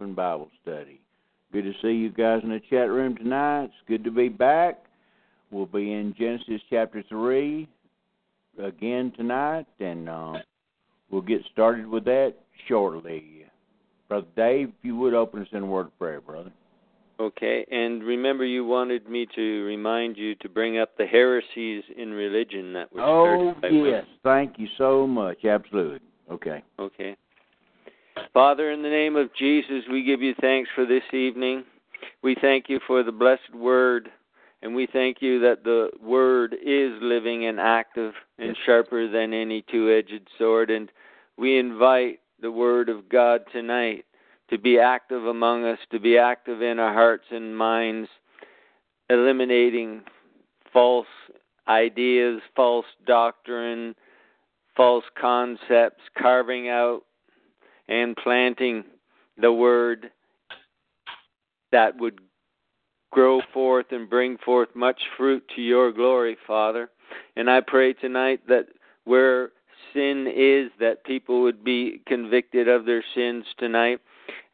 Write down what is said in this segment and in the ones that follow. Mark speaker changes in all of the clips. Speaker 1: and Bible Study. Good to see you guys in the chat room tonight. It's good to be back. We'll be in Genesis chapter 3 again tonight, and uh, we'll get started with that shortly. Brother Dave, if you would open us in a word of prayer, brother.
Speaker 2: Okay, and remember, you wanted me to remind you to bring up the heresies in religion that were.
Speaker 1: Oh yes, thank you so much. Absolutely. Okay.
Speaker 2: Okay. Father, in the name of Jesus, we give you thanks for this evening. We thank you for the blessed word, and we thank you that the word is living and active and sharper than any two edged sword. And we invite the word of God tonight to be active among us, to be active in our hearts and minds, eliminating false ideas, false doctrine, false concepts, carving out and planting the word that would grow forth and bring forth much fruit to your glory, Father. And I pray tonight that where sin is, that people would be convicted of their sins tonight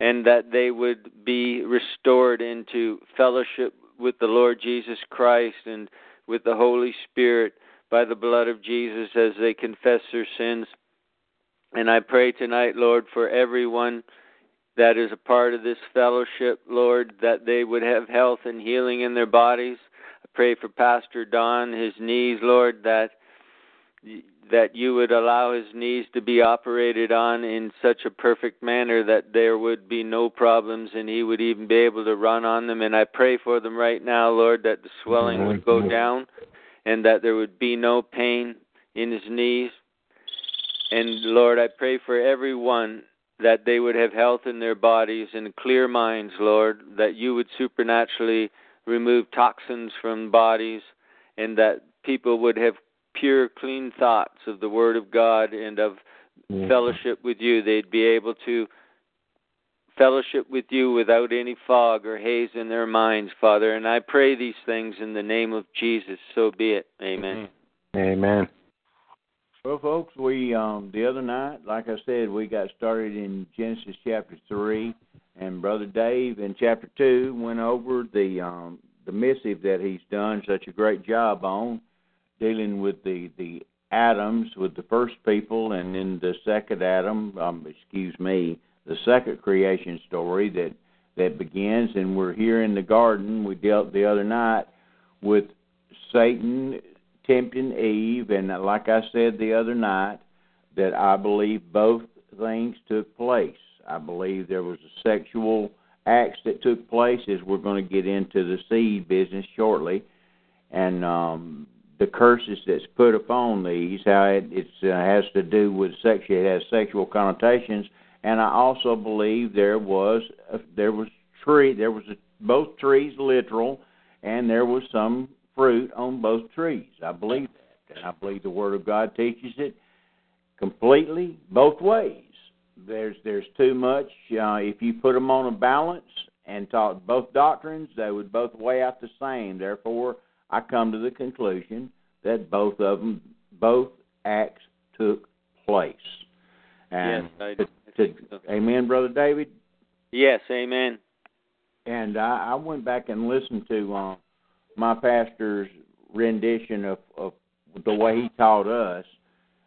Speaker 2: and that they would be restored into fellowship with the Lord Jesus Christ and with the Holy Spirit by the blood of Jesus as they confess their sins and I pray tonight, Lord, for everyone that is a part of this fellowship, Lord, that they would have health and healing in their bodies. I pray for Pastor Don, his knees, Lord, that that you would allow his knees to be operated on in such a perfect manner that there would be no problems and he would even be able to run on them. And I pray for them right now, Lord, that the swelling would go down and that there would be no pain in his knees. And Lord, I pray for everyone that they would have health in their bodies and clear minds, Lord, that you would supernaturally remove toxins from bodies and that people would have pure, clean thoughts of the Word of God and of yeah. Mm. fellowship with you. They'd be able to fellowship with you without any fog or haze in their minds, Father. And I pray these things in the name of Jesus. So be it. Amen.
Speaker 1: Amen. Well, folks, we um, the other night, like I said, we got started in Genesis chapter three, and Brother Dave in chapter two went over the um, the missive that he's done such a great job on, dealing with the the Adams with the first people, and then the second Adam, um, excuse me, the second creation story that that begins, and we're here in the garden. We dealt the other night with Satan tempting Eve, and like I said the other night, that I believe both things took place. I believe there was a sexual acts that took place, as we're going to get into the seed business shortly, and um, the curses that's put upon these, how it it's, uh, has to do with sex, it has sexual connotations, and I also believe there was a, uh, there was tree, there was a, both trees literal, and there was some fruit on both trees. I believe that. And I believe the Word of God teaches it completely both ways. There's there's too much. Uh, if you put them on a balance and taught both doctrines, they would both weigh out the same. Therefore, I come to the conclusion that both of them, both acts took place.
Speaker 2: And yes, I, I to, so.
Speaker 1: Amen, brother David.
Speaker 2: Yes, amen.
Speaker 1: And I, I went back and listened to. Uh, my pastor's rendition of, of the way he taught us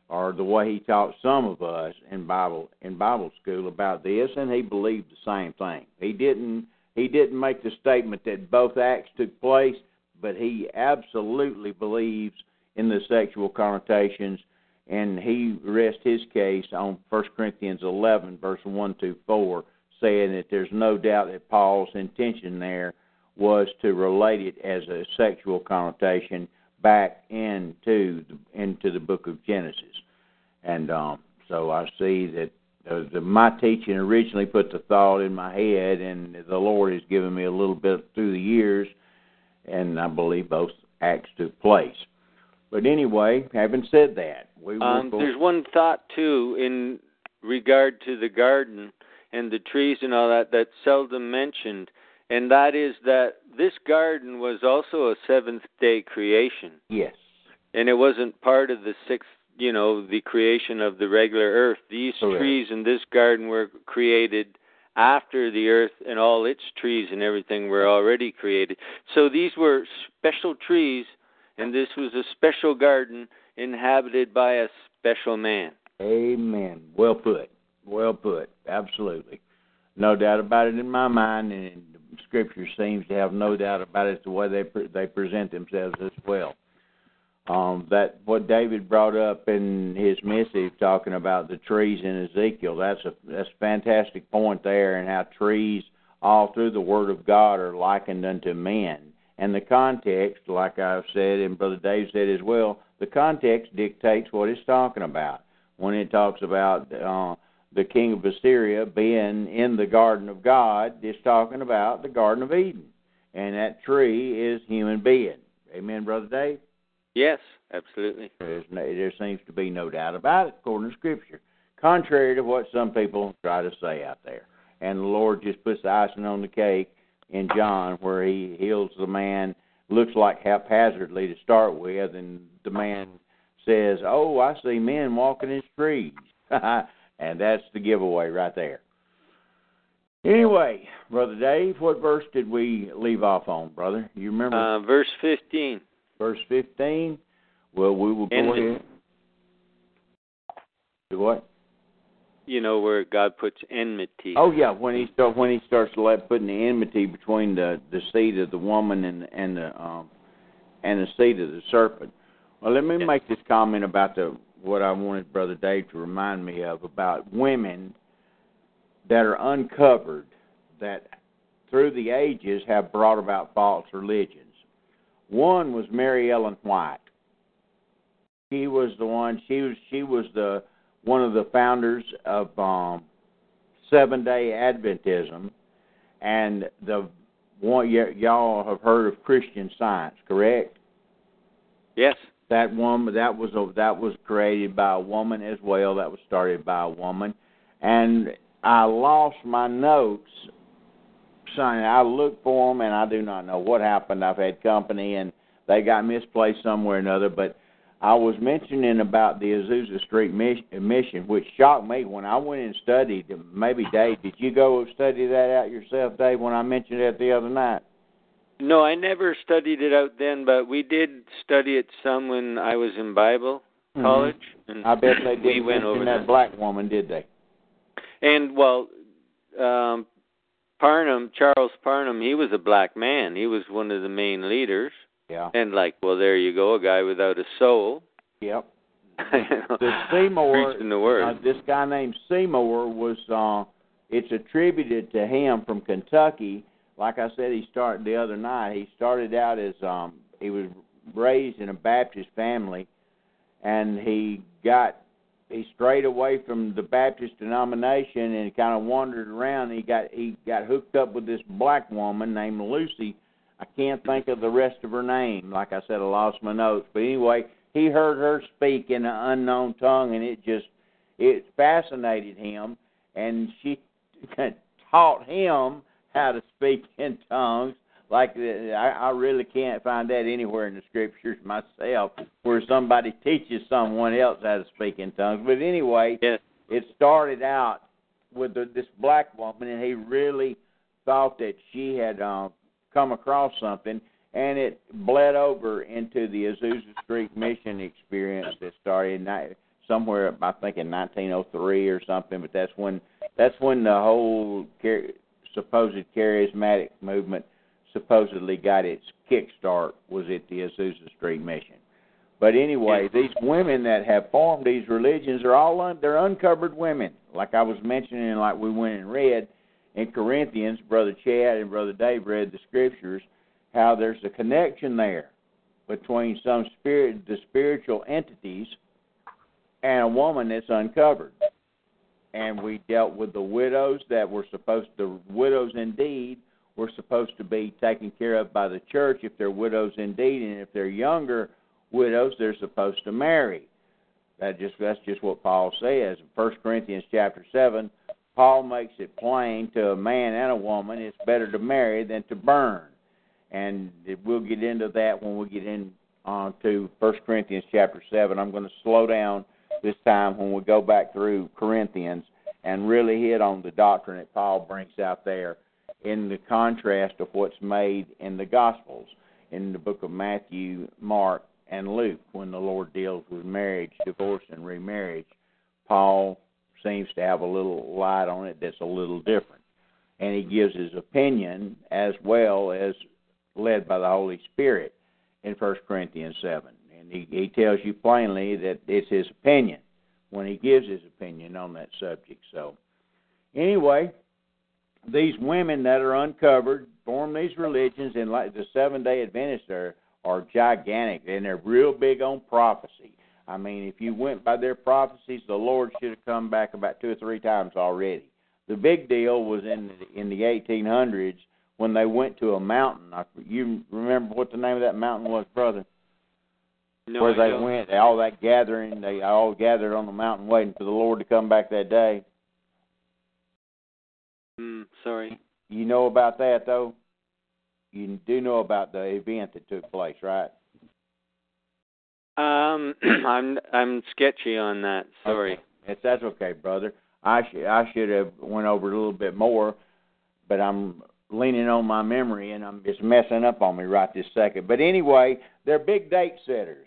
Speaker 1: or the way he taught some of us in Bible in Bible school about this and he believed the same thing. He didn't he didn't make the statement that both acts took place, but he absolutely believes in the sexual connotations and he rests his case on 1 Corinthians 11 verse 1 to 4 saying that there's no doubt that Paul's intention there was to relate it as a sexual connotation back into the, into the book of Genesis. And um, so I see that uh, the, my teaching originally put the thought in my head, and the Lord has given me a little bit through the years, and I believe both acts took place. But anyway, having said that, we
Speaker 2: um, there's one thought too in regard to the garden and the trees and all that that's seldom mentioned and that is that this garden was also a seventh day creation.
Speaker 1: Yes.
Speaker 2: And it wasn't part of the sixth, you know, the creation of the regular earth. These Correct. trees in this garden were created after the earth and all its trees and everything were already created. So these were special trees, and this was a special garden inhabited by a special man.
Speaker 1: Amen. Well put. Well put. Absolutely no doubt about it in my mind, and Scripture seems to have no doubt about it the way they pre- they present themselves as well. Um, that what David brought up in his message, talking about the trees in Ezekiel. That's a that's a fantastic point there, and how trees all through the Word of God are likened unto men. And the context, like I've said, and Brother Dave said as well, the context dictates what it's talking about. When it talks about uh, the king of Assyria being in the garden of God is talking about the Garden of Eden. And that tree is human being. Amen, Brother Dave?
Speaker 2: Yes, absolutely.
Speaker 1: There's no, there seems to be no doubt about it according to Scripture, contrary to what some people try to say out there. And the Lord just puts the icing on the cake in John where he heals the man, looks like haphazardly to start with, and the man says, Oh, I see men walking in streets. And that's the giveaway right there. Anyway, Brother Dave, what verse did we leave off on, brother? You remember?
Speaker 2: Uh, verse 15.
Speaker 1: Verse 15. Well, we will and go the, ahead. Do what?
Speaker 2: You know where God puts enmity.
Speaker 1: Oh yeah, when he start when he starts putting the enmity between the the seed of the woman and and the um and the seed of the serpent. Well, let me yeah. make this comment about the what I wanted Brother Dave to remind me of about women that are uncovered that through the ages have brought about false religions. One was Mary Ellen White. She was the one. She was she was the one of the founders of um, Seven Day Adventism, and the one y- y'all have heard of Christian Science, correct?
Speaker 2: Yes
Speaker 1: that woman that was a, that was created by a woman as well. That was started by a woman, and I lost my notes. Son, I looked for them, and I do not know what happened. I've had company, and they got misplaced somewhere or another. But I was mentioning about the Azusa Street mission, which shocked me when I went and studied. Maybe Dave, did you go study that out yourself, Dave? When I mentioned that the other night.
Speaker 2: No, I never studied it out then, but we did study it some when I was in Bible mm-hmm. college. And
Speaker 1: I bet they did we
Speaker 2: went over that,
Speaker 1: black woman, did they?
Speaker 2: And well, um, Parham, Charles Parham, he was a black man. He was one of the main leaders.
Speaker 1: Yeah.
Speaker 2: And like, well, there you go, a guy without a soul.
Speaker 1: Yep.
Speaker 2: the Seymour, Preaching the
Speaker 1: word. Uh, this guy named Seymour was. Uh, it's attributed to him from Kentucky like I said, he started the other night. He started out as um, he was raised in a Baptist family, and he got he strayed away from the Baptist denomination and kind of wandered around. He got he got hooked up with this black woman named Lucy. I can't think of the rest of her name. Like I said, I lost my notes. But anyway, he heard her speak in an unknown tongue, and it just it fascinated him. And she taught him how to speak in tongues. Like I, I really can't find that anywhere in the scriptures myself, where somebody teaches someone else how to speak in tongues. But anyway, yes. it started out with the, this black woman, and he really thought that she had um, come across something, and it bled over into the Azusa Street Mission experience that started in, somewhere, I think, in 1903 or something. But that's when that's when the whole supposed charismatic movement supposedly got its kickstart was at the Azusa Street Mission. But anyway, these women that have formed these religions are all un- they're uncovered women, like I was mentioning, like we went and read in Corinthians. Brother Chad and Brother Dave read the scriptures how there's a connection there between some spirit, the spiritual entities, and a woman that's uncovered and we dealt with the widows that were supposed the widows indeed were supposed to be taken care of by the church if they're widows indeed and if they're younger widows they're supposed to marry that just that's just what paul says in first corinthians chapter seven paul makes it plain to a man and a woman it's better to marry than to burn and we'll get into that when we get in on uh, to first corinthians chapter seven i'm going to slow down this time when we go back through Corinthians and really hit on the doctrine that Paul brings out there in the contrast of what's made in the Gospels, in the book of Matthew, Mark, and Luke, when the Lord deals with marriage, divorce, and remarriage. Paul seems to have a little light on it that's a little different. And he gives his opinion as well as led by the Holy Spirit in 1 Corinthians 7 and he, he tells you plainly that it's his opinion when he gives his opinion on that subject. So, anyway, these women that are uncovered form these religions, and like the Seven Day Adventists are, are gigantic, and they're real big on prophecy. I mean, if you went by their prophecies, the Lord should have come back about two or three times already. The big deal was in the, in the 1800s when they went to a mountain. I, you remember what the name of that mountain was, brother?
Speaker 2: No,
Speaker 1: where they went, all that gathering, they all gathered on the mountain waiting for the Lord to come back that day.
Speaker 2: Mm, sorry.
Speaker 1: You know about that though. You do know about the event that took place, right?
Speaker 2: Um, I'm I'm sketchy on that. Sorry.
Speaker 1: Okay. That's okay, brother. I should I should have went over a little bit more, but I'm leaning on my memory and I'm just messing up on me right this second. But anyway, they're big date setters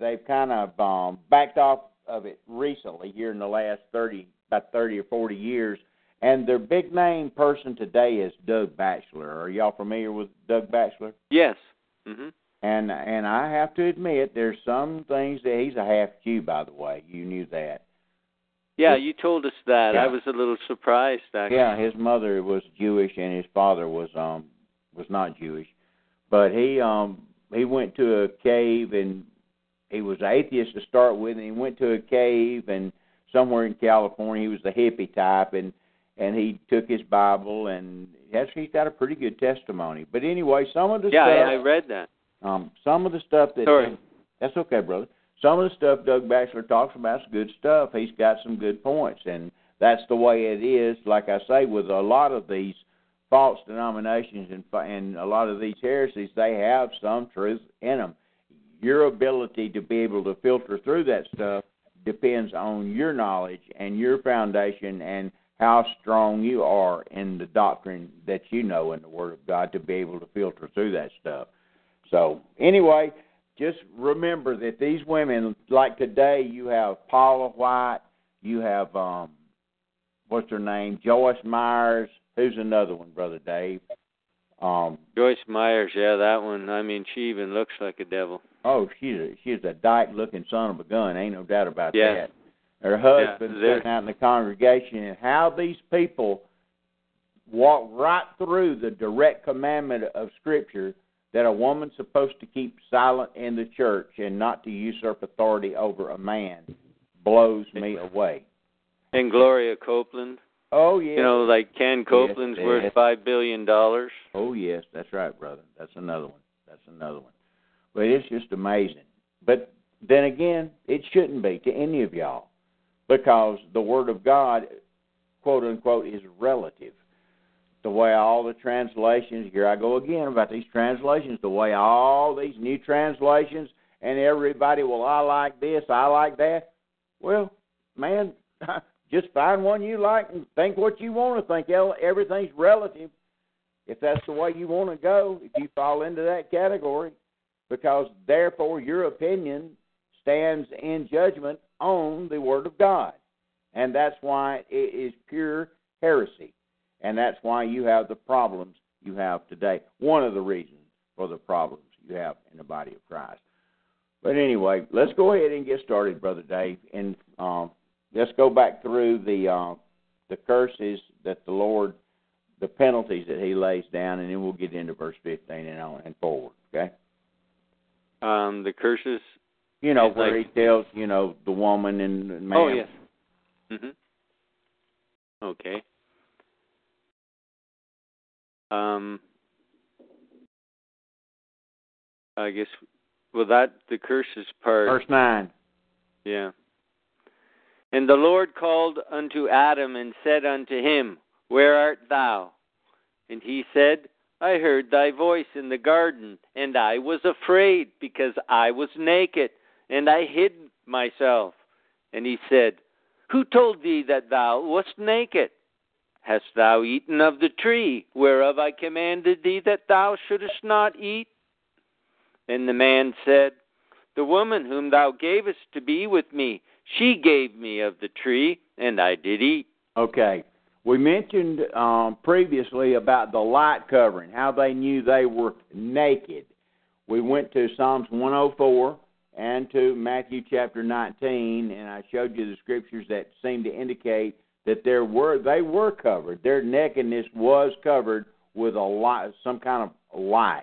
Speaker 1: they've kind of um, backed off of it recently here in the last 30, about 30 or 40 years. And their big name person today is Doug Batchelor. Are y'all familiar with Doug Batchelor?
Speaker 2: Yes. Mm-hmm.
Speaker 1: And and I have to admit, there's some things that he's a half Jew. By the way, you knew that.
Speaker 2: Yeah, you told us that. Yeah. I was a little surprised.
Speaker 1: Actually. Yeah, his mother was Jewish and his father was um was not Jewish, but he um he went to a cave and he was an atheist to start with, and he went to a cave and somewhere in California. He was the hippie type, and and he took his Bible, and has, he's got a pretty good testimony. But anyway, some of the yeah,
Speaker 2: stuff, I, I read that.
Speaker 1: Um, some of the stuff that Sorry. that's okay, brother. Some of the stuff Doug Batchelor talks about is good stuff. He's got some good points, and that's the way it is. Like I say, with a lot of these false denominations and and a lot of these heresies, they have some truth in them your ability to be able to filter through that stuff depends on your knowledge and your foundation and how strong you are in the doctrine that you know in the Word of God to be able to filter through that stuff. So, anyway, just remember that these women, like today, you have Paula White, you have, um, what's her name, Joyce Myers. Who's another one, Brother Dave? Um,
Speaker 2: Joyce Myers, yeah, that one. I mean, she even looks like a devil.
Speaker 1: Oh, she's a, she's a dyke-looking son of a gun. Ain't no doubt about yeah. that. Her husband yeah, sitting out in the congregation, and how these people walk right through the direct commandment of Scripture that a woman's supposed to keep silent in the church and not to usurp authority over a man blows me away.
Speaker 2: And Gloria Copeland.
Speaker 1: Oh yeah.
Speaker 2: You know, like Ken Copeland's yes, worth five billion dollars.
Speaker 1: Oh yes, that's right, brother. That's another one. That's another one. But it's just amazing. But then again, it shouldn't be to any of y'all, because the Word of God, quote unquote, is relative. The way all the translations, here I go again about these translations, the way all these new translations, and everybody, well, I like this, I like that. Well, man, Just find one you like and think what you want to think. Everything's relative if that's the way you want to go, if you fall into that category, because therefore your opinion stands in judgment on the Word of God. And that's why it is pure heresy. And that's why you have the problems you have today. One of the reasons for the problems you have in the body of Christ. But anyway, let's go ahead and get started, Brother Dave, in um, let's go back through the uh, the curses that the Lord, the penalties that He lays down, and then we'll get into verse fifteen and on and forward. Okay.
Speaker 2: Um, the curses.
Speaker 1: You know where like, He tells you know the woman and the man.
Speaker 2: Oh yes. Mhm. Okay. Um. I guess. Well, that the curses part.
Speaker 1: Verse nine.
Speaker 2: Yeah. And the Lord called unto Adam and said unto him, Where art thou? And he said, I heard thy voice in the garden, and I was afraid, because I was naked, and I hid myself. And he said, Who told thee that thou wast naked? Hast thou eaten of the tree whereof I commanded thee that thou shouldest not eat? And the man said, The woman whom thou gavest to be with me, she gave me of the tree, and I did eat.
Speaker 1: Okay. We mentioned um, previously about the light covering, how they knew they were naked. We went to Psalms 104 and to Matthew chapter 19, and I showed you the scriptures that seem to indicate that there were they were covered. Their nakedness was covered with a light, some kind of light.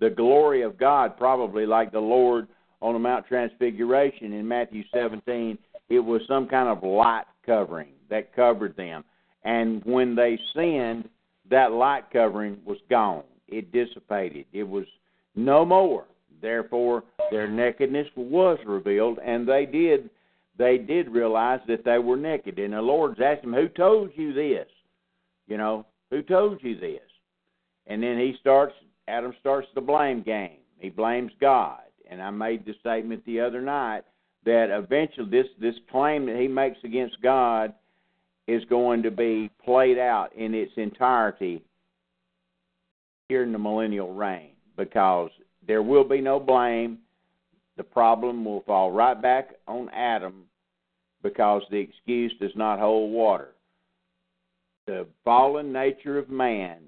Speaker 1: The glory of God, probably like the Lord on the Mount Transfiguration in Matthew 17, it was some kind of light covering that covered them. And when they sinned, that light covering was gone. It dissipated. It was no more. Therefore, their nakedness was revealed, and they did they did realize that they were naked. And the Lord's asked them, "Who told you this? You know, who told you this?" And then he starts. Adam starts the blame game. He blames God and I made the statement the other night that eventually this this claim that he makes against God is going to be played out in its entirety here in the millennial reign because there will be no blame. The problem will fall right back on Adam because the excuse does not hold water. The fallen nature of man,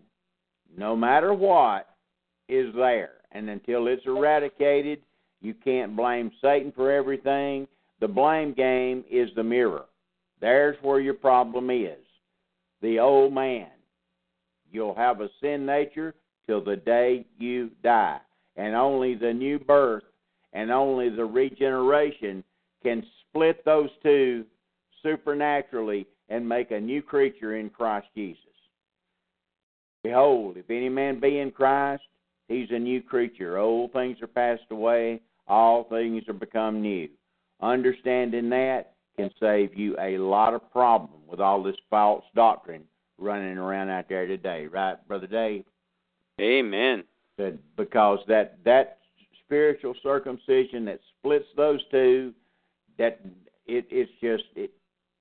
Speaker 1: no matter what, is there. And until it's eradicated, you can't blame Satan for everything. The blame game is the mirror. There's where your problem is. The old man. You'll have a sin nature till the day you die. And only the new birth and only the regeneration can split those two supernaturally and make a new creature in Christ Jesus. Behold, if any man be in Christ, he's a new creature. Old things are passed away. All things are become new. Understanding that can save you a lot of problem with all this false doctrine running around out there today, right, Brother Dave?
Speaker 2: Amen.
Speaker 1: Because that that spiritual circumcision that splits those two, that it, it's just it,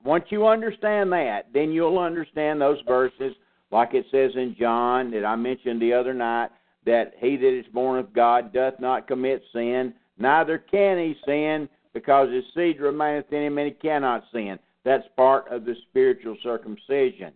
Speaker 1: once you understand that, then you'll understand those verses, like it says in John that I mentioned the other night, that he that is born of God doth not commit sin, neither can he sin, because his seed remaineth in him, and he cannot sin. That's part of the spiritual circumcision.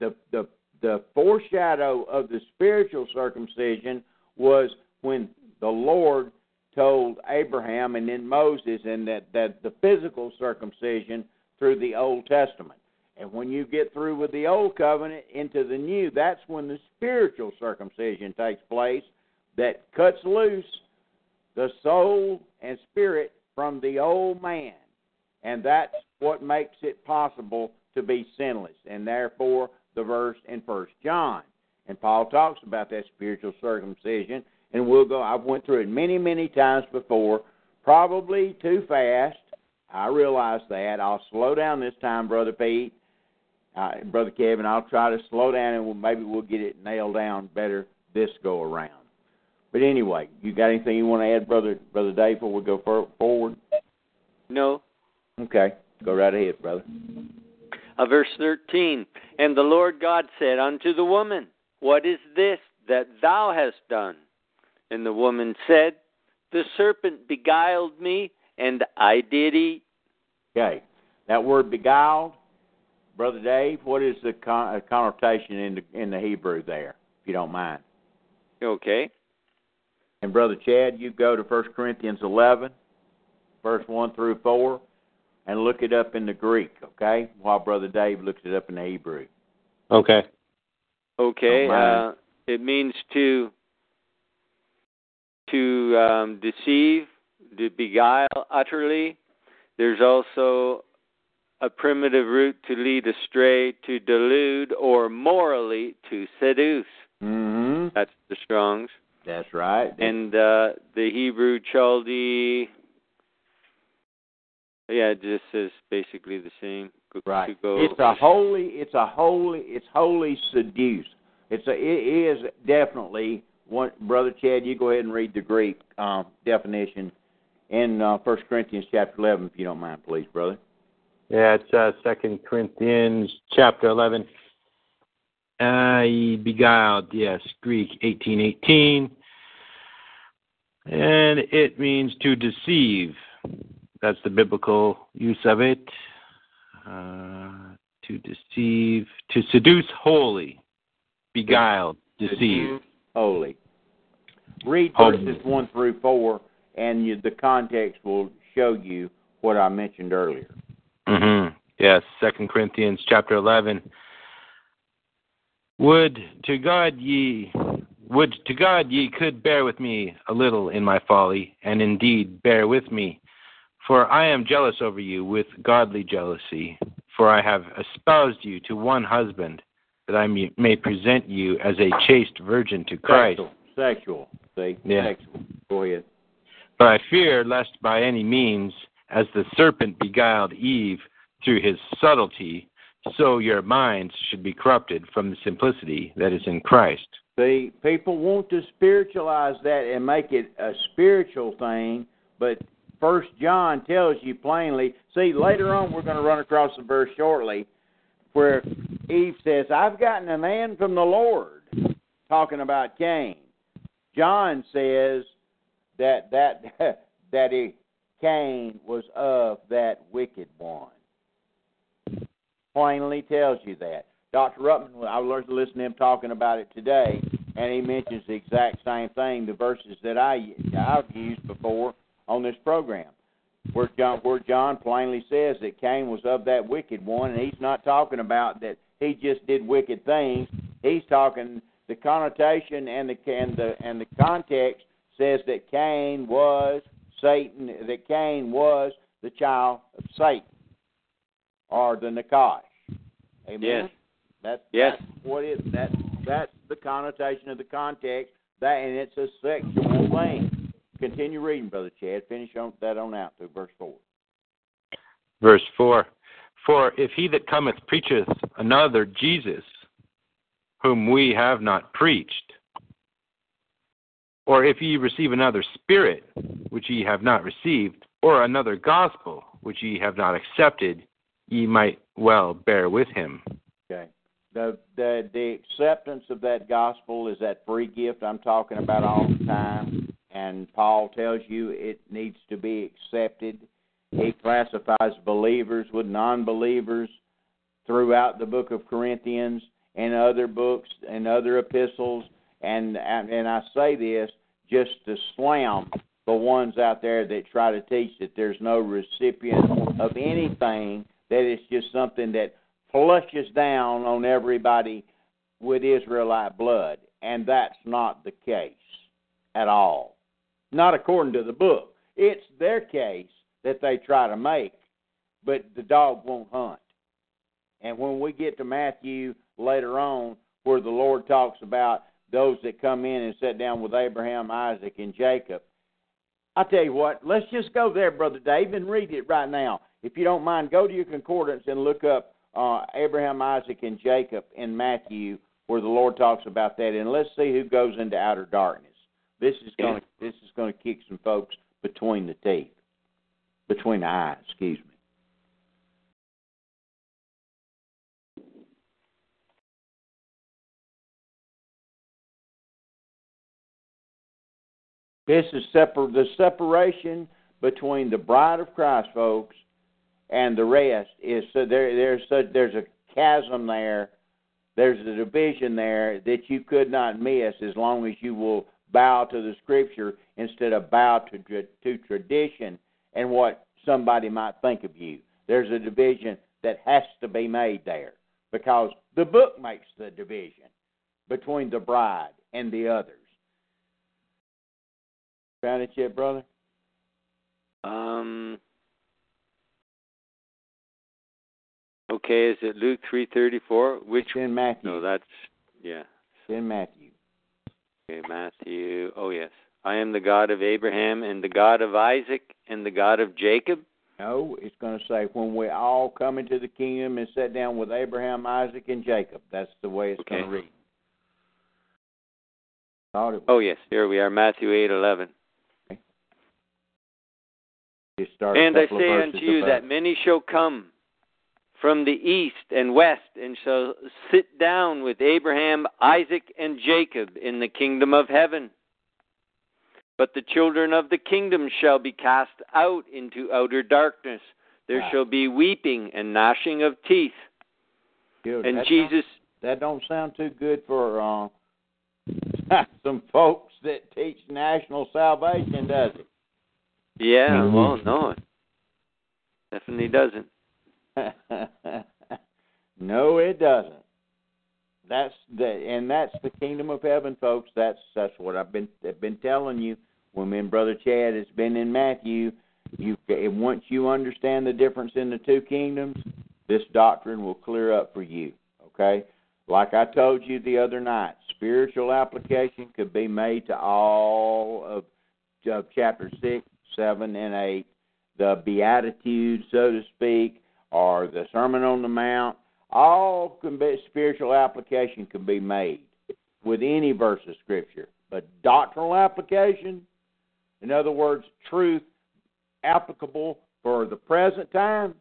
Speaker 1: The, the, the foreshadow of the spiritual circumcision was when the Lord told Abraham and then Moses, and that, that the physical circumcision through the Old Testament. And when you get through with the Old Covenant into the New, that's when the spiritual circumcision takes place that cuts loose the soul and spirit from the old man. And that's what makes it possible to be sinless. And therefore, the verse in First John. And Paul talks about that spiritual circumcision. And we'll go, I've went through it many, many times before, probably too fast. I realize that. I'll slow down this time, Brother Pete. Uh, Brother Kevin, I'll try to slow down and we'll, maybe we'll get it nailed down better this go around. But anyway, you got anything you want to add, brother, brother Dave, before we go for, forward?
Speaker 2: No.
Speaker 1: Okay, go right ahead, brother.
Speaker 2: Uh, verse thirteen, and the Lord God said unto the woman, What is this that thou hast done? And the woman said, The serpent beguiled me, and I did eat.
Speaker 1: Okay, that word beguiled, brother Dave. What is the con- uh, connotation in the in the Hebrew there, if you don't mind?
Speaker 2: Okay.
Speaker 1: And Brother Chad, you go to 1 Corinthians 11, verse 1 through 4, and look it up in the Greek, okay? While Brother Dave looks it up in the Hebrew.
Speaker 2: Okay. Okay. Uh, it means to to um, deceive, to beguile utterly. There's also a primitive root to lead astray, to delude, or morally to seduce.
Speaker 1: Mm-hmm.
Speaker 2: That's the Strong's.
Speaker 1: That's right.
Speaker 2: And uh, the Hebrew Chaldee, yeah, it just is basically the same. Go,
Speaker 1: right.
Speaker 2: Go.
Speaker 1: It's a holy. It's a holy. It's wholly seduce. It's a. It is definitely one. Brother Chad, you go ahead and read the Greek um, definition in uh, First Corinthians chapter eleven, if you don't mind, please, brother.
Speaker 3: Yeah, it's uh, Second Corinthians chapter eleven. I beguiled, yes, Greek 1818. And it means to deceive. That's the biblical use of it. Uh, to deceive, to seduce wholly, beguiled, deceive.
Speaker 1: Holy. Read Holy. verses 1 through 4, and you, the context will show you what I mentioned earlier.
Speaker 3: Mm-hmm. Yes, Second Corinthians chapter 11. Would to God ye would to God ye could bear with me a little in my folly, and indeed bear with me, for I am jealous over you with godly jealousy, for I have espoused you to one husband, that I may present you as a chaste virgin to Christ.
Speaker 1: Sexual, sexual. Yeah. Sexual. Go ahead.
Speaker 3: But I fear lest by any means, as the serpent beguiled Eve through his subtlety, so your minds should be corrupted from the simplicity that is in Christ.
Speaker 1: See, people want to spiritualize that and make it a spiritual thing, but First John tells you plainly. See, later on we're going to run across a verse shortly where Eve says, "I've gotten a man from the Lord," talking about Cain. John says that that that he, Cain was of that wicked one plainly tells you that. Dr. Ruckman, I learned to listen to him talking about it today, and he mentions the exact same thing, the verses that I, I've used before on this program, where John, where John plainly says that Cain was of that wicked one, and he's not talking about that he just did wicked things. He's talking the connotation and the and the and the context says that Cain was Satan, that Cain was the child of Satan are the Nakash.
Speaker 2: Amen. Yes. yes.
Speaker 1: That's what it that that's the connotation of the context. That and it's a sexual thing. Continue reading, Brother Chad. Finish on that on out to verse four.
Speaker 3: Verse four. For if he that cometh preacheth another Jesus, whom we have not preached, or if ye receive another spirit, which ye have not received, or another gospel, which ye have not accepted, ye might well bear with him.
Speaker 1: Okay. The, the, the acceptance of that gospel is that free gift I'm talking about all the time, and Paul tells you it needs to be accepted. He classifies believers with non believers throughout the book of Corinthians and other books and other epistles. And, and I say this just to slam the ones out there that try to teach that there's no recipient of anything that it's just something that flushes down on everybody with Israelite blood. And that's not the case at all. Not according to the book. It's their case that they try to make, but the dog won't hunt. And when we get to Matthew later on, where the Lord talks about those that come in and sit down with Abraham, Isaac, and Jacob, I tell you what, let's just go there, Brother Dave, and read it right now. If you don't mind, go to your concordance and look up uh, Abraham, Isaac, and Jacob in Matthew, where the Lord talks about that, and let's see who goes into outer darkness. This is going to this is going to kick some folks between the teeth, between the eyes. Excuse me. This is separ- the separation between the bride of Christ, folks, and the rest is so there there's such there's a chasm there there's a division there that you could not miss as long as you will bow to the scripture instead of bow to to tradition and what somebody might think of you there's a division that has to be made there because the book makes the division between the bride and the others found it yet brother
Speaker 2: um Okay, is it Luke three thirty four? Which
Speaker 1: it's in Matthew?
Speaker 2: No, that's yeah.
Speaker 1: It's in Matthew.
Speaker 2: Okay, Matthew. Oh yes, I am the God of Abraham and the God of Isaac and the God of Jacob.
Speaker 1: No, it's going to say when we all come into the kingdom and sit down with Abraham, Isaac, and Jacob. That's the way it's okay. going
Speaker 2: to read. Oh yes, here we are, Matthew eight eleven. Okay. And I say unto you above. that many shall come from the east and west and shall sit down with Abraham, Isaac, and Jacob in the kingdom of heaven. But the children of the kingdom shall be cast out into outer darkness. There wow. shall be weeping and gnashing of teeth. Dude, and that Jesus.
Speaker 1: Don't, that don't sound too good for uh, some folks that teach national salvation, does it?
Speaker 2: Yeah, mm-hmm. well, no, it definitely doesn't.
Speaker 1: no, it doesn't. That's the and that's the kingdom of heaven, folks. That's that's what I've been I've been telling you. When me and Brother Chad has been in Matthew, you once you understand the difference in the two kingdoms, this doctrine will clear up for you. Okay, like I told you the other night, spiritual application could be made to all of, of chapter six, seven, and eight. The beatitudes, so to speak, or the Sermon on the Mount, all be, spiritual application can be made with any verse of Scripture. But doctrinal application, in other words, truth applicable for the present time,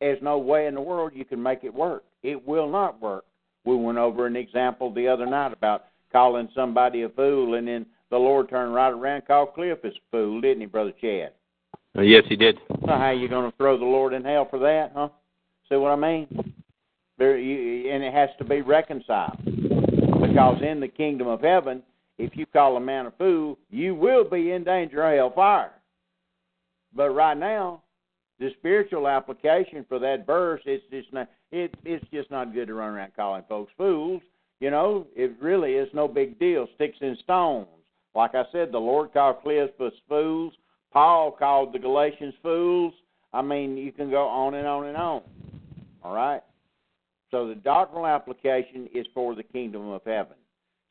Speaker 1: there's no way in the world you can make it work. It will not work. We went over an example the other night about calling somebody a fool, and then the Lord turned right around and called Cliff a fool, didn't he, Brother Chad?
Speaker 3: Uh, yes, he did.
Speaker 1: So how you going to throw the Lord in hell for that, huh? See what I mean? There, you, and it has to be reconciled because in the kingdom of heaven, if you call a man a fool, you will be in danger of hellfire. But right now, the spiritual application for that verse it's just not it, it's just not good to run around calling folks fools. You know, it really is no big deal. Sticks and stones. Like I said, the Lord called Cleopas fools Paul called the Galatians fools. I mean, you can go on and on and on. All right? So the doctrinal application is for the kingdom of heaven.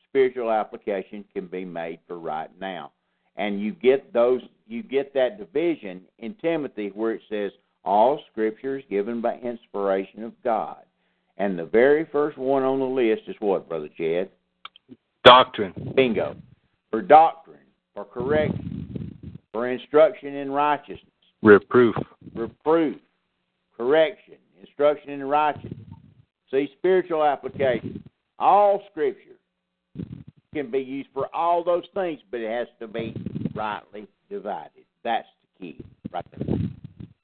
Speaker 1: Spiritual application can be made for right now. And you get those you get that division in Timothy where it says all scripture is given by inspiration of God. And the very first one on the list is what, brother Jed?
Speaker 3: Doctrine.
Speaker 1: Bingo. For doctrine, for correction, for instruction in righteousness.
Speaker 3: Reproof.
Speaker 1: Reproof. Correction. Instruction in righteousness. See, spiritual application. All scripture can be used for all those things, but it has to be rightly divided. That's the key, right there.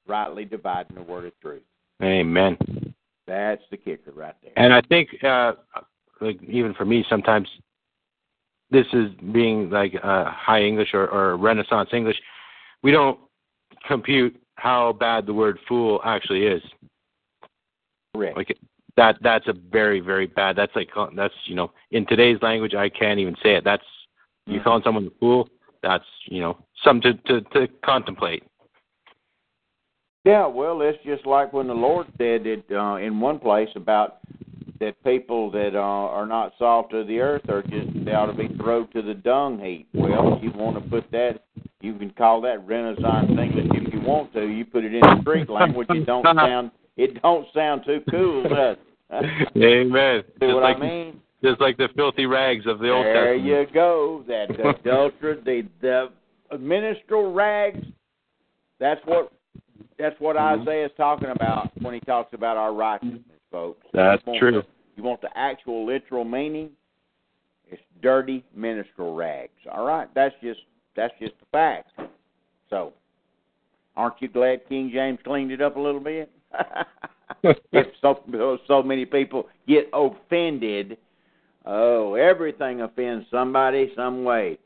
Speaker 1: Rightly dividing the word of truth.
Speaker 3: Amen.
Speaker 1: That's the kicker right there.
Speaker 3: And I think, uh, like even for me, sometimes this is being like uh, high English or, or Renaissance English, we don't compute how bad the word fool actually is.
Speaker 1: Right.
Speaker 3: Like that that's a very very bad. That's like uh, that's you know in today's language I can't even say it. That's you mm-hmm. calling someone a fool. That's you know something to, to to contemplate.
Speaker 1: Yeah, well, it's just like when the Lord said it uh, in one place about that people that uh, are not salt of the earth are just they ought to be thrown to the dung heap. Well, you want to put that, you can call that Renaissance English if you want to. You put it in street language. It don't sound it don't sound too cool, does
Speaker 3: it? Amen.
Speaker 1: See just what
Speaker 3: like,
Speaker 1: I mean?
Speaker 3: Just like the filthy rags of the Old there Testament.
Speaker 1: There you go. That adulterer, the the ministerial rags. That's what that's what mm-hmm. Isaiah's talking about when he talks about our righteousness, folks.
Speaker 3: That's true.
Speaker 1: You want the actual literal meaning? It's dirty minstrel rags. All right, that's just that's just the fact. So, aren't you glad King James cleaned it up a little bit? if so so many people get offended, oh, everything offends somebody some way.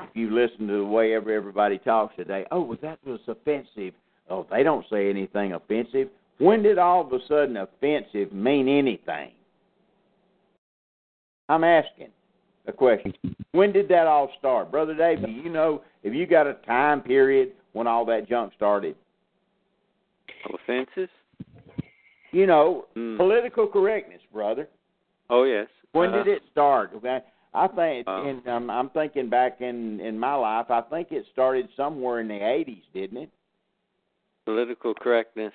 Speaker 1: If you listen to the way everybody talks today, oh, well, that was offensive. Oh, they don't say anything offensive. When did all of a sudden offensive mean anything? I'm asking a question. When did that all start? Brother David, you know, if you got a time period when all that junk started?
Speaker 2: Offenses?
Speaker 1: You know, mm. political correctness, brother.
Speaker 2: Oh, yes.
Speaker 1: When uh-huh. did it start? Okay. I think, uh, oh. and um, I'm thinking back in in my life. I think it started somewhere in the '80s, didn't it?
Speaker 2: Political correctness.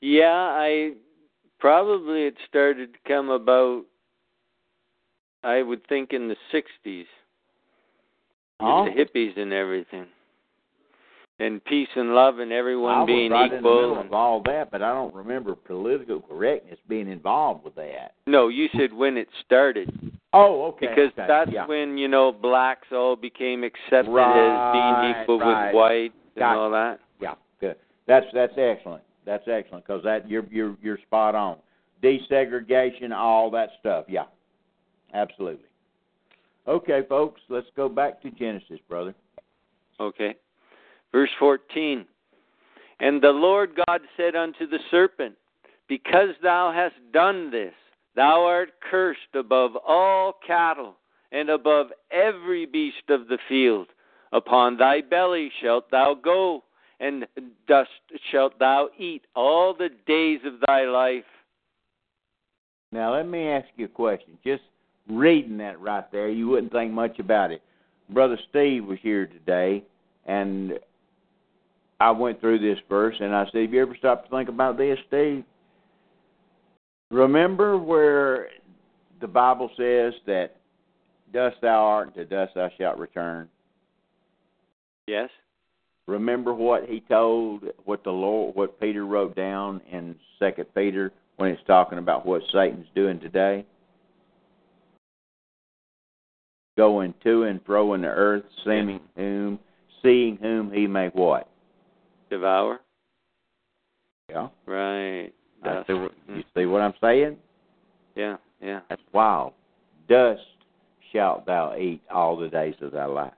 Speaker 2: Yeah, I probably it started to come about. I would think in the '60s, oh. with the hippies and everything, and peace and love and everyone I being
Speaker 1: was right equal. In the
Speaker 2: middle
Speaker 1: of all that, but I don't remember political correctness being involved with that.
Speaker 2: No, you said when it started.
Speaker 1: Oh, okay.
Speaker 2: Because
Speaker 1: okay,
Speaker 2: that's
Speaker 1: yeah.
Speaker 2: when you know blacks all became accepted right, as being equal right. with whites and all that.
Speaker 1: Yeah, good. That's that's excellent. That's excellent because that you're you're you're spot on. Desegregation, all that stuff. Yeah, absolutely. Okay, folks, let's go back to Genesis, brother.
Speaker 2: Okay, verse fourteen. And the Lord God said unto the serpent, Because thou hast done this, thou art cursed above all cattle and above every beast of the field. Upon thy belly shalt thou go, and dust shalt thou eat all the days of thy life.
Speaker 1: Now, let me ask you a question. Just reading that right there, you wouldn't think much about it. Brother Steve was here today, and I went through this verse, and I said, Have you ever stopped to think about this, Steve? Remember where the Bible says that dust thou art, to dust thou shalt return?
Speaker 2: Yes
Speaker 1: remember what he told what the Lord what Peter wrote down in Second Peter when he's talking about what Satan's doing today? Going to and fro in the earth, seeing whom seeing whom he may what?
Speaker 2: Devour.
Speaker 1: Yeah.
Speaker 2: Right.
Speaker 1: that's, See what, hmm. you see what I'm saying?
Speaker 2: Yeah, yeah.
Speaker 1: That's wild. Dust shalt thou eat all the days of thy life.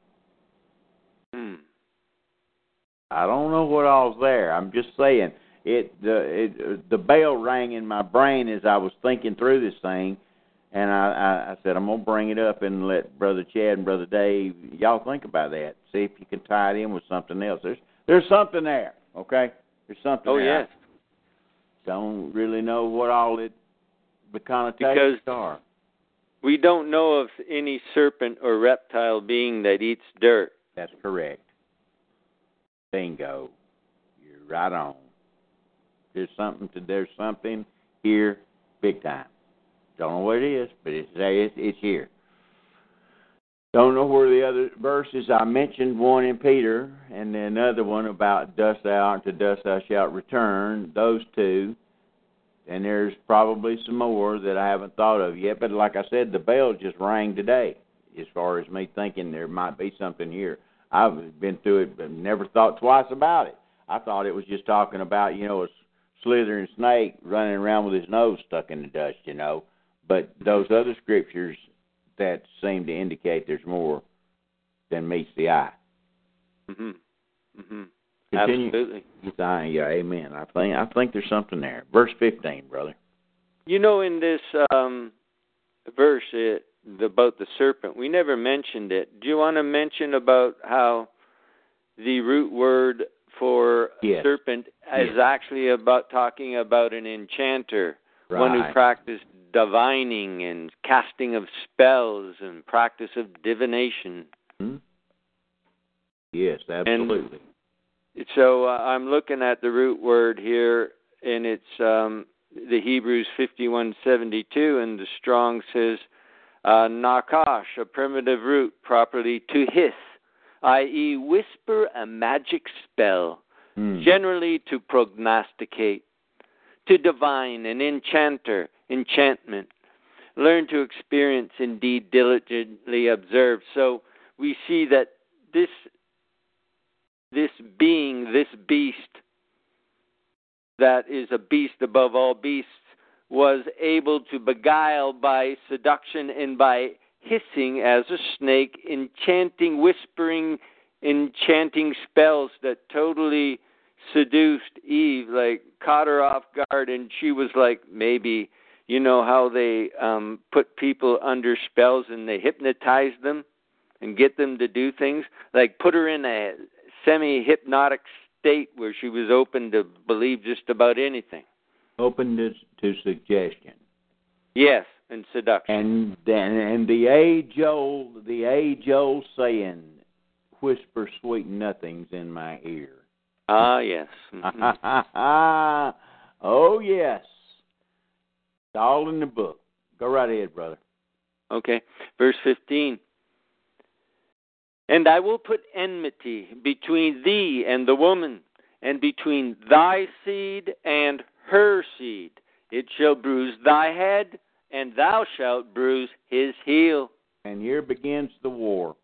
Speaker 1: I don't know what all's there. I'm just saying it the it, the bell rang in my brain as I was thinking through this thing, and I, I, I said I'm gonna bring it up and let Brother Chad and Brother Dave y'all think about that. See if you can tie it in with something else. There's there's something there. Okay, there's something. Oh there.
Speaker 2: yes. I
Speaker 1: don't really know what all it the connotations because are.
Speaker 2: We don't know of any serpent or reptile being that eats dirt.
Speaker 1: That's correct. Bingo. You're right on. There's something to there's something here big time. Don't know what it is, but it's it's, here. Don't know where the other verses I mentioned one in Peter and another one about dust thou to dust thou shalt return, those two. And there's probably some more that I haven't thought of yet. But like I said, the bell just rang today as far as me thinking there might be something here. I've been through it, but never thought twice about it. I thought it was just talking about you know a slithering snake running around with his nose stuck in the dust, you know. But those other scriptures that seem to indicate there's more than meets the
Speaker 2: eye. Mhm. Mhm.
Speaker 1: Absolutely. Yeah, amen. I think I think there's something there. Verse 15, brother.
Speaker 2: You know, in this um, verse, it the, about the serpent. We never mentioned it. Do you want to mention about how the root word for
Speaker 1: yes.
Speaker 2: serpent is
Speaker 1: yes.
Speaker 2: actually about talking about an enchanter, right. one who practiced divining and casting of spells and practice of divination.
Speaker 1: Hmm? Yes, absolutely.
Speaker 2: And so uh, I'm looking at the root word here, and it's um, the Hebrews 51:72, and the Strong says uh, nakash, a primitive root properly to hiss, i.e., whisper a magic spell, mm. generally to prognosticate, to divine, an enchanter, enchantment. Learn to experience, indeed, diligently observe. So we see that this this being, this beast, that is a beast above all beasts, was able to beguile by seduction and by hissing as a snake, enchanting, whispering, enchanting spells that totally seduced Eve, like caught her off guard, and she was like, maybe. You know how they um, put people under spells and they hypnotize them and get them to do things? Like put her in a semi hypnotic state where she was open to believe just about anything.
Speaker 1: Openness to, suggestion.
Speaker 2: Yes, and seduction.
Speaker 1: And then and the age old the age old saying, whisper sweet nothings in my ear.
Speaker 2: Ah uh, yes.
Speaker 1: oh yes. It's all in the book. Go right ahead, brother.
Speaker 2: Okay. Verse fifteen. And I will put enmity between thee and the woman, and between thy seed and her seed. It shall bruise thy head, and thou shalt bruise his heel.
Speaker 1: And here begins the war,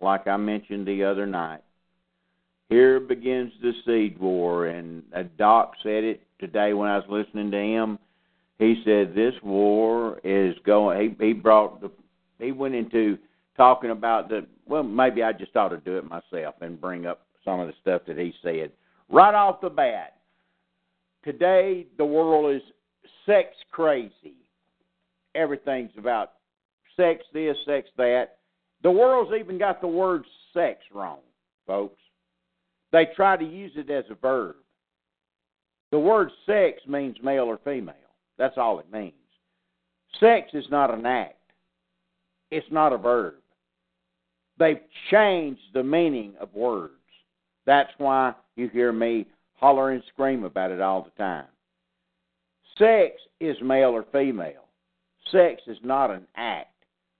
Speaker 1: like I mentioned the other night. Here begins the seed war, and uh, Doc said it today when I was listening to him. He said this war is going. He, he brought the. He went into talking about the. Well, maybe I just ought to do it myself and bring up some of the stuff that he said right off the bat today the world is sex crazy. Everything's about sex this, sex that. The world's even got the word sex wrong, folks. They try to use it as a verb. The word sex means male or female. That's all it means. Sex is not an act, it's not a verb. They've changed the meaning of words. That's why you hear me holler and scream about it all the time. Sex is male or female. Sex is not an act.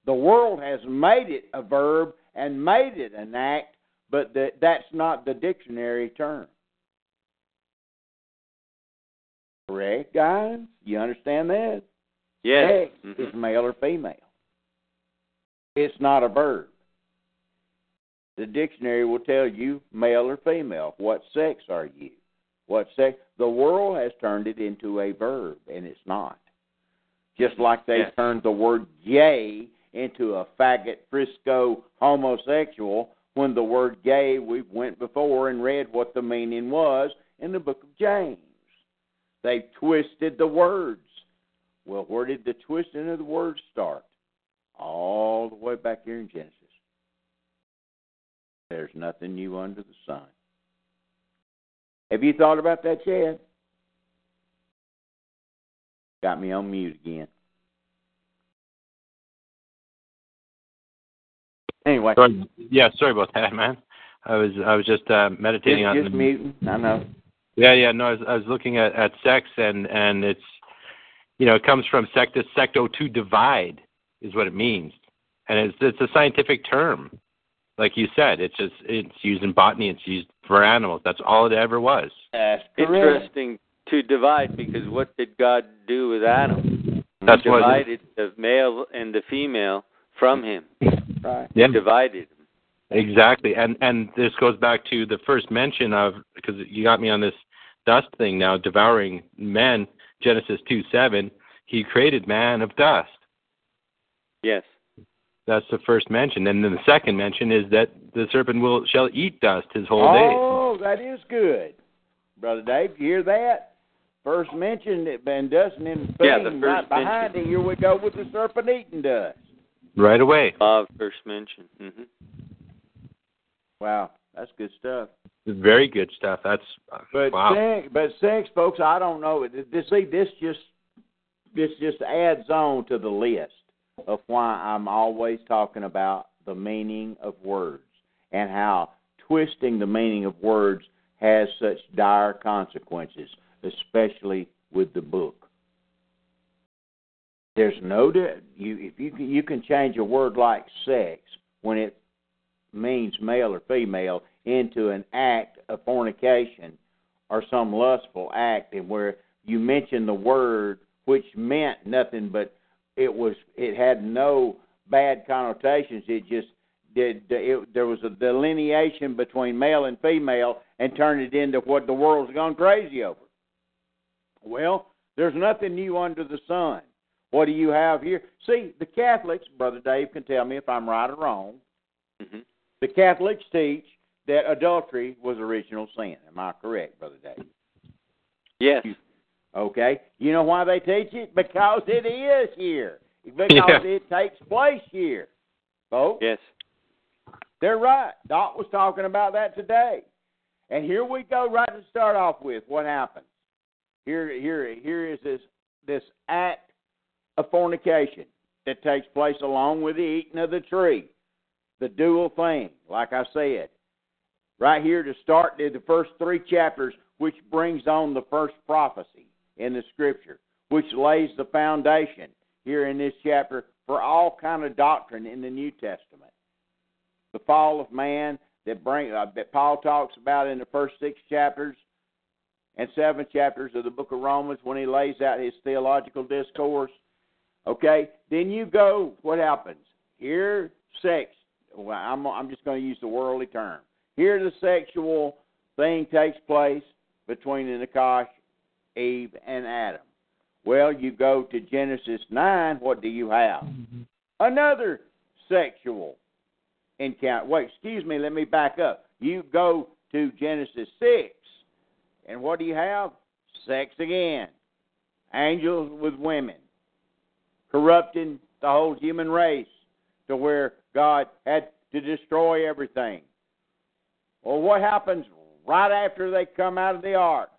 Speaker 1: The world has made it a verb and made it an act, but that's not the dictionary term. Correct, guys? You understand that? Yes.
Speaker 2: Sex mm-hmm.
Speaker 1: is male or female. It's not a verb. The dictionary will tell you male or female. What sex are you? What sex? The world has turned it into a verb, and it's not. Just like they yes. turned the word gay into a faggot, Frisco homosexual, when the word gay we went before and read what the meaning was in the book of James. They've twisted the words. Well, where did the twisting of the words start? All the way back here in Genesis. There's nothing new under the sun. Have you thought about that yet? Got me on mute again. Anyway. Sorry.
Speaker 3: Yeah, sorry about that, man. I was I was just uh, meditating
Speaker 1: just, on just the, muting. I know.
Speaker 3: Yeah, yeah, no, I was, I was looking at, at sex and and it's you know it comes from sectus secto to divide is what it means, and it's it's a scientific term like you said, it's just it's used in botany. It's used for animals. That's all it ever was.
Speaker 2: That's interesting to divide because what did God do with Adam?
Speaker 3: That's he
Speaker 2: divided the male and the female from him.
Speaker 3: Right. Yeah.
Speaker 2: Divided.
Speaker 3: Exactly, and and this goes back to the first mention of because you got me on this dust thing now, devouring men. Genesis two seven. He created man of dust.
Speaker 2: Yes.
Speaker 3: That's the first mention, and then the second mention is that the serpent will shall eat dust his whole day.
Speaker 1: Oh, that is good, brother Dave. You hear that? First mention it been dust, and then boom, yeah, the first right behind it, here we go with the serpent eating dust.
Speaker 3: Right away.
Speaker 2: Uh, first mention. Mm-hmm. Wow,
Speaker 1: that's good stuff.
Speaker 3: Very good stuff. That's but wow. Sex,
Speaker 1: but sex, folks, I don't know. This see, this just this just adds on to the list of why I'm always talking about the meaning of words and how twisting the meaning of words has such dire consequences, especially with the book. There's no you if you you can change a word like sex when it means male or female into an act of fornication or some lustful act, and where you mention the word which meant nothing but it was it had no bad connotations. It just did it, there was a delineation between male and female and turned it into what the world's gone crazy over. Well, there's nothing new under the sun. What do you have here? See, the Catholics, Brother Dave can tell me if I'm right or wrong. Mm-hmm. The Catholics teach that adultery was original sin. Am I correct, Brother Dave?
Speaker 2: Yes. You,
Speaker 1: Okay? You know why they teach it? Because it is here. Because yeah. it takes place here. Folks.
Speaker 2: Yes.
Speaker 1: They're right. Doc was talking about that today. And here we go right to start off with what happens. Here here here is this this act of fornication that takes place along with the eating of the tree. The dual thing, like I said. Right here to start the first three chapters, which brings on the first prophecy in the scripture, which lays the foundation here in this chapter for all kind of doctrine in the New Testament. The fall of man that bring uh, that Paul talks about in the first six chapters and seven chapters of the book of Romans when he lays out his theological discourse. Okay, then you go. What happens here? Sex. Well, I'm I'm just going to use the worldly term. Here, the sexual thing takes place between the Nakash Eve, and Adam. Well, you go to Genesis 9, what do you have? Mm-hmm. Another sexual encounter. Wait, excuse me, let me back up. You go to Genesis 6, and what do you have? Sex again. Angels with women, corrupting the whole human race to where God had to destroy everything. Well, what happens right after they come out of the ark?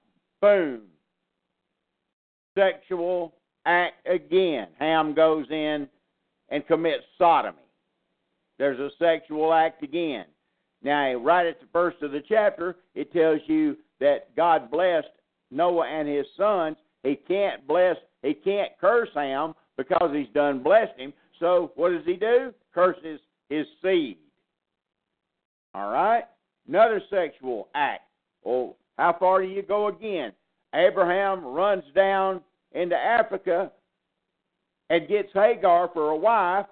Speaker 1: Boom, sexual act again. Ham goes in and commits sodomy. There's a sexual act again. Now, right at the first of the chapter, it tells you that God blessed Noah and his sons. He can't bless, he can't curse Ham because he's done blessed him. So what does he do? Curses his seed. All right? Another sexual act. Well, how far do you go again? Abraham runs down into Africa and gets Hagar for a wife,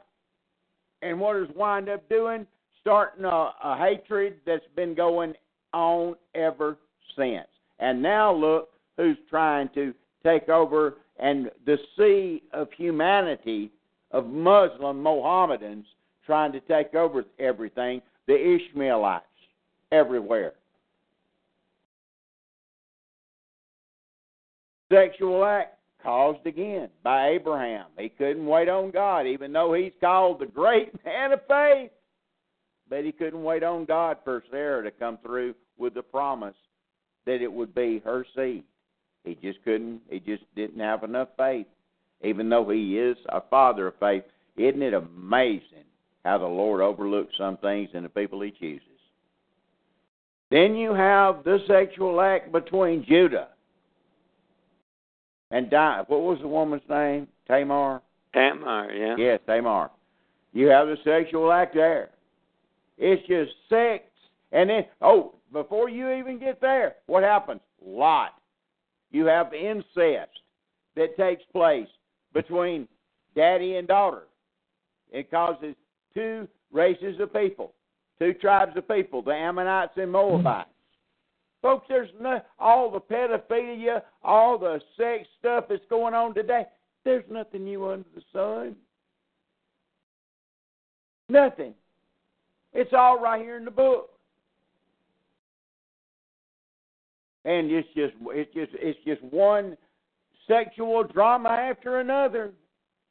Speaker 1: and what does wind up doing? Starting a, a hatred that's been going on ever since. And now look who's trying to take over and the sea of humanity of Muslim Mohammedans trying to take over everything, the Ishmaelites everywhere. Sexual act caused again by Abraham. He couldn't wait on God, even though he's called the great man of faith. But he couldn't wait on God for Sarah to come through with the promise that it would be her seed. He just couldn't, he just didn't have enough faith, even though he is a father of faith. Isn't it amazing how the Lord overlooks some things in the people he chooses? Then you have the sexual act between Judah and Di, what was the woman's name? Tamar.
Speaker 2: Tamar, yeah.
Speaker 1: Yes, Tamar. You have the sexual act there. It's just sex, and then oh, before you even get there, what happens? Lot. You have incest that takes place between daddy and daughter. It causes two races of people, two tribes of people, the Ammonites and Moabites. Folks, there's no, all the pedophilia, all the sex stuff that's going on today. There's nothing new under the sun. Nothing. It's all right here in the book. And it's just it's just it's just one sexual drama after another.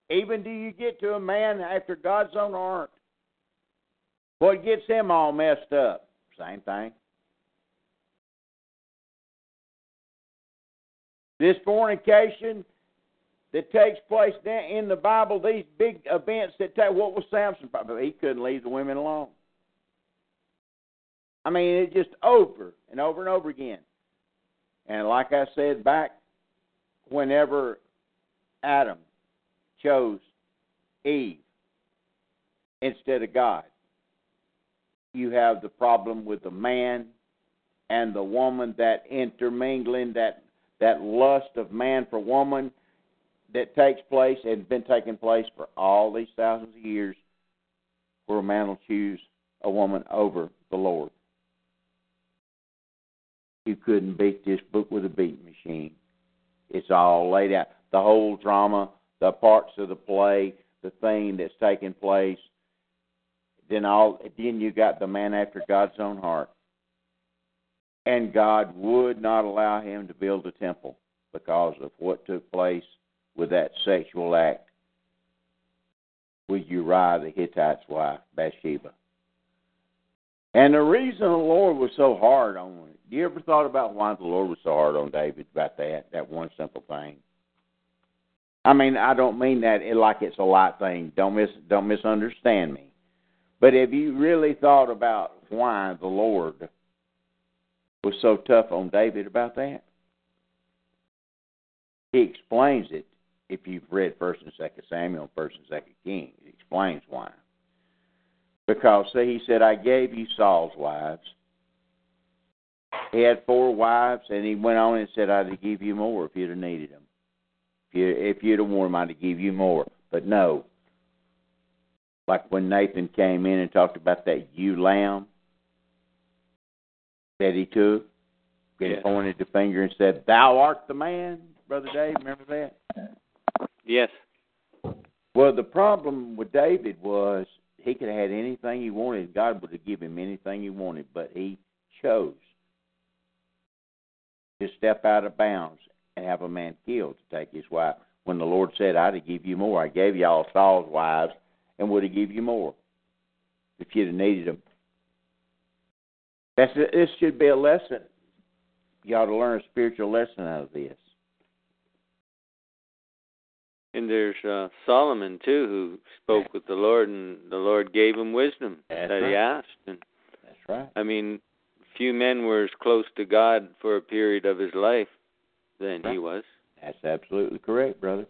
Speaker 1: Even do you get to a man after God's own heart? What gets him all messed up? Same thing. This fornication that takes place in the Bible, these big events that take what was Samson? He couldn't leave the women alone. I mean, it's just over and over and over again. And like I said back whenever Adam chose Eve instead of God, you have the problem with the man and the woman that intermingling, that that lust of man for woman that takes place and has been taking place for all these thousands of years, where a man will choose a woman over the Lord. You couldn't beat this book with a beat machine. It's all laid out. The whole drama, the parts of the play, the thing that's taking place. Then all then you got the man after God's own heart and God would not allow him to build a temple because of what took place with that sexual act with Uriah the Hittite's wife, Bathsheba. And the reason the Lord was so hard on it, you ever thought about why the Lord was so hard on David about that, that one simple thing? I mean, I don't mean that like it's a light thing. Don't mis don't misunderstand me. But have you really thought about why the Lord was so tough on David about that? He explains it if you've read First and Second Samuel First and Second Kings. He explains why. Because see, he said, I gave you Saul's wives. He had four wives, and he went on and said, I'd give you more if you'd have needed them. If, you, if you'd have worn them, I'd give you more. But no. Like when Nathan came in and talked about that ewe lamb, that he took and yes. pointed the finger and said, Thou art the man, Brother Dave. Remember that?
Speaker 2: Yes.
Speaker 1: Well, the problem with David was he could have had anything he wanted. God would have given him anything he wanted, but he chose to step out of bounds and have a man killed to take his wife. When the Lord said, I'd have give you more. I gave y'all Saul's wives and would have give you more if you'd have needed them. That's this should be a lesson. You ought to learn a spiritual lesson out of this.
Speaker 2: And there's uh, Solomon too, who spoke with the Lord, and the Lord gave him wisdom That's that right. he asked. And
Speaker 1: That's right.
Speaker 2: I mean, few men were as close to God for a period of his life than right. he was.
Speaker 1: That's absolutely correct, brother.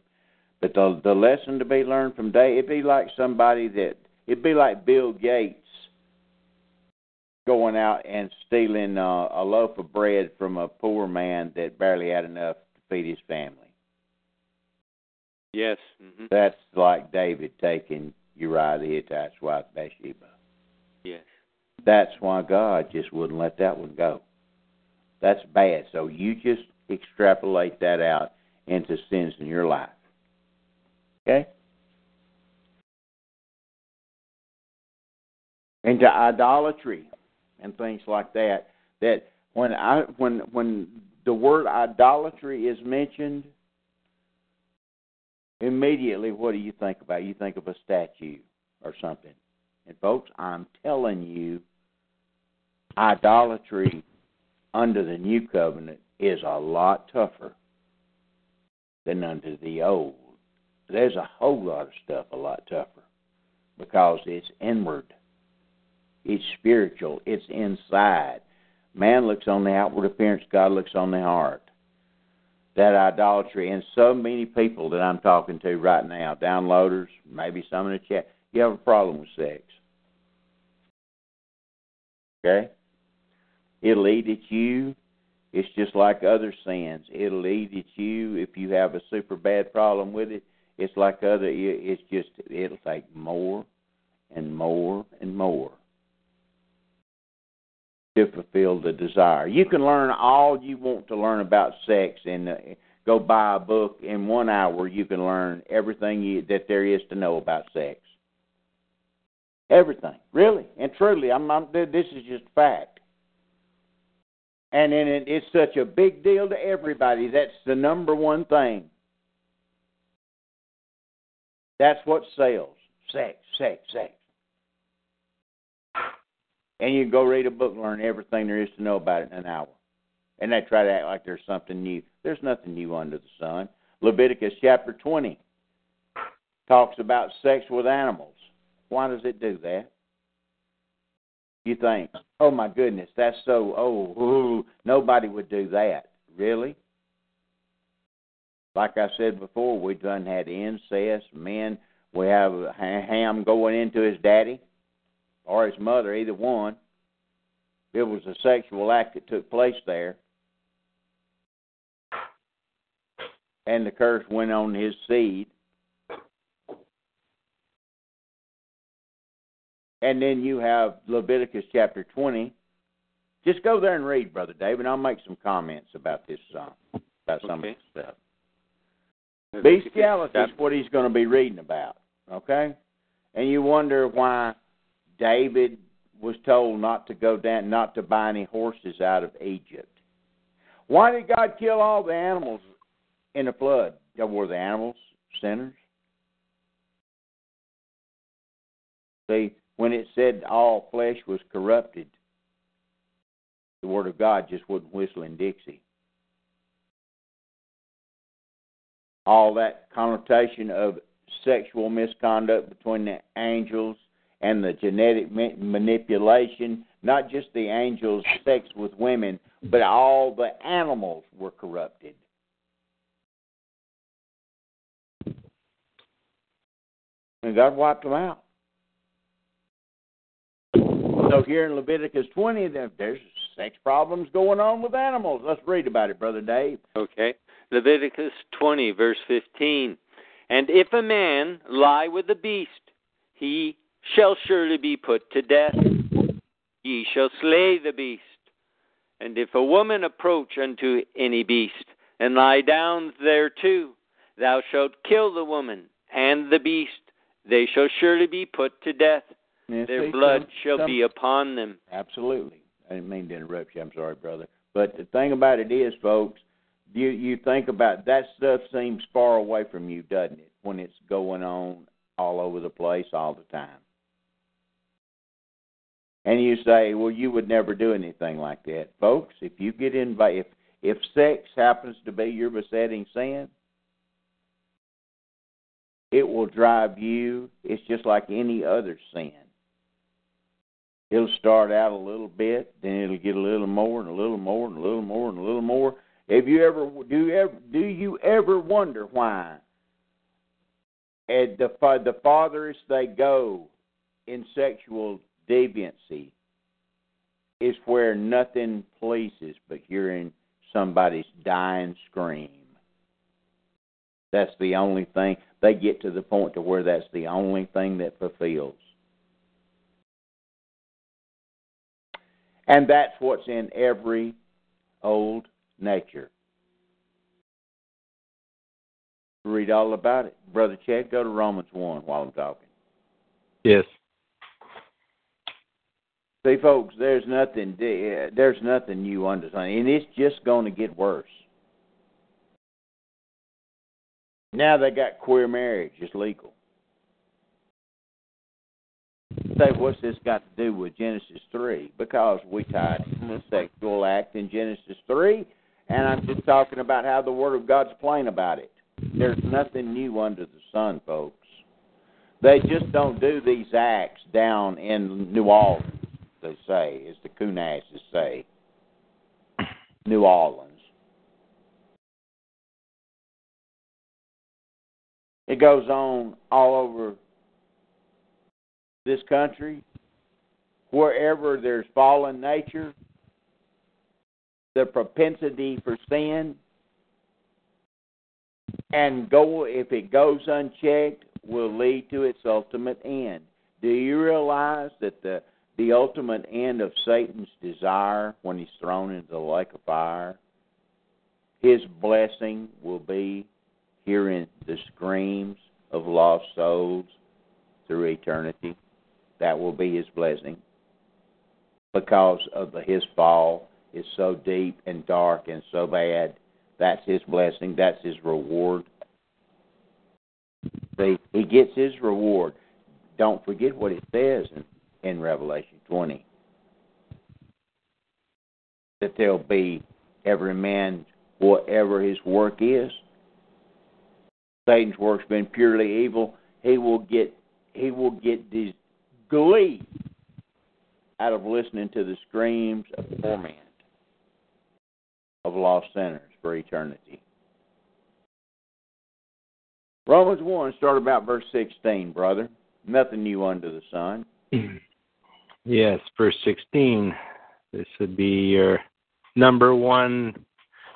Speaker 1: But the the lesson to be learned from day, it'd be like somebody that it'd be like Bill Gates going out and stealing uh, a loaf of bread from a poor man that barely had enough to feed his family.
Speaker 2: Yes. Mm-hmm.
Speaker 1: That's like David taking Uriah the Hittite's wife Bathsheba.
Speaker 2: Yes.
Speaker 1: That's why God just wouldn't let that one go. That's bad. So you just extrapolate that out into sins in your life. Okay? Into idolatry and things like that. That when I when when the word idolatry is mentioned, immediately what do you think about? You think of a statue or something. And folks, I'm telling you, idolatry under the new covenant is a lot tougher than under the old. There's a whole lot of stuff a lot tougher because it's inward. It's spiritual. It's inside. Man looks on the outward appearance, God looks on the heart. That idolatry. And so many people that I'm talking to right now, downloaders, maybe some in the chat, you have a problem with sex. Okay? It'll eat at you. It's just like other sins. It'll eat at you if you have a super bad problem with it. It's like other. It's just it'll take more and more and more to fulfill the desire. You can learn all you want to learn about sex and uh, go buy a book in one hour. You can learn everything you, that there is to know about sex. Everything, really and truly. I'm, I'm this is just fact. And then it, it's such a big deal to everybody. That's the number one thing. That's what sells. Sex, sex, sex and you go read a book, and learn everything there is to know about it in an hour. And they try to act like there's something new. There's nothing new under the sun. Leviticus chapter 20 talks about sex with animals. Why does it do that? You think, oh my goodness, that's so old. Ooh, nobody would do that. Really? Like I said before, we've done had incest, men. We have Ham going into his daddy or his mother, either one. It was a sexual act that took place there. And the curse went on his seed. And then you have Leviticus chapter 20. Just go there and read, Brother David. I'll make some comments about this, uh, about some okay. of this stuff. Bestiality is what he's going to be reading about, okay? And you wonder why David was told not to go down, not to buy any horses out of Egypt. Why did God kill all the animals in the flood? Were the animals sinners? See, when it said all flesh was corrupted, the Word of God just wouldn't whistle in Dixie. All that connotation of sexual misconduct between the angels and the genetic manipulation, not just the angel's sex with women, but all the animals were corrupted. And God wiped them out. So here in Leviticus 20, there's sex problems going on with animals. Let's read about it, Brother
Speaker 2: Dave. Okay. Leviticus 20, verse 15. And if a man lie with a beast, he shall surely be put to death. Ye shall slay the beast. And if a woman approach unto any beast, and lie down thereto, thou shalt kill the woman and the beast. They shall surely be put to death. Yes, Their blood shall be upon them.
Speaker 1: Absolutely. I didn't mean to interrupt you. I'm sorry, brother. But the thing about it is, folks, you you think about that stuff seems far away from you, doesn't it? When it's going on all over the place all the time and you say, "Well, you would never do anything like that." Folks, if you get in by, if if sex happens to be your besetting sin, it will drive you. It's just like any other sin. It'll start out a little bit, then it'll get a little more and a little more and a little more and a little more. Have you ever do you ever do you ever wonder why at the the farthest they go in sexual deviancy is where nothing pleases but hearing somebody's dying scream. That's the only thing. They get to the point to where that's the only thing that fulfills. And that's what's in every old nature. Read all about it. Brother Chad, go to Romans 1 while I'm talking.
Speaker 2: Yes.
Speaker 1: See, folks, there's nothing there's nothing new under the sun, and it's just going to get worse. Now they got queer marriage; it's legal. Say, what's this got to do with Genesis three? Because we tied sexual act in Genesis three, and I'm just talking about how the Word of God's plain about it. There's nothing new under the sun, folks. They just don't do these acts down in New Orleans they say, as the Coonasses say, New Orleans. It goes on all over this country. Wherever there's fallen nature, the propensity for sin, and go if it goes unchecked, will lead to its ultimate end. Do you realize that the the ultimate end of Satan's desire when he's thrown into the lake of fire. His blessing will be hearing the screams of lost souls through eternity. That will be his blessing because of the, his fall is so deep and dark and so bad. That's his blessing. That's his reward. See, he gets his reward. Don't forget what it says in in Revelation 20. That there'll be every man, whatever his work is. Satan's work's been purely evil. He will get he will get this glee out of listening to the screams of torment of lost sinners for eternity. Romans 1, start about verse 16, brother. Nothing new under the sun.
Speaker 2: Yes, verse 16. This would be your number one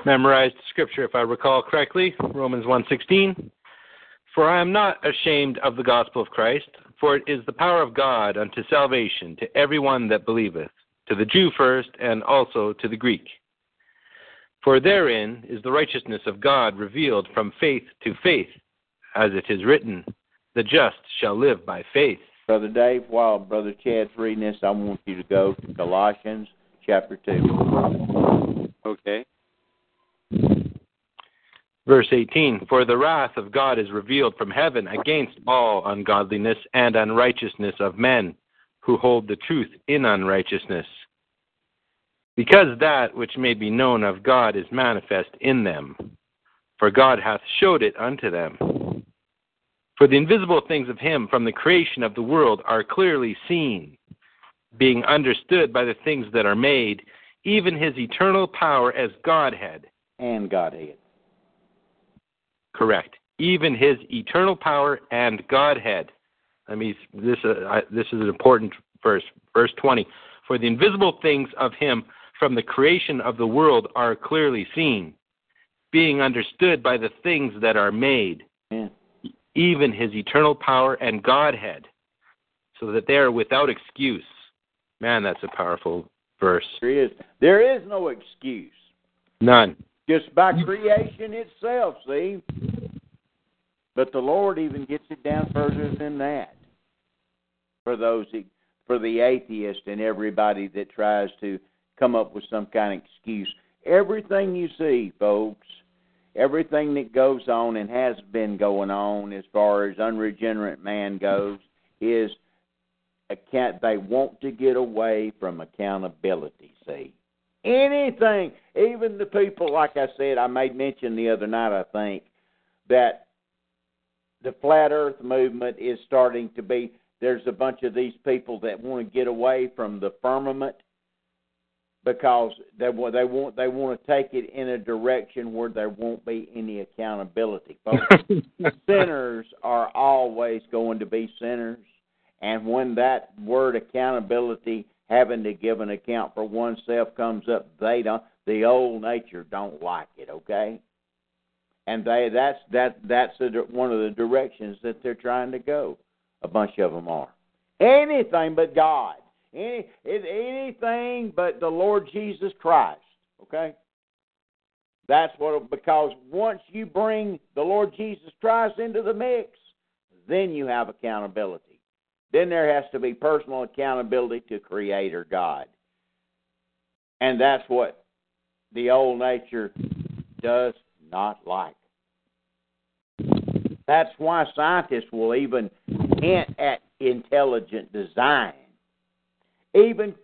Speaker 2: memorized scripture, if I recall correctly, Romans 1:16. For I am not ashamed of the gospel of Christ, for it is the power of God unto salvation to everyone that believeth, to the Jew first, and also to the Greek. For therein is the righteousness of God revealed from faith to faith, as it is written, The just shall live by faith.
Speaker 1: Brother Dave, while Brother Chad's reading this, I want you to go to Colossians chapter 2.
Speaker 2: Okay. Verse 18 For the wrath of God is revealed from heaven against all ungodliness and unrighteousness of men who hold the truth in unrighteousness, because that which may be known of God is manifest in them, for God hath showed it unto them. For the invisible things of him from the creation of the world are clearly seen, being understood by the things that are made, even his eternal power as Godhead.
Speaker 1: And Godhead.
Speaker 2: Correct. Even his eternal power and Godhead. I mean, this, uh, I, this is an important verse, verse 20. For the invisible things of him from the creation of the world are clearly seen, being understood by the things that are made.
Speaker 1: Yeah
Speaker 2: even his eternal power and Godhead, so that they are without excuse. Man, that's a powerful verse. There is,
Speaker 1: there is no excuse.
Speaker 2: None.
Speaker 1: Just by creation itself, see? But the Lord even gets it down further than that for those for the atheist and everybody that tries to come up with some kind of excuse. Everything you see, folks, everything that goes on and has been going on as far as unregenerate man goes is account they want to get away from accountability see anything even the people like i said i made mention the other night i think that the flat earth movement is starting to be there's a bunch of these people that want to get away from the firmament because they want they want they want to take it in a direction where there won't be any accountability. sinners are always going to be sinners, and when that word accountability, having to give an account for oneself, comes up, they don't the old nature don't like it. Okay, and they that's that that's a, one of the directions that they're trying to go. A bunch of them are anything but God any it's anything but the Lord Jesus Christ. Okay? That's what because once you bring the Lord Jesus Christ into the mix, then you have accountability. Then there has to be personal accountability to Creator God. And that's what the old nature does not like. That's why scientists will even hint at intelligent design even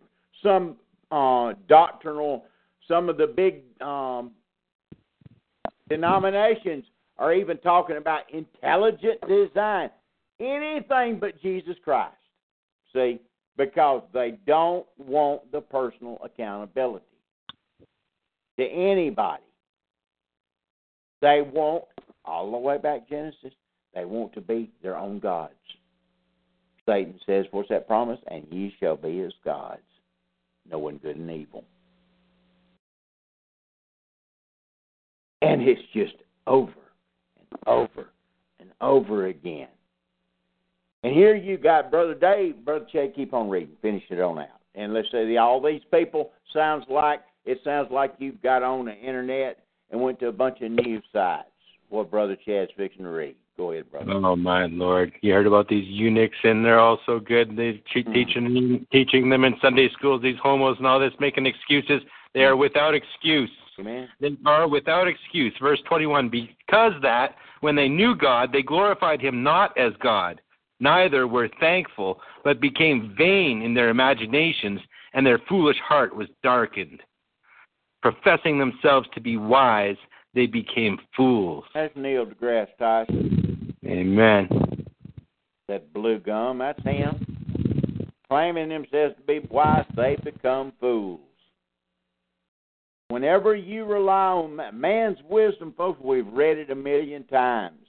Speaker 1: some uh, doctrinal, some of the big um, denominations are even talking about intelligent design. Anything but Jesus Christ. See? Because they don't want the personal accountability to anybody. They want, all the way back Genesis, they want to be their own gods. Satan says, What's that promise? And ye shall be as gods, knowing good and evil. And it's just over and over and over again. And here you got Brother Dave, Brother Chad, keep on reading, finish it on out. And let's say the, all these people sounds like it sounds like you've got on the internet and went to a bunch of news sites. What Brother Chad's fixing to read. Go ahead, brother. Oh
Speaker 2: my lord! You heard about these eunuchs, and they're all so good. They're mm. teaching teaching them in Sunday schools. These homos and all this, making excuses. They are without excuse.
Speaker 1: Amen. They
Speaker 2: are without excuse. Verse twenty-one. Because that when they knew God, they glorified Him not as God. Neither were thankful, but became vain in their imaginations, and their foolish heart was darkened. Professing themselves to be wise, they became fools.
Speaker 1: That's Neil deGrasse Tyson.
Speaker 2: Amen.
Speaker 1: That blue gum, that's him. Claiming themselves to be wise, they become fools. Whenever you rely on man's wisdom, folks, we've read it a million times,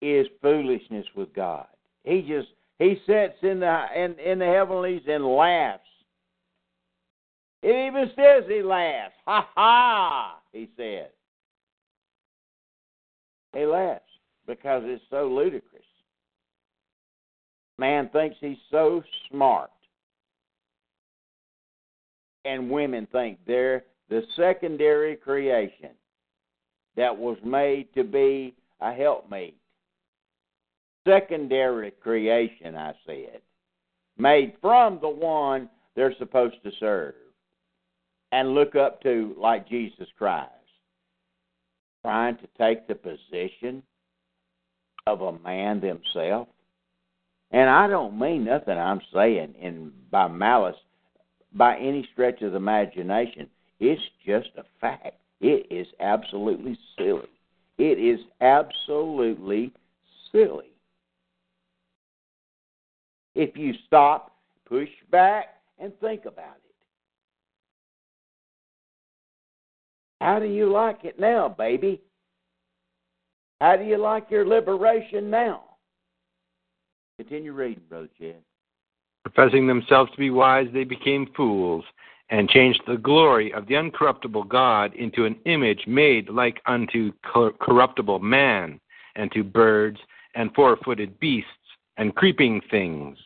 Speaker 1: is foolishness with God. He just he sits in the in, in the heavenlies and laughs. It even says he laughs. Ha ha! He says He laughs because it's so ludicrous. Man thinks he's so smart, and women think they're the secondary creation that was made to be a helpmate. Secondary creation, I said, made from the one they're supposed to serve and look up to like Jesus Christ. Trying to take the position of a man themselves? And I don't mean nothing I'm saying in by malice by any stretch of the imagination. It's just a fact. It is absolutely silly. It is absolutely silly. If you stop, push back, and think about it. How do you like it now, baby? How do you like your liberation now? Continue reading, Brother Chad.
Speaker 2: Professing themselves to be wise, they became fools and changed the glory of the uncorruptible God into an image made like unto cor- corruptible man, and to birds, and four footed beasts, and creeping things.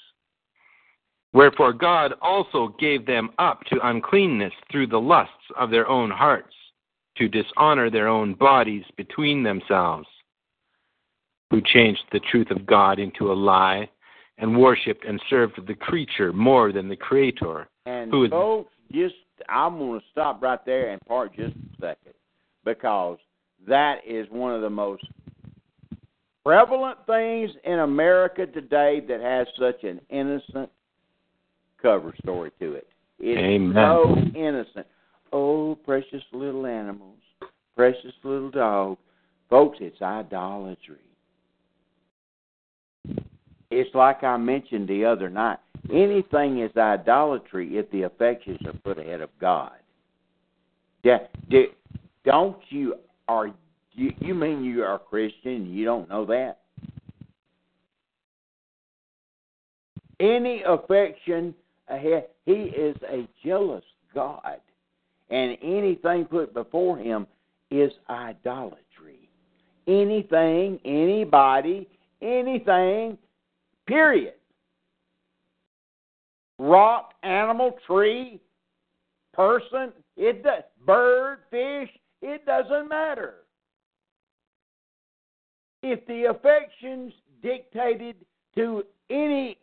Speaker 2: Wherefore God also gave them up to uncleanness through the lusts of their own hearts, to dishonor their own bodies between themselves, who changed the truth of God into a lie and worshiped and served the creature more than the creator.
Speaker 1: And
Speaker 2: who
Speaker 1: is folks, just I'm going to stop right there and part just a second because that is one of the most prevalent things in America today that has such an innocent cover story to it. It's Amen. so innocent. Oh, precious little animals, precious little dog. Folks, it's idolatry it's like I mentioned the other night. Anything is idolatry if the affections are put ahead of God. Yeah, do, don't you are you, you mean you are a Christian? You don't know that. Any affection ahead, He is a jealous God, and anything put before Him is idolatry. Anything, anybody, anything Period. Rock, animal, tree, person, it does, bird, fish, it doesn't matter. If the affections dictated to any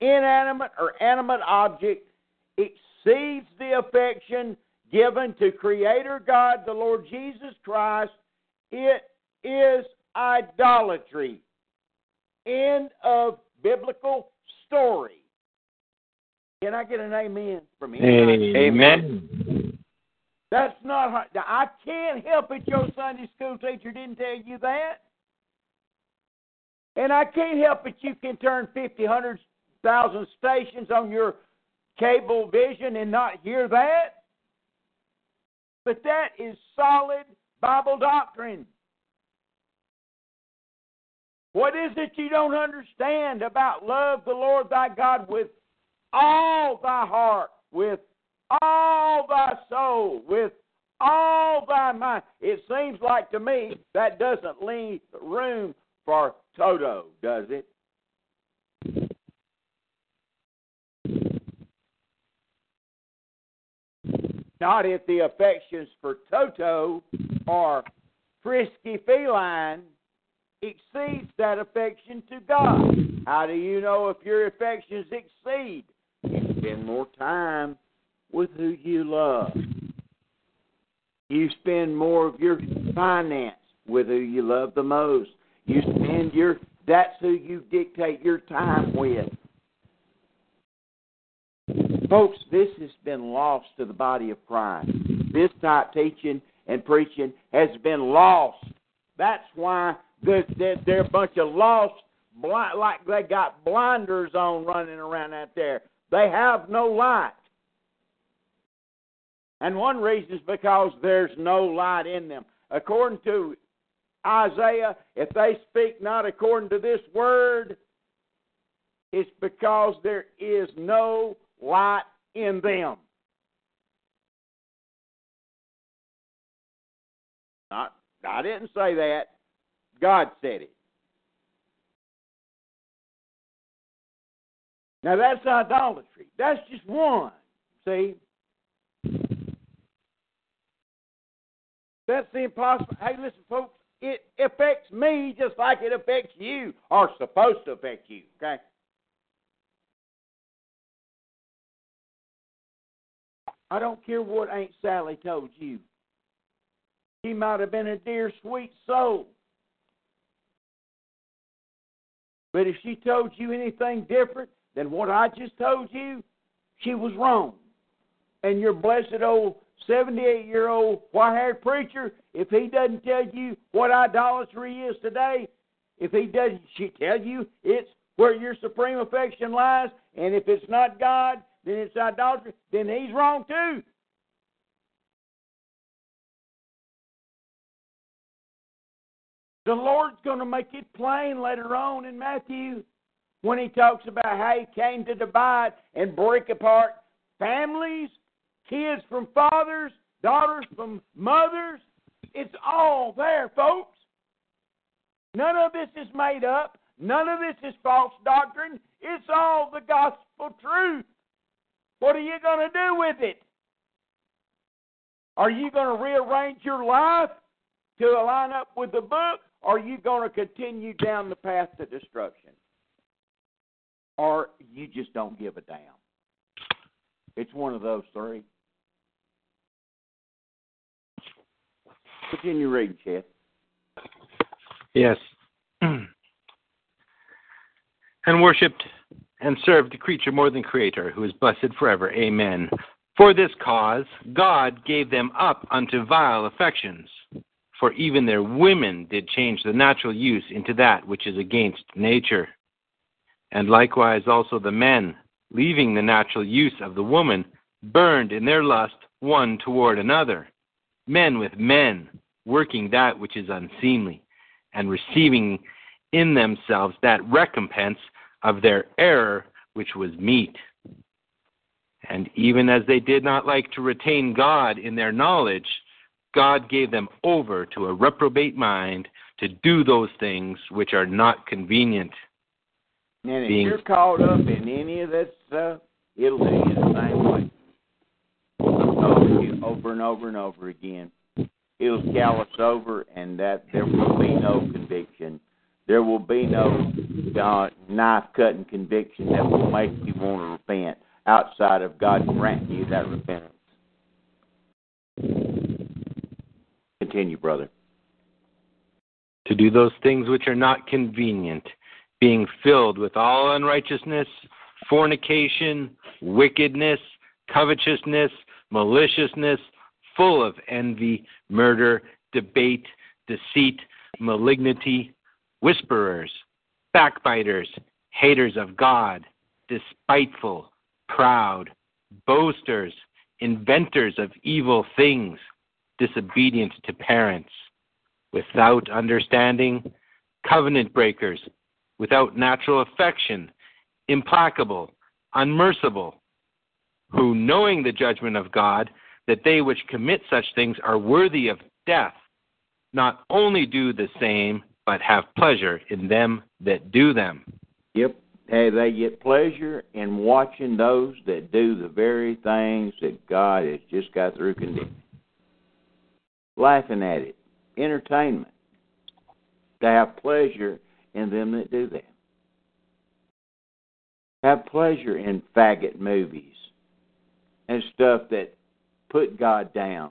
Speaker 1: inanimate or animate object exceeds the affection given to Creator God, the Lord Jesus Christ, it is idolatry. End of biblical story. Can I get an amen from you?
Speaker 2: Amen.
Speaker 1: That's not hard. I can't help it. Your Sunday school teacher didn't tell you that. And I can't help it. You can turn fifty, hundred, thousand stations on your cable vision and not hear that. But that is solid Bible doctrine. What is it you don't understand about love the Lord thy God with all thy heart, with all thy soul, with all thy mind? It seems like to me that doesn't leave room for Toto, does it? Not if the affections for Toto are frisky feline exceeds that affection to God. How do you know if your affections exceed? You spend more time with who you love. You spend more of your finance with who you love the most. You spend your that's who you dictate your time with. Folks, this has been lost to the body of Christ. This type teaching and preaching has been lost. That's why that they're, they're a bunch of lost, blind, like they got blinders on running around out there. They have no light. And one reason is because there's no light in them. According to Isaiah, if they speak not according to this word, it's because there is no light in them. Not, I didn't say that. God said it. Now that's idolatry. That's just one. See? That's the impossible. Hey, listen, folks, it affects me just like it affects you, or supposed to affect you, okay? I don't care what Aunt Sally told you. She might have been a dear, sweet soul. But if she told you anything different than what I just told you, she was wrong. And your blessed old 78 year old white haired preacher, if he doesn't tell you what idolatry is today, if he doesn't she tell you it's where your supreme affection lies, and if it's not God, then it's idolatry, then he's wrong too. The Lord's going to make it plain later on in Matthew when he talks about how he came to divide and break apart families, kids from fathers, daughters from mothers. It's all there, folks. None of this is made up. None of this is false doctrine. It's all the gospel truth. What are you going to do with it? Are you going to rearrange your life to align up with the book? Are you going to continue down the path to destruction? Or you just don't give a damn? It's one of those three. Continue reading, Chad.
Speaker 2: Yes. and worshipped and served the creature more than creator, who is blessed forever. Amen. For this cause, God gave them up unto vile affections for even their women did change the natural use into that which is against nature. And likewise also the men, leaving the natural use of the woman, burned in their lust one toward another, men with men, working that which is unseemly, and receiving in themselves that recompense of their error which was meat. And even as they did not like to retain God in their knowledge, God gave them over to a reprobate mind to do those things which are not convenient.
Speaker 1: And if Being... you're caught up in any of that stuff, it'll do you the same way. Over, over and over and over again. It'll callous over, and that there will be no conviction. There will be no uh, knife cutting conviction that will make you want to repent outside of God granting you that repentance. continue, brother.
Speaker 2: To do those things which are not convenient, being filled with all unrighteousness, fornication, wickedness, covetousness, maliciousness, full of envy, murder, debate, deceit, malignity, whisperers, backbiters, haters of God, despiteful, proud, boasters, inventors of evil things disobedient to parents, without understanding, covenant breakers, without natural affection, implacable, unmerciful, who, knowing the judgment of God, that they which commit such things are worthy of death, not only do the same, but have pleasure in them that do them.
Speaker 1: Yep. Hey, they get pleasure in watching those that do the very things that God has just got through condemning laughing at it, entertainment. To have pleasure in them that do that. Have pleasure in faggot movies and stuff that put God down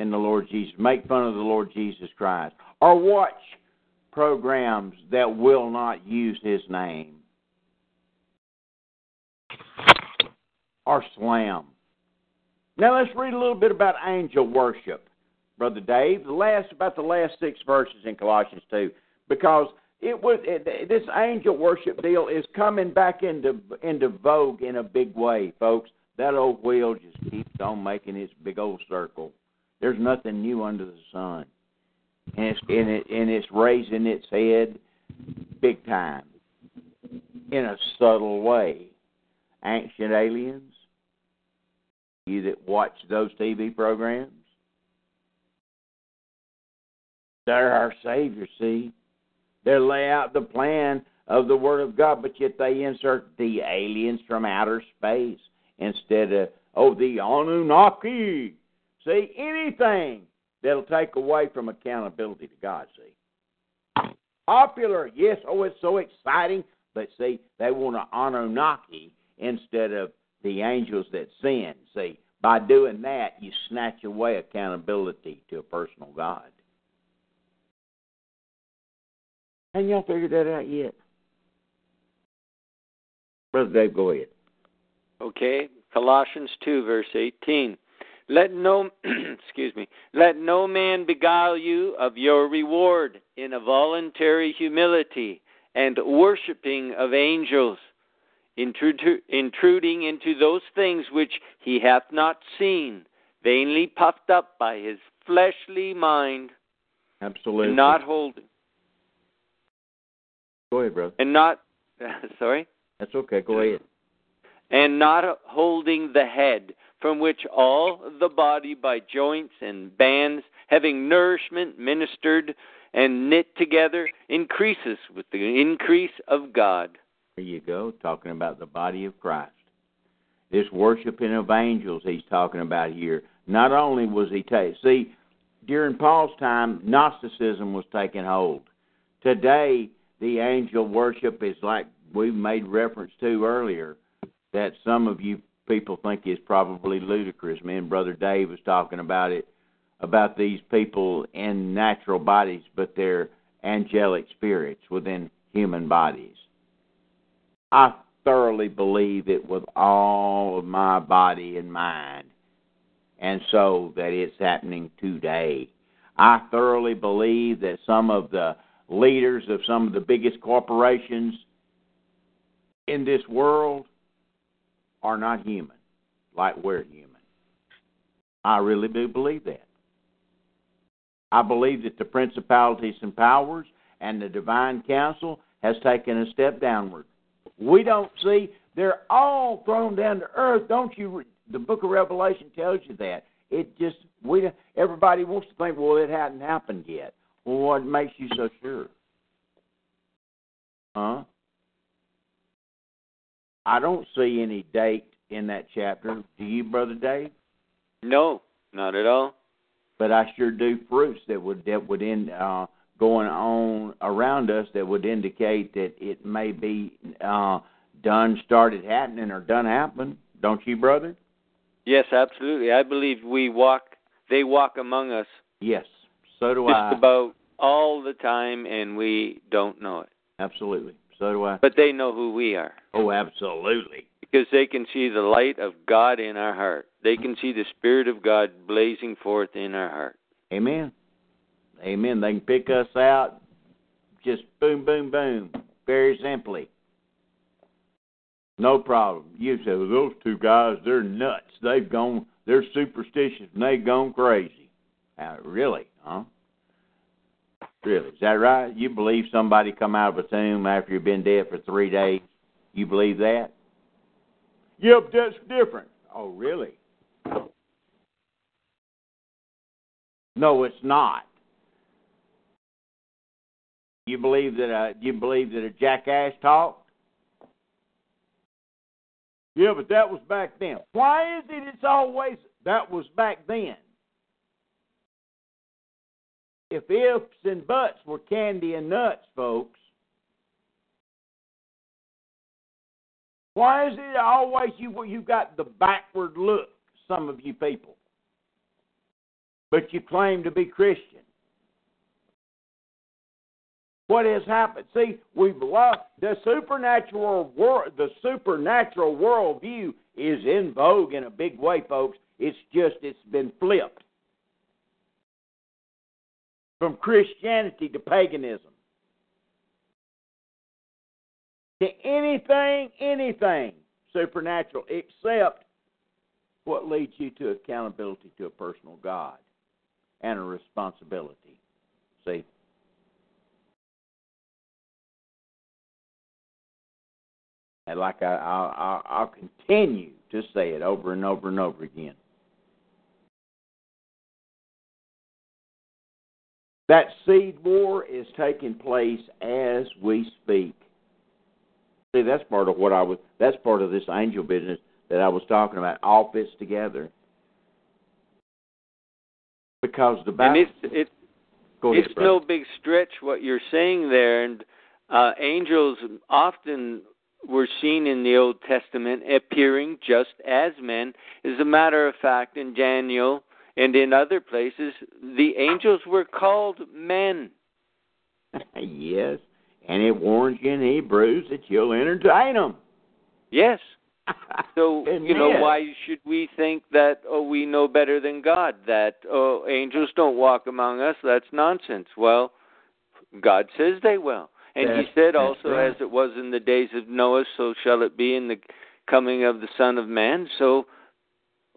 Speaker 1: and the Lord Jesus, make fun of the Lord Jesus Christ, or watch programs that will not use his name or slam now let's read a little bit about angel worship, Brother Dave. The last about the last six verses in Colossians two, because it was it, this angel worship deal is coming back into into vogue in a big way, folks. That old wheel just keeps on making its big old circle. There's nothing new under the sun, and it's and, it, and it's raising its head big time in a subtle way. Ancient aliens, you that watch those TV programs. They're our Savior, see? They lay out the plan of the Word of God, but yet they insert the aliens from outer space instead of, oh, the Anunnaki. See, anything that'll take away from accountability to God, see? Popular, yes, oh, it's so exciting, but see, they want an Anunnaki instead of the angels that sin. See, by doing that, you snatch away accountability to a personal God. And y'all figured that out yet? Brother Dave, go ahead.
Speaker 2: Okay, Colossians 2, verse 18. Let no, excuse me, let no man beguile you of your reward in a voluntary humility and worshiping of angels intruding into those things which he hath not seen, vainly puffed up by his fleshly mind.
Speaker 1: Absolutely. And
Speaker 2: not holding.
Speaker 1: Go ahead, brother.
Speaker 2: And not, sorry?
Speaker 1: That's okay. Go ahead.
Speaker 2: And not holding the head, from which all the body by joints and bands, having nourishment ministered and knit together, increases with the increase of God.
Speaker 1: There you go, talking about the body of Christ. This worshiping of angels he's talking about here. Not only was he take see, during Paul's time, Gnosticism was taking hold. Today, the angel worship is like we made reference to earlier, that some of you people think is probably ludicrous. Me and Brother Dave was talking about it, about these people in natural bodies, but they're angelic spirits within human bodies. I thoroughly believe it with all of my body and mind, and so that it's happening today. I thoroughly believe that some of the leaders of some of the biggest corporations in this world are not human like we're human. I really do believe that. I believe that the principalities and powers and the divine council has taken a step downward we don't see. They're all thrown down to earth. Don't you? The Book of Revelation tells you that. It just we everybody wants to think, well, it hadn't happened yet. Well, what makes you so sure? Huh? I don't see any date in that chapter. Do you, Brother Dave?
Speaker 2: No, not at all.
Speaker 1: But I sure do proofs that would that would end uh, going on around us that would indicate that it may be uh, done, started happening, or done happen. Don't you, brother?
Speaker 2: Yes, absolutely. I believe we walk; they walk among us.
Speaker 1: Yes, so do
Speaker 2: just I. Just about all the time, and we don't know it.
Speaker 1: Absolutely, so do I.
Speaker 2: But they know who we are.
Speaker 1: Oh, absolutely.
Speaker 2: Because they can see the light of God in our heart. They can see the Spirit of God blazing forth in our heart.
Speaker 1: Amen. Amen. They can pick us out just boom, boom, boom, very simply. No problem. You say, well, those two guys, they're nuts. They've gone, they're superstitious and they've gone crazy. Uh, really, huh? Really, is that right? You believe somebody come out of a tomb after you've been dead for three days? You believe that? Yep, that's different. Oh, really? No, it's not. You believe that a uh, you believe that a jackass talked? Yeah, but that was back then. Why is it it's always that was back then? If ifs and buts were candy and nuts, folks, why is it always you you got the backward look? Some of you people, but you claim to be Christian what has happened. See, we've lost the supernatural world. The supernatural worldview is in vogue in a big way, folks. It's just it's been flipped from Christianity to paganism. To anything, anything supernatural except what leads you to accountability to a personal God and a responsibility. See, And like I, I'll, I'll continue to say it over and over and over again. That seed war is taking place as we speak. See, that's part of what I was. That's part of this angel business that I was talking about. All fits together because the
Speaker 2: And it's it's, ahead, it's no big stretch what you're saying there, and uh, angels often were seen in the Old Testament appearing just as men. As a matter of fact, in Daniel and in other places, the angels were called men.
Speaker 1: yes, and it warns you in Hebrews that you'll entertain them.
Speaker 2: Yes. So you know why should we think that oh we know better than God that oh angels don't walk among us that's nonsense. Well, God says they will. And he said also, right. as it was in the days of Noah, so shall it be in the coming of the Son of Man. So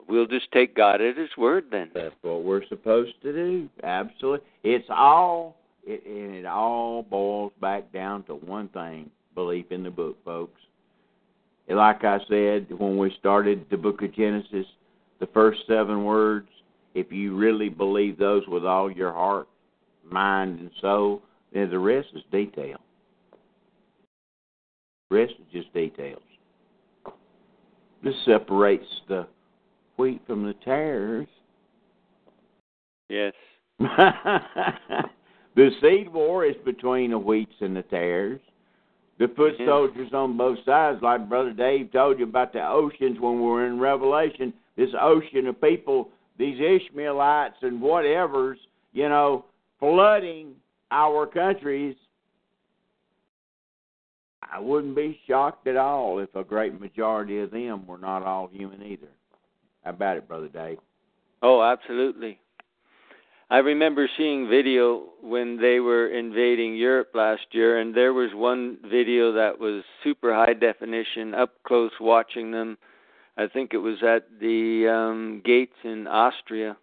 Speaker 2: we'll just take God at His word then.
Speaker 1: That's what we're supposed to do. Absolutely. It's all, it, and it all boils back down to one thing belief in the book, folks. like I said when we started the book of Genesis, the first seven words, if you really believe those with all your heart, mind, and soul, then the rest is detail. Rest is just details. This separates the wheat from the tares.
Speaker 2: Yes.
Speaker 1: the seed war is between the wheats and the tares. The foot soldiers on both sides, like Brother Dave told you about the oceans when we were in Revelation, this ocean of people, these Ishmaelites and whatevers, you know, flooding our countries I wouldn't be shocked at all if a great majority of them were not all human either. How about it, Brother Dave?
Speaker 2: Oh, absolutely. I remember seeing video when they were invading Europe last year, and there was one video that was super high definition, up close watching them. I think it was at the um, gates in Austria,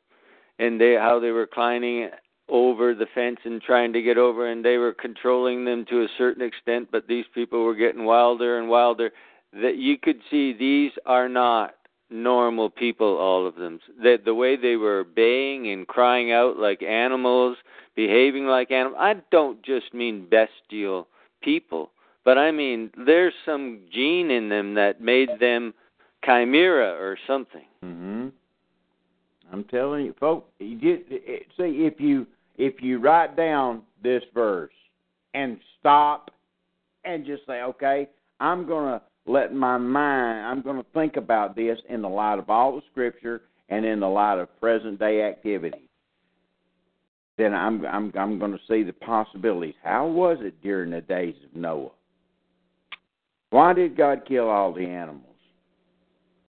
Speaker 2: and they how they were climbing over the fence and trying to get over, and they were controlling them to a certain extent, but these people were getting wilder and wilder. That you could see these are not normal people, all of them. That the way they were baying and crying out like animals, behaving like animals. I don't just mean bestial people, but I mean there's some gene in them that made them chimera or something.
Speaker 1: Mm-hmm. I'm telling you, folks. You get eh, see if you if you write down this verse and stop and just say, okay, I'm going to let my mind, I'm going to think about this in the light of all the scripture and in the light of present day activity. Then I'm I'm I'm going to see the possibilities. How was it during the days of Noah? Why did God kill all the animals?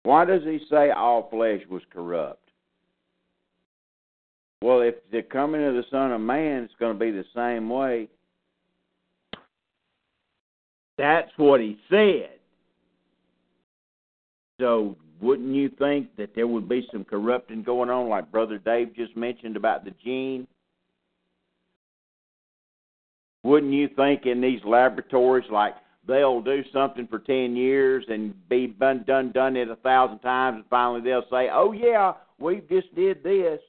Speaker 1: Why does he say all flesh was corrupt? Well, if the coming of the Son of Man is going to be the same way, that's what he said. So, wouldn't you think that there would be some corrupting going on, like Brother Dave just mentioned about the gene? Wouldn't you think in these laboratories, like they'll do something for ten years and be done done done it a thousand times, and finally they'll say, "Oh yeah, we just did this."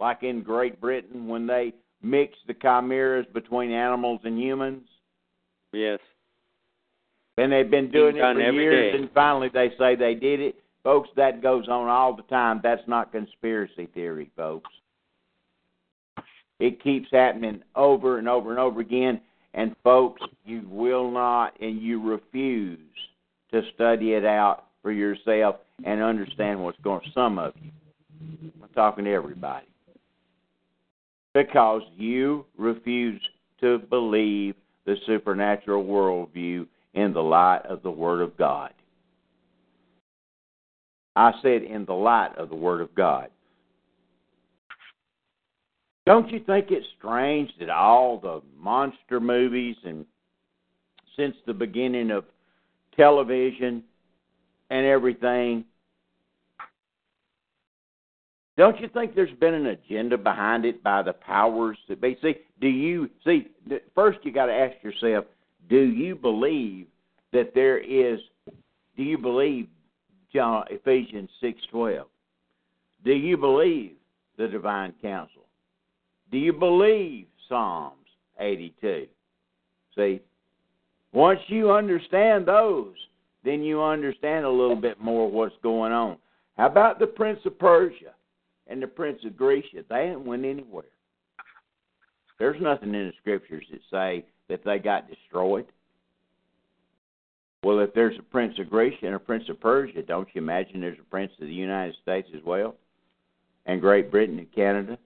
Speaker 1: like in Great Britain when they mixed the chimeras between animals and humans?
Speaker 2: Yes.
Speaker 1: And they've been doing it for years, day. and finally they say they did it. Folks, that goes on all the time. That's not conspiracy theory, folks. It keeps happening over and over and over again. And, folks, you will not and you refuse to study it out for yourself and understand what's going on. Some of you. I'm talking to everybody because you refuse to believe the supernatural worldview in the light of the Word of God. I said, in the light of the Word of God. Don't you think it's strange that all the monster movies and since the beginning of television and everything don't you think there's been an agenda behind it by the powers that be? See, do you see? First, you got to ask yourself: Do you believe that there is? Do you believe John Ephesians six twelve? Do you believe the divine council? Do you believe Psalms eighty two? See, once you understand those, then you understand a little bit more what's going on. How about the Prince of Persia? and the Prince of Grecia. They didn't went anywhere. There's nothing in the scriptures that say that they got destroyed. Well, if there's a Prince of Grecia and a Prince of Persia, don't you imagine there's a Prince of the United States as well? And Great Britain and Canada?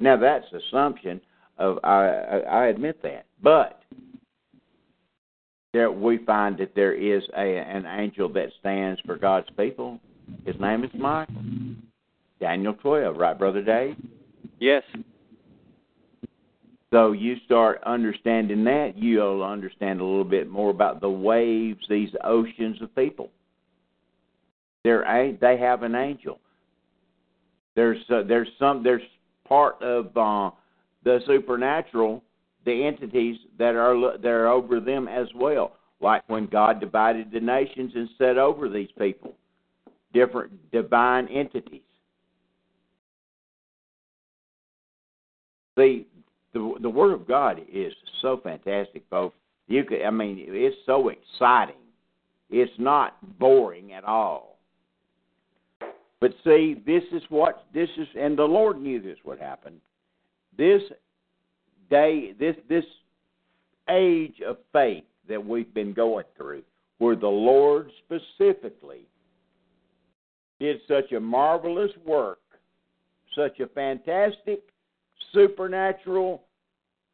Speaker 1: Now, that's assumption of, I, I admit that. But there we find that there is a, an angel that stands for God's people. His name is Michael. Daniel 12, right, Brother Dave?
Speaker 2: Yes.
Speaker 1: So you start understanding that, you'll understand a little bit more about the waves, these oceans of people. They're, they have an angel. There's uh, there's some there's part of uh, the supernatural, the entities that are that are over them as well. Like when God divided the nations and set over these people, different divine entities. See, the the Word of God is so fantastic, folks. You could, I mean, it's so exciting. It's not boring at all. But see, this is what this is, and the Lord knew this would happen. This day, this this age of faith that we've been going through, where the Lord specifically did such a marvelous work, such a fantastic supernatural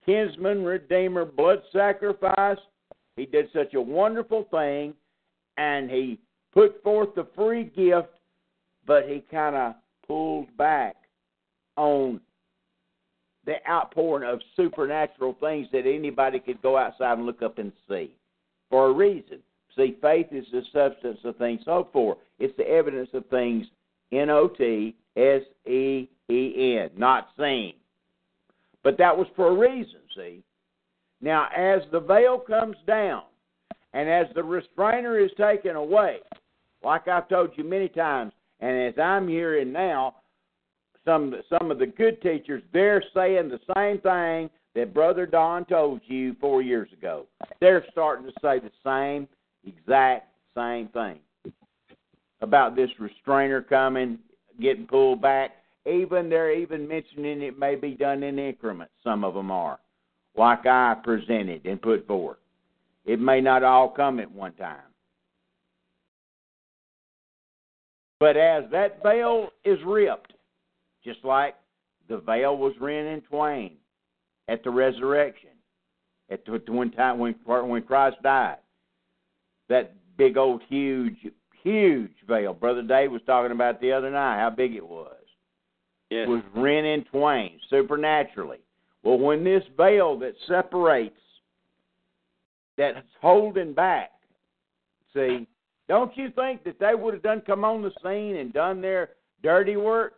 Speaker 1: kinsman redeemer blood sacrifice. He did such a wonderful thing, and he put forth the free gift, but he kind of pulled back on the outpouring of supernatural things that anybody could go outside and look up and see for a reason. See, faith is the substance of things hoped for. It's the evidence of things N O T S E E N, not seen. But that was for a reason, see? Now, as the veil comes down and as the restrainer is taken away, like I've told you many times, and as I'm hearing now, some some of the good teachers they're saying the same thing that Brother Don told you four years ago. They're starting to say the same exact same thing about this restrainer coming, getting pulled back, even they're even mentioning it may be done in increments. Some of them are, like I presented and put forth. It may not all come at one time. But as that veil is ripped, just like the veil was rent in twain at the resurrection, at the one time when when Christ died, that big old huge huge veil. Brother Dave was talking about the other night how big it was yes. was rent in twain supernaturally. Well, when this veil that separates, that's holding back, see, don't you think that they would have done come on the scene and done their dirty work?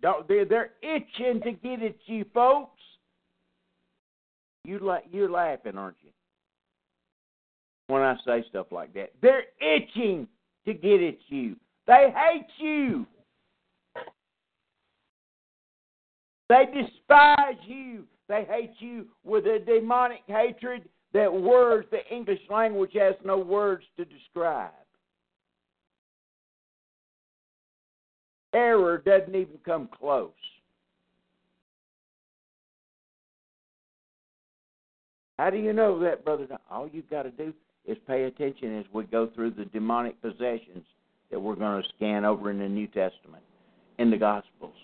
Speaker 1: Don't, they're, they're itching to get at you, folks. You la- you're laughing, aren't you? When I say stuff like that, they're itching to get at you. They hate you. They despise you. They hate you with a demonic hatred that words, the English language has no words to describe. Error doesn't even come close. How do you know that, brother? All you've got to do is pay attention as we go through the demonic possessions that we're going to scan over in the New Testament, in the Gospels.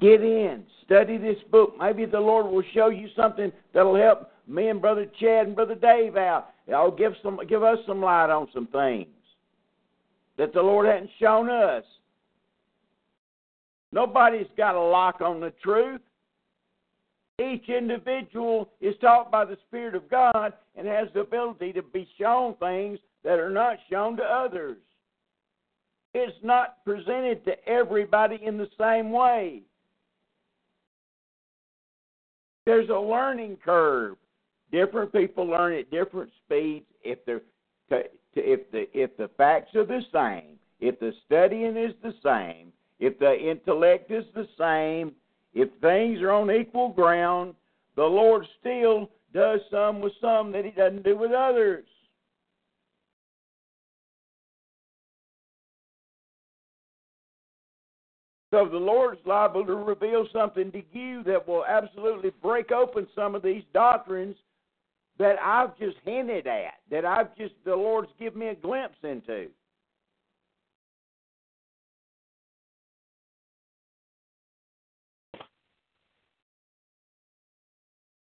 Speaker 1: Get in, study this book. Maybe the Lord will show you something that'll help me and Brother Chad and Brother Dave out. it will give some, give us some light on some things that the Lord hadn't shown us. Nobody's got a lock on the truth. Each individual is taught by the Spirit of God and has the ability to be shown things that are not shown to others. It's not presented to everybody in the same way. There's a learning curve. Different people learn at different speeds. If the if the if the facts are the same, if the studying is the same, if the intellect is the same, if things are on equal ground, the Lord still does some with some that He doesn't do with others. So the Lord's liable to reveal something to you that will absolutely break open some of these doctrines that I've just hinted at, that I've just, the Lord's given me a glimpse into.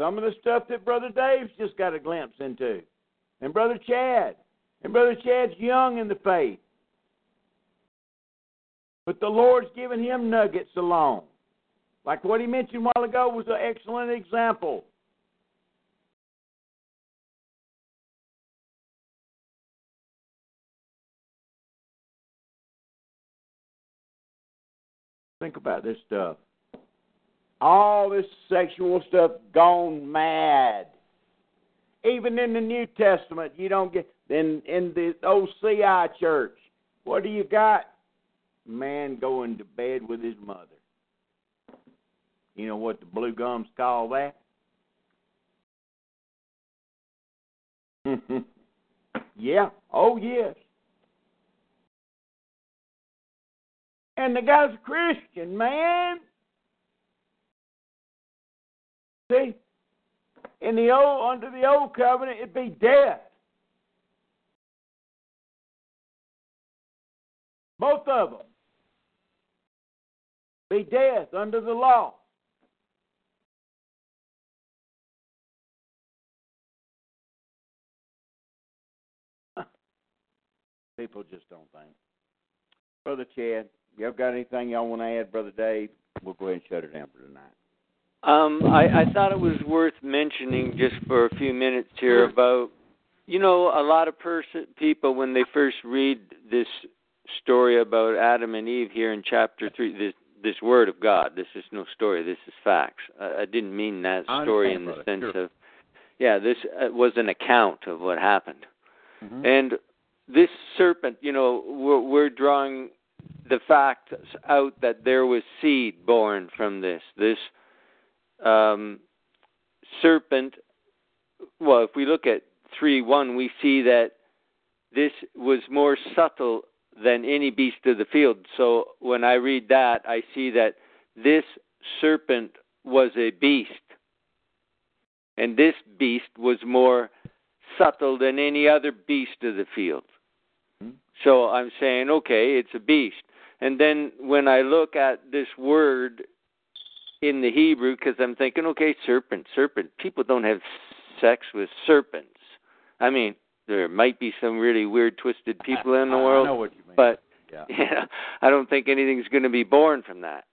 Speaker 1: Some of the stuff that Brother Dave's just got a glimpse into, and Brother Chad, and Brother Chad's young in the faith. But the Lord's given him nuggets along. Like what he mentioned a while ago was an excellent example. Think about this stuff. All this sexual stuff gone mad. Even in the New Testament, you don't get in in the OCI church. What do you got? man going to bed with his mother. You know what the blue gums call that? yeah. Oh, yes. And the guy's a Christian, man. See, in the old under the old covenant, it'd be death. Both of them. They under the law. People just don't think. Brother Chad, y'all got anything y'all want to add, Brother Dave? We'll go ahead and shut it down for tonight.
Speaker 2: Um, I, I thought it was worth mentioning just for a few minutes here about, you know, a lot of person people when they first read this story about Adam and Eve here in chapter three, this this word of God. This is no story. This is facts. I, I didn't mean that story in the sense sure. of, yeah, this uh, was an account of what happened. Mm-hmm. And this serpent, you know, we're, we're drawing the facts out that there was seed born from this. This um, serpent. Well, if we look at three one, we see that this was more subtle than any beast of the field. So when I read that, I see that this serpent was a beast. And this beast was more subtle than any other beast of the field. Hmm? So I'm saying, okay, it's a beast. And then when I look at this word in the Hebrew, because I'm thinking, okay, serpent, serpent. People don't have sex with serpents. I mean, there might be some really weird, twisted people in the world. But yeah. yeah, I don't think anything's going to be born from that.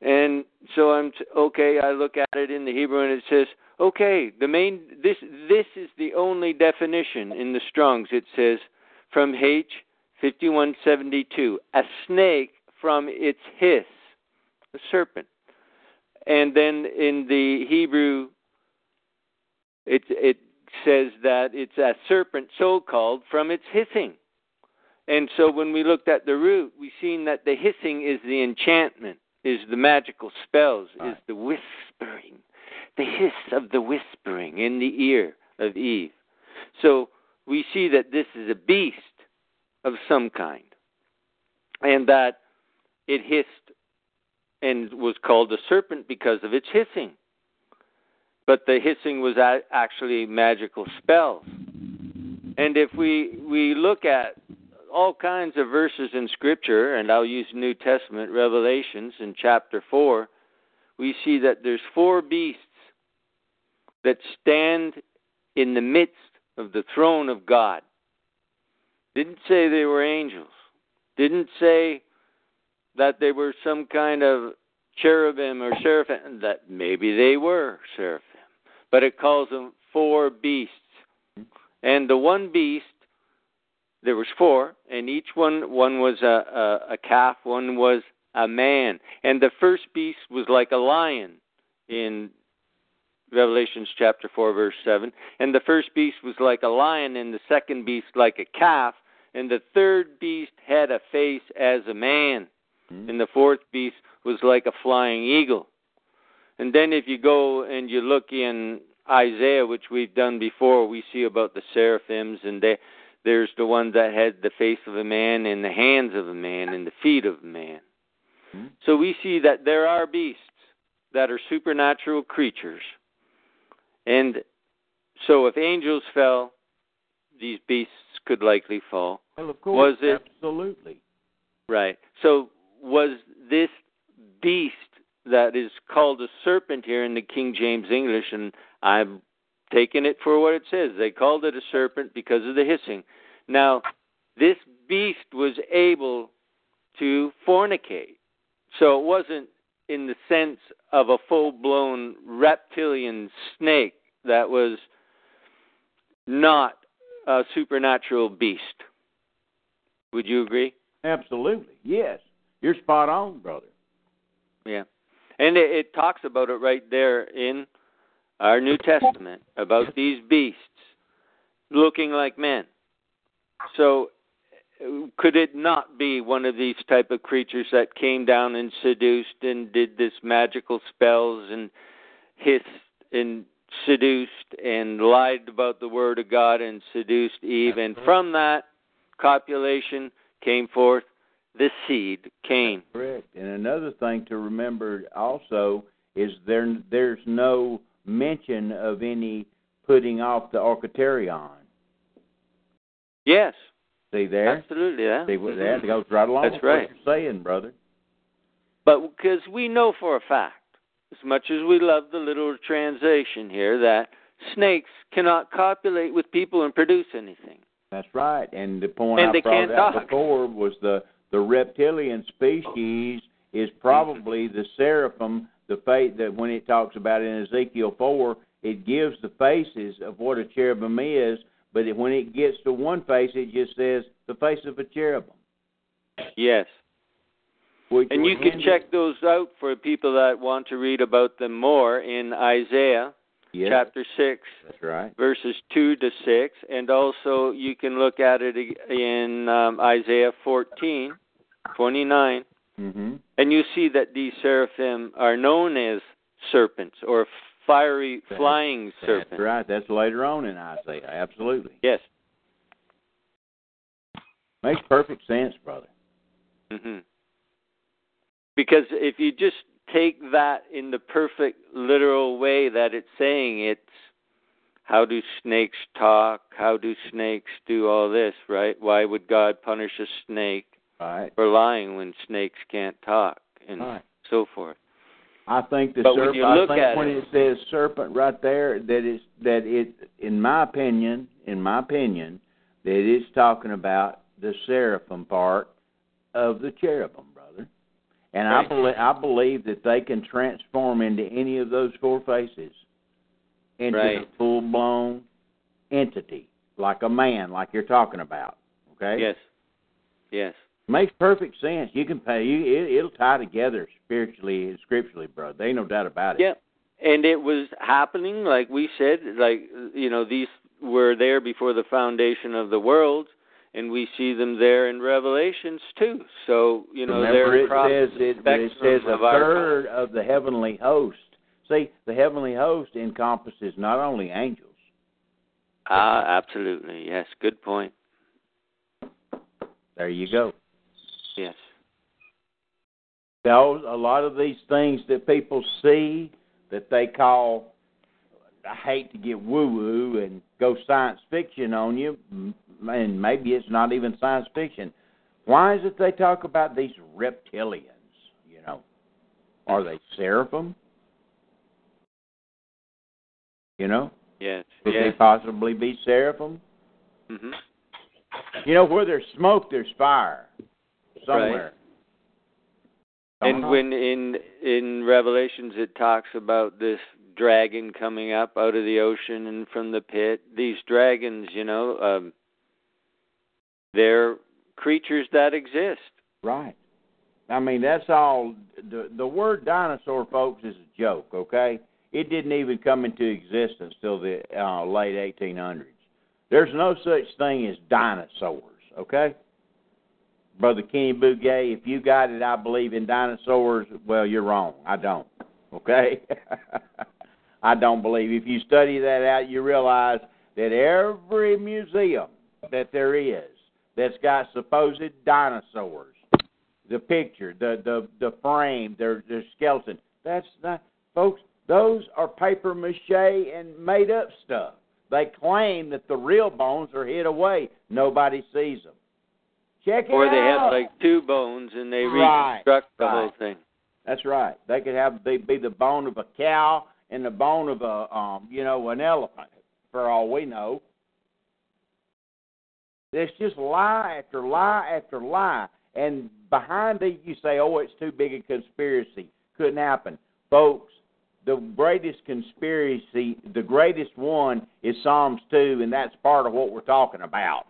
Speaker 2: And so I'm t- okay. I look at it in the Hebrew, and it says, okay, the main this this is the only definition in the Strong's. It says from H fifty one seventy two, a snake from its hiss, a serpent. And then in the Hebrew, it it says that it's a serpent so called from its hissing. And so when we looked at the root, we seen that the hissing is the enchantment, is the magical spells, right. is the whispering, the hiss of the whispering in the ear of Eve. So we see that this is a beast of some kind, and that it hissed and was called a serpent because of its hissing but the hissing was actually magical spells. And if we we look at all kinds of verses in Scripture, and I'll use New Testament Revelations in chapter four, we see that there's four beasts that stand in the midst of the throne of God. Didn't say they were angels. Didn't say that they were some kind of cherubim or seraphim. That maybe they were seraphim but it calls them four beasts. And the one beast, there was four, and each one one was a, a, a calf, one was a man, and the first beast was like a lion in Revelations chapter 4, verse 7. And the first beast was like a lion, and the second beast like a calf, and the third beast had a face as a man, hmm. and the fourth beast was like a flying eagle. And then if you go and you look in Isaiah, which we've done before, we see about the seraphims, and they, there's the one that had the face of a man, and the hands of a man, and the feet of a man. Hmm. So we see that there are beasts that are supernatural creatures. And so if angels fell, these beasts could likely fall.
Speaker 1: Well, of course, was it, absolutely.
Speaker 2: Right. So was this beast that is called a serpent here in the King James English, and I'm taking it for what it says. They called it a serpent because of the hissing. Now, this beast was able to fornicate. So it wasn't in the sense of a full blown reptilian snake that was not a supernatural beast. Would you agree?
Speaker 1: Absolutely. Yes. You're spot on, brother.
Speaker 2: Yeah. And it, it talks about it right there in our New Testament about these beasts looking like men. So could it not be one of these type of creatures that came down and seduced and did this magical spells and hissed and seduced and lied about the word of God and seduced Eve and from that copulation came forth this seed, Cain.
Speaker 1: That's correct. And another thing to remember also is there there's no mention of any putting off the archaterion.
Speaker 2: Yes.
Speaker 1: See there?
Speaker 2: Absolutely, yeah. See
Speaker 1: what that mm-hmm. goes right along That's with right. what you're saying, brother.
Speaker 2: But because we know for a fact, as much as we love the little translation here, that snakes cannot copulate with people and produce anything.
Speaker 1: That's right. And the point and I
Speaker 2: brought
Speaker 1: out talk. before was the the reptilian species is probably the seraphim, the fact that when it talks about in Ezekiel 4, it gives the faces of what a cherubim is, but it, when it gets to one face, it just says the face of a cherubim.
Speaker 2: Yes. Which and you can check those out for people that want to read about them more in Isaiah yes. chapter 6 that's right verses 2 to 6 and also you can look at it in um, isaiah 14 29 mm-hmm. and you see that these seraphim are known as serpents or fiery that's, flying serpents that's right
Speaker 1: that's later on in isaiah absolutely
Speaker 2: yes
Speaker 1: makes perfect sense brother mm-hmm.
Speaker 2: because if you just take that in the perfect literal way that it's saying it's how do snakes talk? How do snakes do all this, right? Why would God punish a snake
Speaker 1: right.
Speaker 2: for lying when snakes can't talk and right. so forth?
Speaker 1: I think the but serpent. I think when it, it, says serpent right there, That is that it, in my opinion, in my opinion, that it's talking about the seraphim part of the cherubim, and I believe I believe that they can transform into any of those four faces into right. a full blown entity, like a man, like you're talking about. Okay.
Speaker 2: Yes. Yes.
Speaker 1: Makes perfect sense. You can pay. You, it, it'll tie together spiritually and scripturally, bro. They ain't no doubt about it.
Speaker 2: Yeah, and it was happening, like we said, like you know, these were there before the foundation of the world and we see them there in Revelations too. So you know, there
Speaker 1: it says it, it says
Speaker 2: a
Speaker 1: third of the heavenly host. See, the heavenly host encompasses not only angels.
Speaker 2: Ah, absolutely. Yes, good point.
Speaker 1: There you go.
Speaker 2: Yes. Those
Speaker 1: a lot of these things that people see that they call I hate to get woo woo and go science fiction on you, and maybe it's not even science fiction. Why is it they talk about these reptilians? You know, are they seraphim? You know,
Speaker 2: yes,
Speaker 1: could
Speaker 2: yes.
Speaker 1: they possibly be seraphim? Mm-hmm. You know, where there's smoke, there's fire somewhere.
Speaker 2: Right.
Speaker 1: And uh-huh. when
Speaker 2: in in Revelations it talks about this dragon coming up out of the ocean and from the pit. These dragons, you know, um, they're creatures that exist.
Speaker 1: Right. I mean, that's all. The, the word dinosaur, folks, is a joke, okay? It didn't even come into existence till the uh, late 1800s. There's no such thing as dinosaurs, okay? Brother Kenny Bouguet, if you got it, I believe in dinosaurs. Well, you're wrong. I don't. Okay? I don't believe. If you study that out, you realize that every museum that there is that's got supposed dinosaurs, the picture, the the the frame, their their skeleton, that's not folks. Those are paper mache and made up stuff. They claim that the real bones are hid away. Nobody sees them. Check it or
Speaker 2: out. Or they have like two bones and they right, reconstruct the
Speaker 1: right. whole
Speaker 2: thing.
Speaker 1: That's right. They could have they be the bone of a cow in the bone of a um, you know an elephant, for all we know. It's just lie after lie after lie, and behind it you say, "Oh, it's too big a conspiracy. Couldn't happen, folks." The greatest conspiracy, the greatest one, is Psalms two, and that's part of what we're talking about.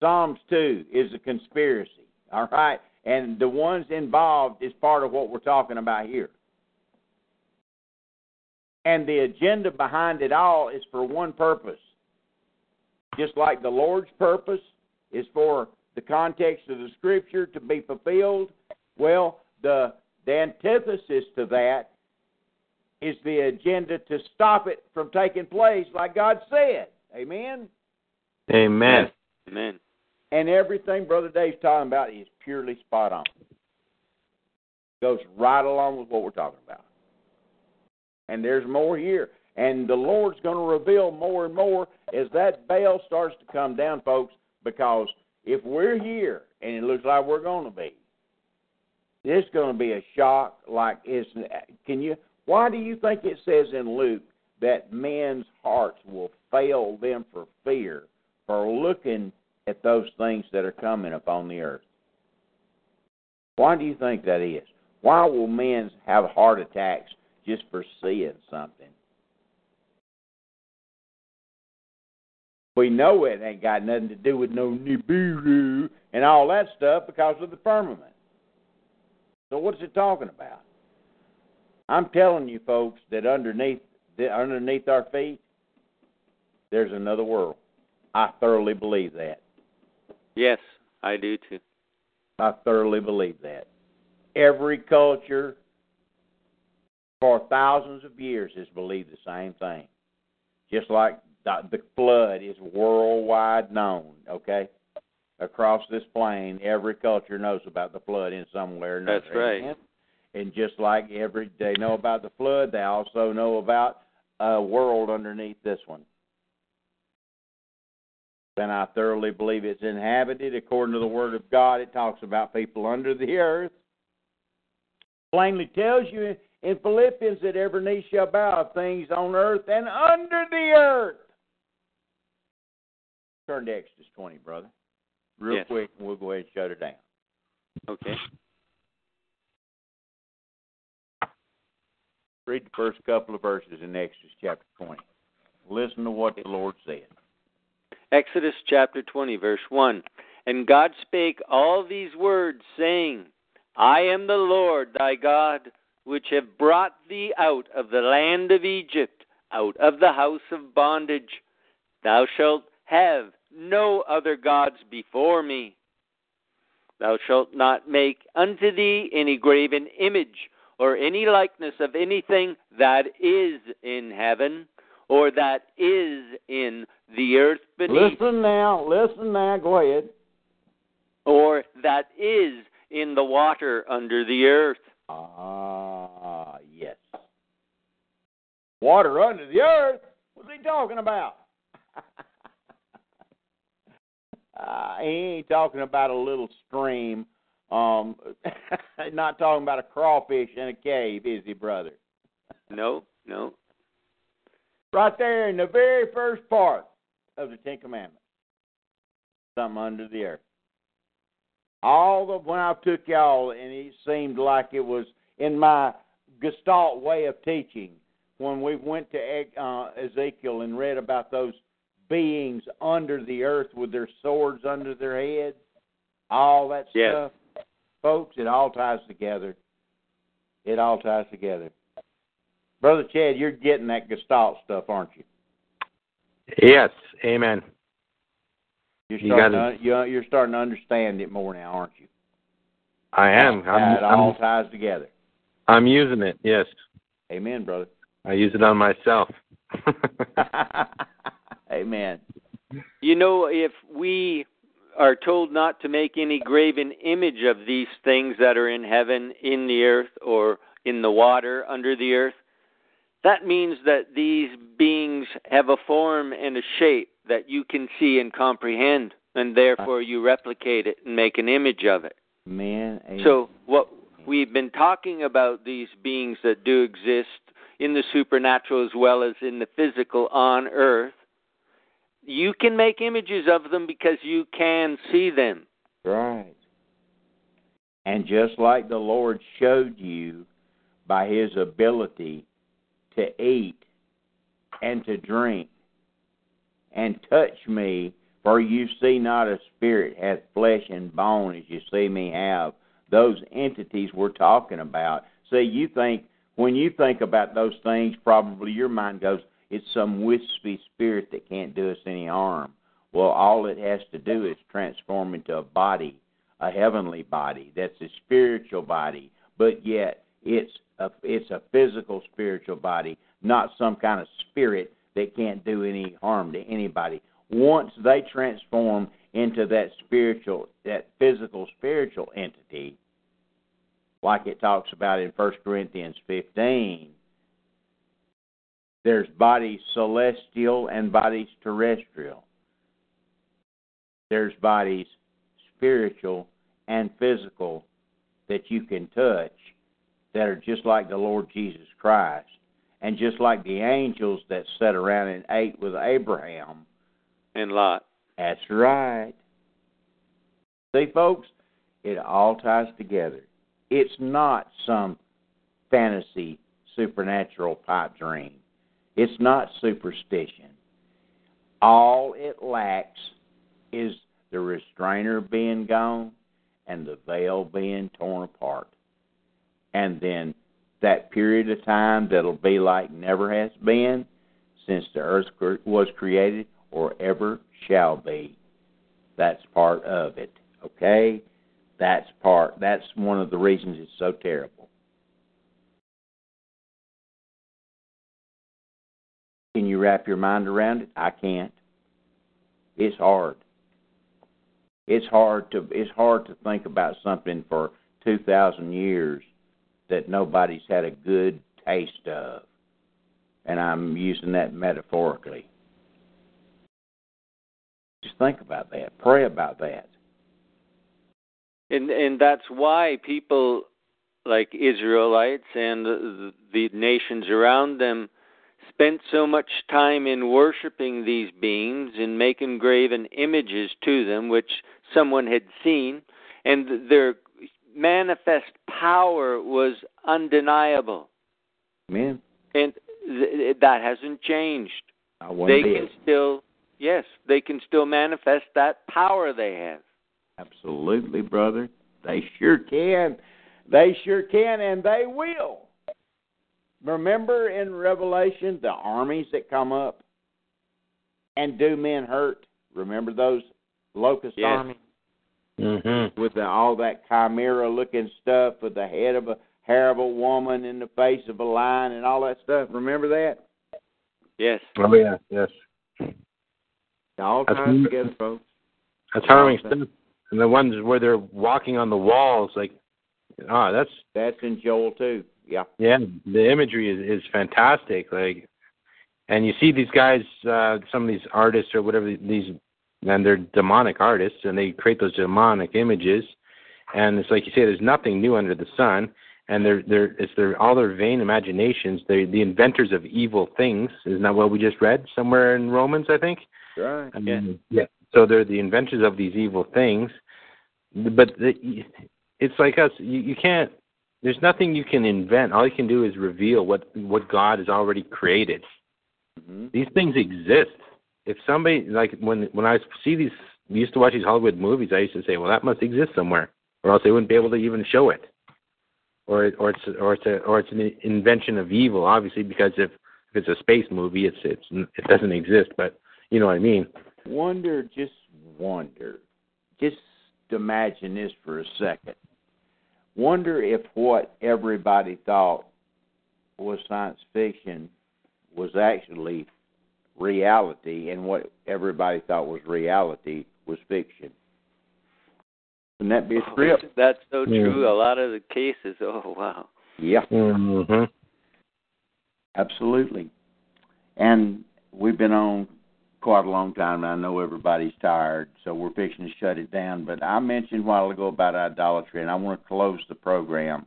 Speaker 1: Psalms 2 is a conspiracy, all right? And the ones involved is part of what we're talking about here and the agenda behind it all is for one purpose. Just like the Lord's purpose is for the context of the Scripture to be fulfilled, well, the, the antithesis to that is the agenda to stop it from taking place, like God said. Amen?
Speaker 2: Amen. Amen.
Speaker 1: And everything Brother Dave's talking about is purely spot on. Goes right along with what we're talking about and there's more here. And the Lord's going to reveal more and more as that veil starts to come down, folks, because if we're here, and it looks like we're going to be, this is going to be a shock like it's. Can you? Why do you think it says in Luke that men's hearts will fail them for fear for looking at those things that are coming upon the earth? Why do you think that is? Why will men have heart attacks just for seeing something. We know it ain't got nothing to do with no Nibiru and all that stuff because of the firmament. So what's it talking about? I'm telling you folks that underneath that underneath our feet there's another world. I thoroughly believe that.
Speaker 2: Yes, I do too. I
Speaker 1: thoroughly believe that. Every culture, for thousands of years has believed the same thing. Just like the flood is worldwide known, okay? Across this plane, every culture knows about the flood in somewhere
Speaker 2: That's right.
Speaker 1: And just like every they know about the flood, they also know about a world underneath this one. And I thoroughly believe it's inhabited. According to the Word of God, it talks about people under the earth. Plainly tells you in Philippians that every knee shall bow things on earth and under the earth. Turn to Exodus 20, brother. Real yes. quick, and we'll go ahead and shut it down.
Speaker 2: Okay.
Speaker 1: Read the first couple of verses in Exodus chapter 20. Listen to what the Lord said.
Speaker 2: Exodus chapter 20, verse 1. And God spake all these words, saying, I am the Lord thy God which have brought thee out of the land of Egypt, out of the house of bondage. Thou shalt have no other gods before me. Thou shalt not make unto thee any graven image, or any likeness of anything that is in heaven, or that is in the earth
Speaker 1: beneath. Listen now, listen now, go ahead.
Speaker 2: Or that is in the water under the earth.
Speaker 1: Ah, yes. Water under the earth? What's he talking about? uh, he ain't talking about a little stream. Um, not talking about a crawfish in a cave, is he, brother?
Speaker 2: No, no.
Speaker 1: Right there in the very first part of the Ten Commandments, something under the earth all of when I took y'all, and it seemed like it was in my Gestalt way of teaching when we went to uh, Ezekiel and read about those beings under the earth with their swords under their heads, all that
Speaker 2: yes.
Speaker 1: stuff, folks, it all ties together. It all ties together. Brother Chad, you're getting that Gestalt stuff, aren't you?
Speaker 4: Yes, amen.
Speaker 1: You're you starting gotta, to, to you you're starting to understand it more now, aren't you?
Speaker 4: I am.
Speaker 1: I'm, it I'm, all ties together.
Speaker 4: I'm using it. Yes.
Speaker 1: Amen, brother.
Speaker 4: I use it on myself.
Speaker 1: Amen.
Speaker 2: You know, if we are told not to make any graven image of these things that are in heaven, in the earth, or in the water, under the earth, that means that these beings have a form and a shape that you can see and comprehend, and therefore you replicate it and make an image of it. Man. So what we've been talking about these beings that do exist in the supernatural as well as in the physical on earth. You can make images of them because you can see them.
Speaker 1: Right. And just like the Lord showed you by his ability to eat and to drink and touch me, for you see not a spirit hath flesh and bone as you see me have. Those entities we're talking about. See, you think when you think about those things, probably your mind goes, it's some wispy spirit that can't do us any harm. Well, all it has to do is transform into a body, a heavenly body. That's a spiritual body, but yet it's a, it's a physical spiritual body, not some kind of spirit they can't do any harm to anybody. Once they transform into that spiritual, that physical spiritual entity, like it talks about in 1 Corinthians 15, there's bodies celestial and bodies terrestrial. There's bodies spiritual and physical that you can touch that are just like the Lord Jesus Christ. And just like the angels that sat around and ate with Abraham
Speaker 2: and Lot.
Speaker 1: That's right. See, folks, it all ties together. It's not some fantasy supernatural pipe dream, it's not superstition. All it lacks is the restrainer being gone and the veil being torn apart. And then that period of time that'll be like never has been since the earth was created or ever shall be. That's part of it. Okay? That's part. That's one of the reasons it's so terrible. Can you wrap your mind around it? I can't. It's hard. It's hard to it's hard to think about something for 2000 years that nobody's had a good taste of. And I'm using that metaphorically. Just think about that. Pray about that.
Speaker 2: And and that's why people like Israelites and the, the nations around them spent so much time in worshiping these beings and making graven images to them, which someone had seen, and their manifest power was undeniable. man, And th- that hasn't changed. They bit. can still, yes, they can still manifest that power they have.
Speaker 1: Absolutely, brother. They sure can. They sure can, and they will. Remember in Revelation the armies that come up and do men hurt? Remember those locust yes. armies?
Speaker 4: mm-hmm.
Speaker 1: with the, all that chimera looking stuff with the head of a hair of a woman in the face of a lion and all that stuff. Remember that?
Speaker 2: Yes.
Speaker 4: Oh yeah, yes.
Speaker 1: All that's, together, folks.
Speaker 4: That's harrowing stuff. And the ones where they're walking on the walls, like ah, that's
Speaker 1: that's in Joel too. Yeah.
Speaker 4: Yeah, the imagery is is fantastic. Like, and you see these guys, uh, some of these artists or whatever, these and they're demonic artists and they create those demonic images and it's like you say there's nothing new under the sun and they're they're it's their all their vain imaginations they the inventors of evil things isn't that what we just read somewhere in romans i think
Speaker 1: right I
Speaker 4: mean, yeah. yeah so they're the inventors of these evil things but the, it's like us you, you can't there's nothing you can invent all you can do is reveal what what god has already created mm-hmm. these things exist if somebody like when when I see these used to watch these Hollywood movies, I used to say, well, that must exist somewhere, or else they wouldn't be able to even show it, or or it's or it's a, or it's an invention of evil, obviously, because if if it's a space movie, it's it's it doesn't exist, but you know what I mean.
Speaker 1: Wonder, just wonder, just imagine this for a second. Wonder if what everybody thought was science fiction was actually reality, and what everybody thought was reality was fiction. Wouldn't that be a trip?
Speaker 2: Oh, that's so true. Yeah. A lot of the cases. Oh wow.
Speaker 1: Yeah. Mm-hmm. Absolutely. And we've been on quite a long time, and I know everybody's tired, so we're fixing to shut it down. But I mentioned a while ago about idolatry, and I want to close the program.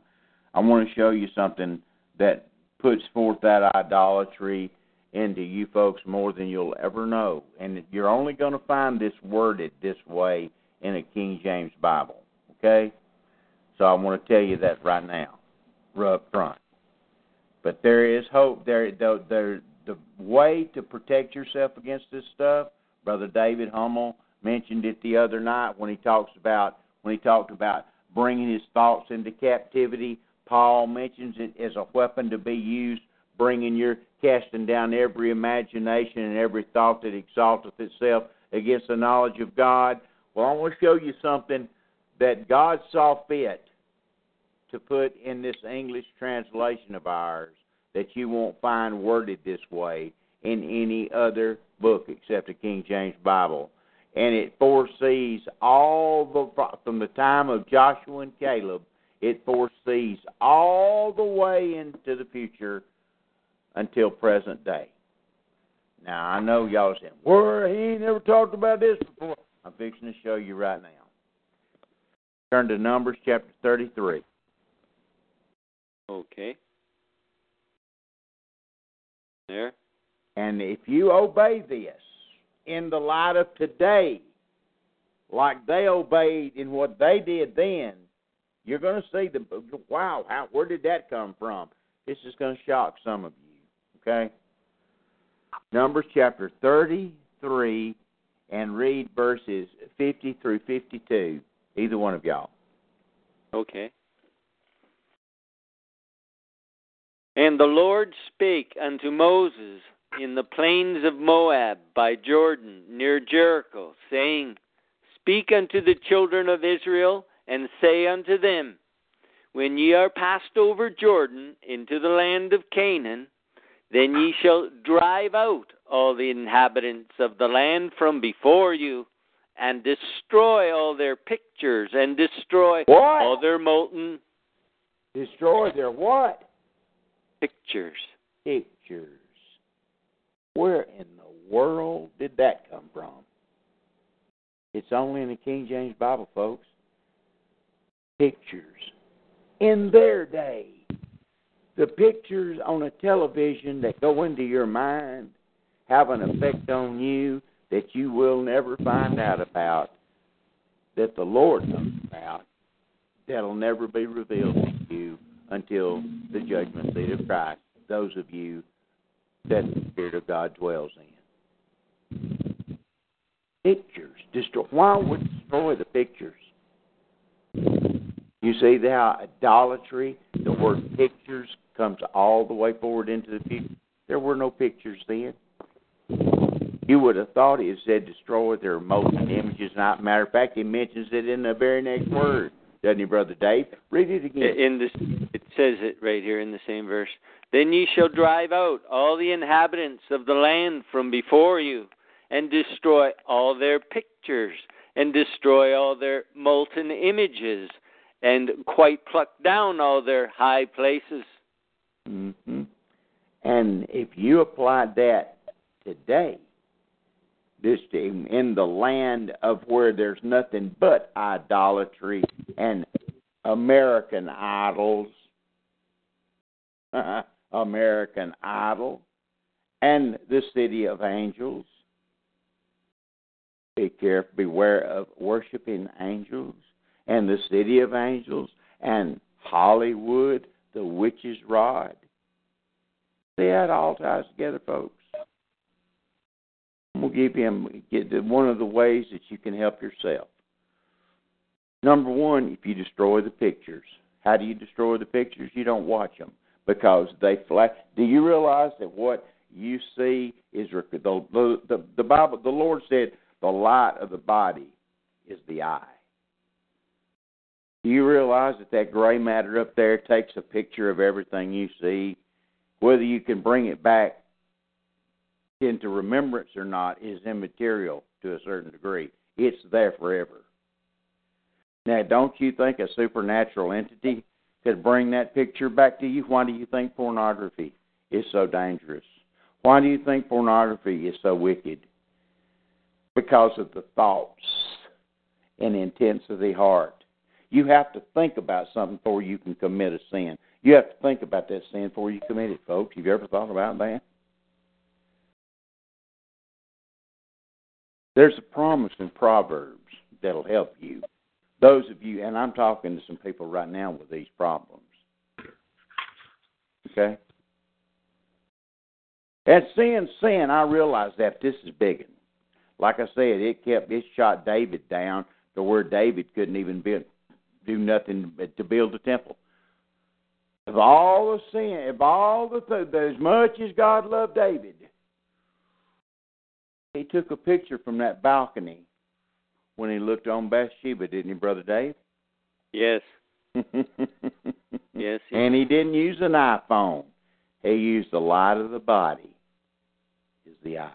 Speaker 1: I want to show you something that puts forth that idolatry into you folks more than you'll ever know. And you're only going to find this worded this way in a King James Bible. Okay? So I want to tell you that right now, right up front. But there is hope. There, the, the, the way to protect yourself against this stuff, Brother David Hummel mentioned it the other night when he talks about when he talked about bringing his thoughts into captivity. Paul mentions it as a weapon to be used bringing your casting down every imagination and every thought that exalteth itself against the knowledge of God. Well, I want to show you something that God saw fit to put in this English translation of ours that you won't find worded this way in any other book except the King James Bible. And it foresees all the from the time of Joshua and Caleb, it foresees all the way into the future until present day. Now I know y'all saying, "Where he ain't never talked about this before." I'm fixing to show you right now. Turn to Numbers chapter 33.
Speaker 2: Okay. There.
Speaker 1: And if you obey this in the light of today, like they obeyed in what they did then, you're going to see the wow. How, where did that come from? This is going to shock some of you okay? Numbers chapter 33 and read verses 50 through 52, either one of y'all.
Speaker 2: Okay. And the Lord spake unto Moses in the plains of Moab by Jordan near Jericho, saying, Speak unto the children of Israel, and say unto them, When ye are passed over Jordan into the land of Canaan, then ye shall drive out all the inhabitants of the land from before you, and destroy all their pictures, and destroy what? all their molten.
Speaker 1: Destroy their what?
Speaker 2: Pictures.
Speaker 1: Pictures. Where in the world did that come from? It's only in the King James Bible, folks. Pictures. In their day the pictures on a television that go into your mind have an effect on you that you will never find out about, that the Lord knows about, that'll never be revealed to you until the judgment seat of Christ, those of you that the Spirit of God dwells in. Pictures. Destroy. Why would destroy the pictures? You see how idolatry, the word pictures comes all the way forward into the future. There were no pictures then. You would have thought it said destroy their molten images. Not matter of fact, he mentions it in the very next word, doesn't he, brother Dave? Read it again.
Speaker 2: In this, it says it right here in the same verse. Then ye shall drive out all the inhabitants of the land from before you, and destroy all their pictures, and destroy all their molten images, and quite pluck down all their high places
Speaker 1: Mm-hmm. And if you apply that today, this in the land of where there's nothing but idolatry and American idols, American idol, and the city of angels. Be careful, beware of worshiping angels and the city of angels and Hollywood the witch's rod. They had all ties together, folks. We'll give him one of the ways that you can help yourself. Number one, if you destroy the pictures, how do you destroy the pictures? You don't watch them because they flash. Do you realize that what you see is the, the the Bible? The Lord said the light of the body is the eye you realize that that gray matter up there takes a picture of everything you see? Whether you can bring it back into remembrance or not is immaterial to a certain degree. It's there forever. Now, don't you think a supernatural entity could bring that picture back to you? Why do you think pornography is so dangerous? Why do you think pornography is so wicked? Because of the thoughts and intents of the heart you have to think about something before you can commit a sin. You have to think about that sin before you commit it, folks. Have you ever thought about that? There's a promise in Proverbs that'll help you. Those of you, and I'm talking to some people right now with these problems. Okay? As sin, sin, I realize that this is big. Like I said, it kept it shot David down to where David couldn't even be do nothing but to build the temple. Of all the sin, of all the th- as much as God loved David, he took a picture from that balcony when he looked on Bathsheba, didn't he, Brother Dave?
Speaker 2: Yes. yes. He
Speaker 1: and he didn't use an iPhone. He used the light of the body, is the eye.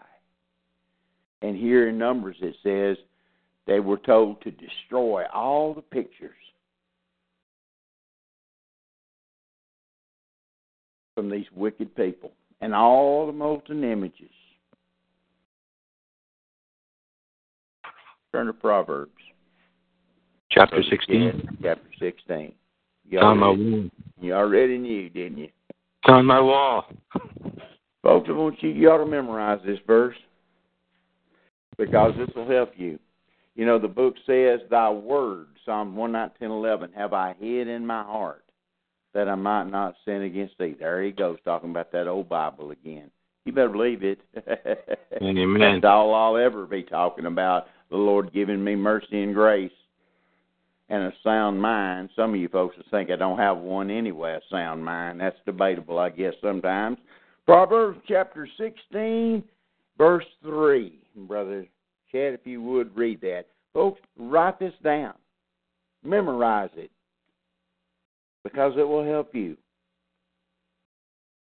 Speaker 1: And here in Numbers it says they were told to destroy all the pictures from these wicked people and all the molten images. Turn to Proverbs.
Speaker 4: Chapter 16. Chapter 16. You on
Speaker 1: my
Speaker 4: wall.
Speaker 1: You already knew, didn't you? It's on
Speaker 4: my wall.
Speaker 1: Folks, I want you, you ought to memorize this verse because this will help you. You know, the book says, Thy word, Psalm 11, have I hid in my heart that I might not sin against thee. There he goes talking about that old Bible again. You better believe it.
Speaker 4: Amen.
Speaker 1: That's all I'll ever be talking about. The Lord giving me mercy and grace and a sound mind. Some of you folks will think I don't have one anyway, a sound mind. That's debatable, I guess, sometimes. Proverbs chapter 16, verse 3. Brother Chad, if you would read that. Folks, write this down, memorize it because it will help you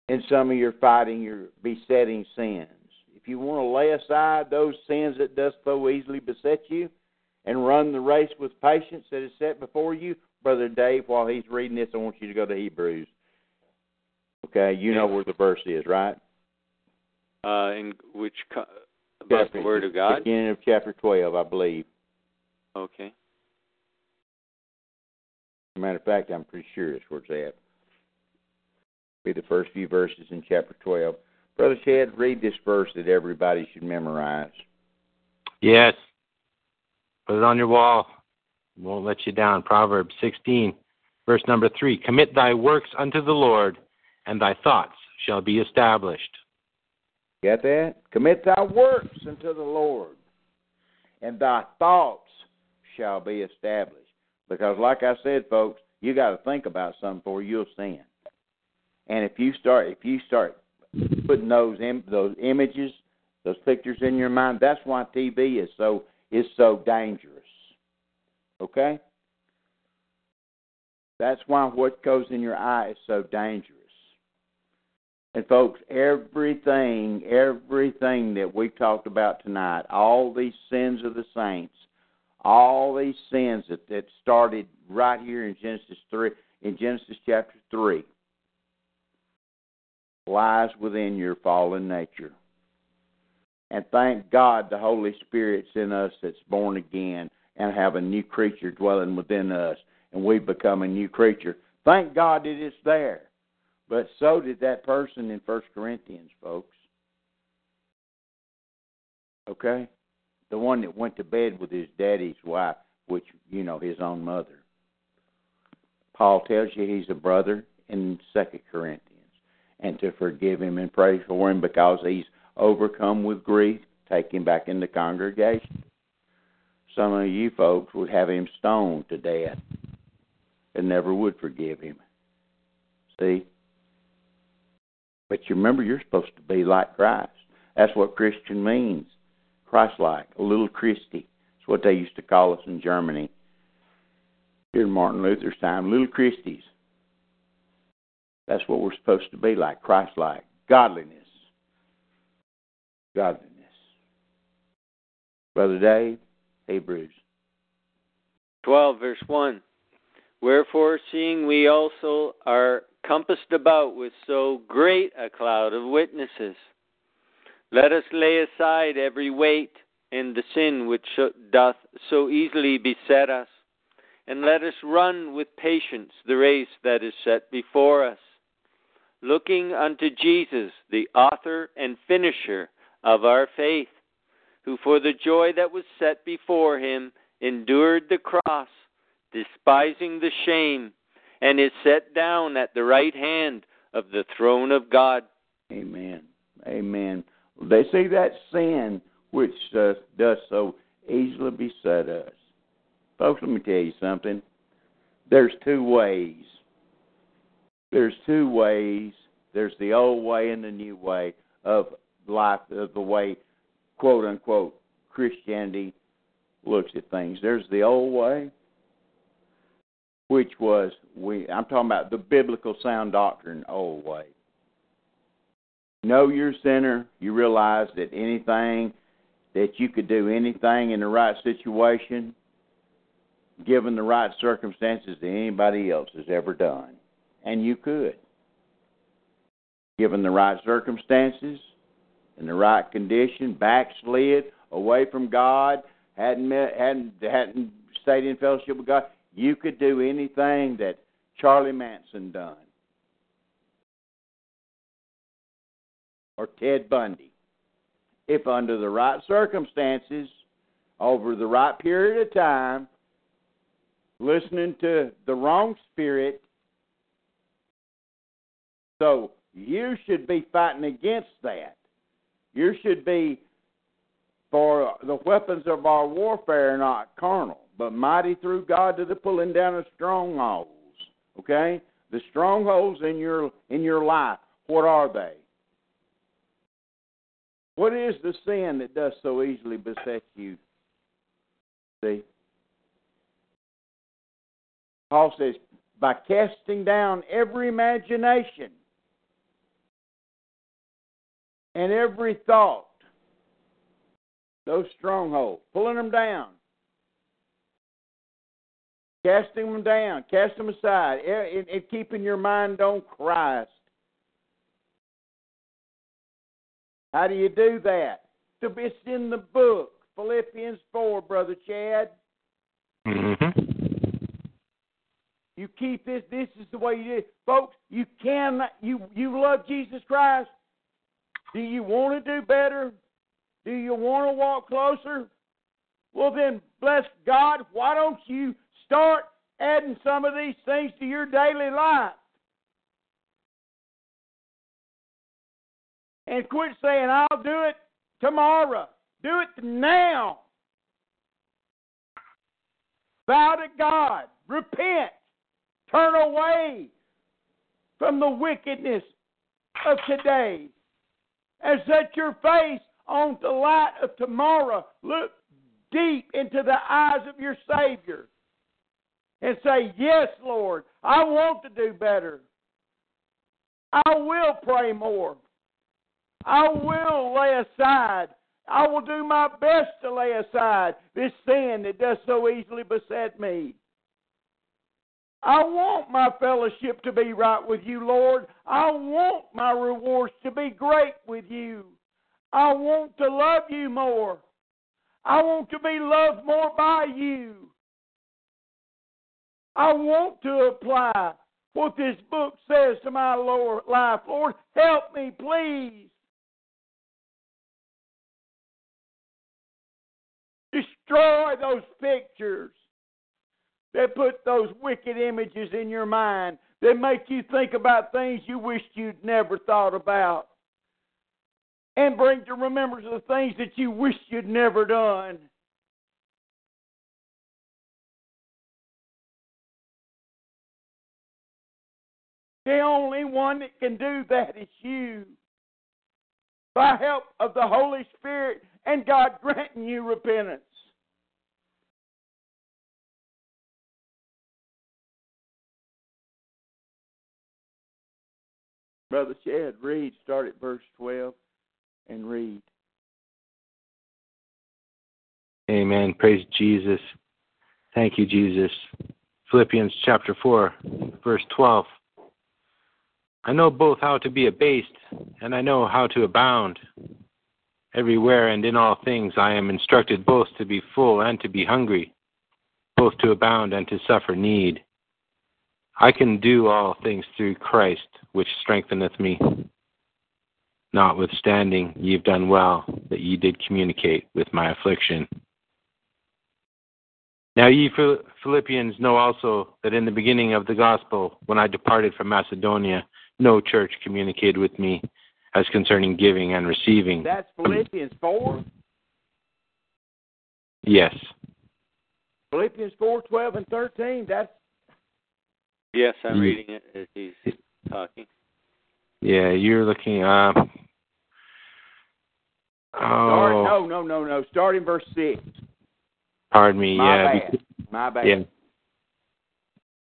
Speaker 1: in some of your fighting your besetting sins. If you want to lay aside those sins that does so easily beset you and run the race with patience that is set before you, Brother Dave, while he's reading this, I want you to go to Hebrews. Okay, you know where the verse is, right?
Speaker 2: Uh, in which about chapter, the Word of God,
Speaker 1: beginning of chapter twelve, I believe.
Speaker 2: Okay
Speaker 1: matter of fact, I'm pretty sure that's where it's at. Be the first few verses in chapter 12. Brother Chad, read this verse that everybody should memorize.
Speaker 4: Yes. Put it on your wall. Won't let you down. Proverbs 16, verse number 3. Commit thy works unto the Lord, and thy thoughts shall be established.
Speaker 1: Get that? Commit thy works unto the Lord, and thy thoughts shall be established. Because, like I said, folks, you got to think about something before you'll sin. And if you start, if you start putting those Im- those images, those pictures in your mind, that's why TV is so is so dangerous. Okay. That's why what goes in your eye is so dangerous. And folks, everything, everything that we talked about tonight, all these sins of the saints, all these sins that, that started right here in Genesis three in Genesis chapter three lies within your fallen nature. And thank God the Holy Spirit's in us that's born again and have a new creature dwelling within us and we become a new creature. Thank God that it's there. But so did that person in First Corinthians, folks. Okay? the one that went to bed with his daddy's wife, which you know his own mother. Paul tells you he's a brother in Second Corinthians, and to forgive him and pray for him because he's overcome with grief, take him back in the congregation. Some of you folks would have him stoned to death and never would forgive him. See? But you remember, you're supposed to be like Christ. That's what Christian means. Christ-like, a little christy It's what they used to call us in Germany. Here in Martin Luther's time, little Christies. That's what we're supposed to be like, Christ-like, godliness, godliness. Brother Dave, Hebrews.
Speaker 2: 12, verse 1. Wherefore, seeing we also are compassed about with so great a cloud of witnesses, let us lay aside every weight and the sin which doth so easily beset us, and let us run with patience the race that is set before us, looking unto Jesus, the author and finisher of our faith, who for the joy that was set before him endured the cross, despising the shame, and is set down at the right hand of the throne of God.
Speaker 1: Amen. Amen. They say that sin which does so easily beset us. Folks, let me tell you something. There's two ways. There's two ways. There's the old way and the new way of life, of the way, quote unquote, Christianity looks at things. There's the old way, which was we. I'm talking about the biblical sound doctrine old way know you a sinner, you realize that anything that you could do anything in the right situation, given the right circumstances that anybody else has ever done. And you could. Given the right circumstances and the right condition, backslid away from God, hadn't met, hadn't hadn't stayed in fellowship with God, you could do anything that Charlie Manson done or Ted Bundy. If under the right circumstances, over the right period of time, listening to the wrong spirit. So you should be fighting against that. You should be, for the weapons of our warfare are not carnal, but mighty through God to the pulling down of strongholds. Okay, the strongholds in your in your life. What are they? What is the sin that does so easily beset you? See? Paul says, by casting down every imagination and every thought, those strongholds, pulling them down, casting them down, casting them aside, and, keeping your mind on Christ How do you do that? It's in the book, Philippians 4, Brother
Speaker 4: Chad. Mm-hmm.
Speaker 1: You keep this. This is the way you do Folks, you cannot, you, you love Jesus Christ. Do you want to do better? Do you want to walk closer? Well, then, bless God, why don't you start adding some of these things to your daily life? and quit saying, I'll do it tomorrow. Do it now. Bow to God. Repent. Turn away from the wickedness of today and set your face on the light of tomorrow. Look deep into the eyes of your Savior and say, Yes, Lord, I want to do better. I will pray more. I will lay aside. I will do my best to lay aside this sin that does so easily beset me. I want my fellowship to be right with you, Lord. I want my rewards to be great with you. I want to love you more. I want to be loved more by you. I want to apply what this book says to my lower life. Lord, help me, please. Destroy those pictures that put those wicked images in your mind that make you think about things you wished you'd never thought about. And bring to remembrance the things that you wished you'd never done. The only one that can do that is you. By help of the Holy Spirit and God granting you repentance. Brother Chad. read, start at verse 12 and read.
Speaker 4: Amen. Praise Jesus. Thank you, Jesus. Philippians chapter 4, verse 12. I know both how to be abased and I know how to abound. Everywhere and in all things I am instructed both to be full and to be hungry, both to abound and to suffer need. I can do all things through Christ, which strengtheneth me. Notwithstanding, ye have done well that ye did communicate with my affliction. Now, ye Philippians know also that in the beginning of the gospel, when I departed from Macedonia, no church communicated with me as concerning giving and receiving.
Speaker 1: That's um, Philippians 4?
Speaker 4: Yes.
Speaker 1: Philippians 4 12 and 13. That's.
Speaker 2: Yes, I'm reading it as he's talking.
Speaker 4: Yeah, you're looking Uh, Oh. Start,
Speaker 1: no, no, no, no. Start in verse 6.
Speaker 4: Pardon me. My
Speaker 1: yeah. Bad. My bad.
Speaker 4: Yeah.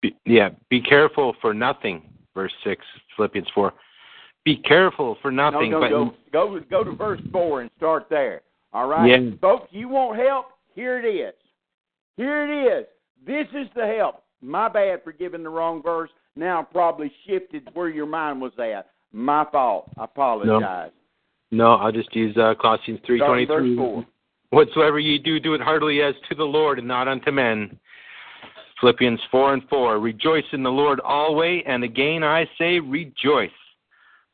Speaker 4: Be, yeah. Be careful for nothing, verse 6, Philippians 4. Be careful for nothing.
Speaker 1: No, no, but... go, go, go to verse 4 and start there. All right?
Speaker 4: Yeah.
Speaker 1: Folks, you want help? Here it is. Here it is. This is the help. My bad for giving the wrong verse. Now I probably shifted where your mind was at. My fault. I apologize.
Speaker 4: No, no I'll just use uh, Colossians 3.23. Whatsoever ye do, do it heartily as to the Lord and not unto men. Philippians 4 and 4. Rejoice in the Lord always, and again I say, rejoice.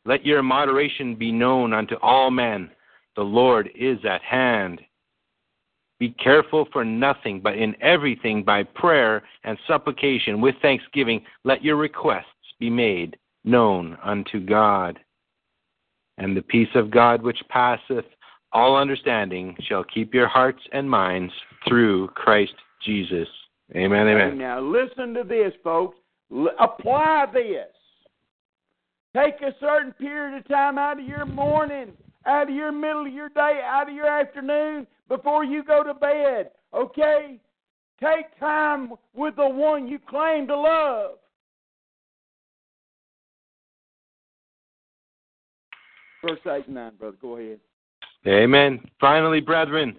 Speaker 4: Let your moderation be known unto all men. The Lord is at hand. Be careful for nothing, but in everything by prayer and supplication with thanksgiving, let your requests be made known unto God. And the peace of God which passeth all understanding shall keep your hearts and minds through Christ Jesus. Amen, amen.
Speaker 1: Now listen to this, folks. L- apply this. Take a certain period of time out of your morning, out of your middle of your day, out of your afternoon before you go to bed, okay? Take time with the one you claim to love. Verse 8 and 9, brother. Go ahead.
Speaker 4: Amen. Finally, brethren,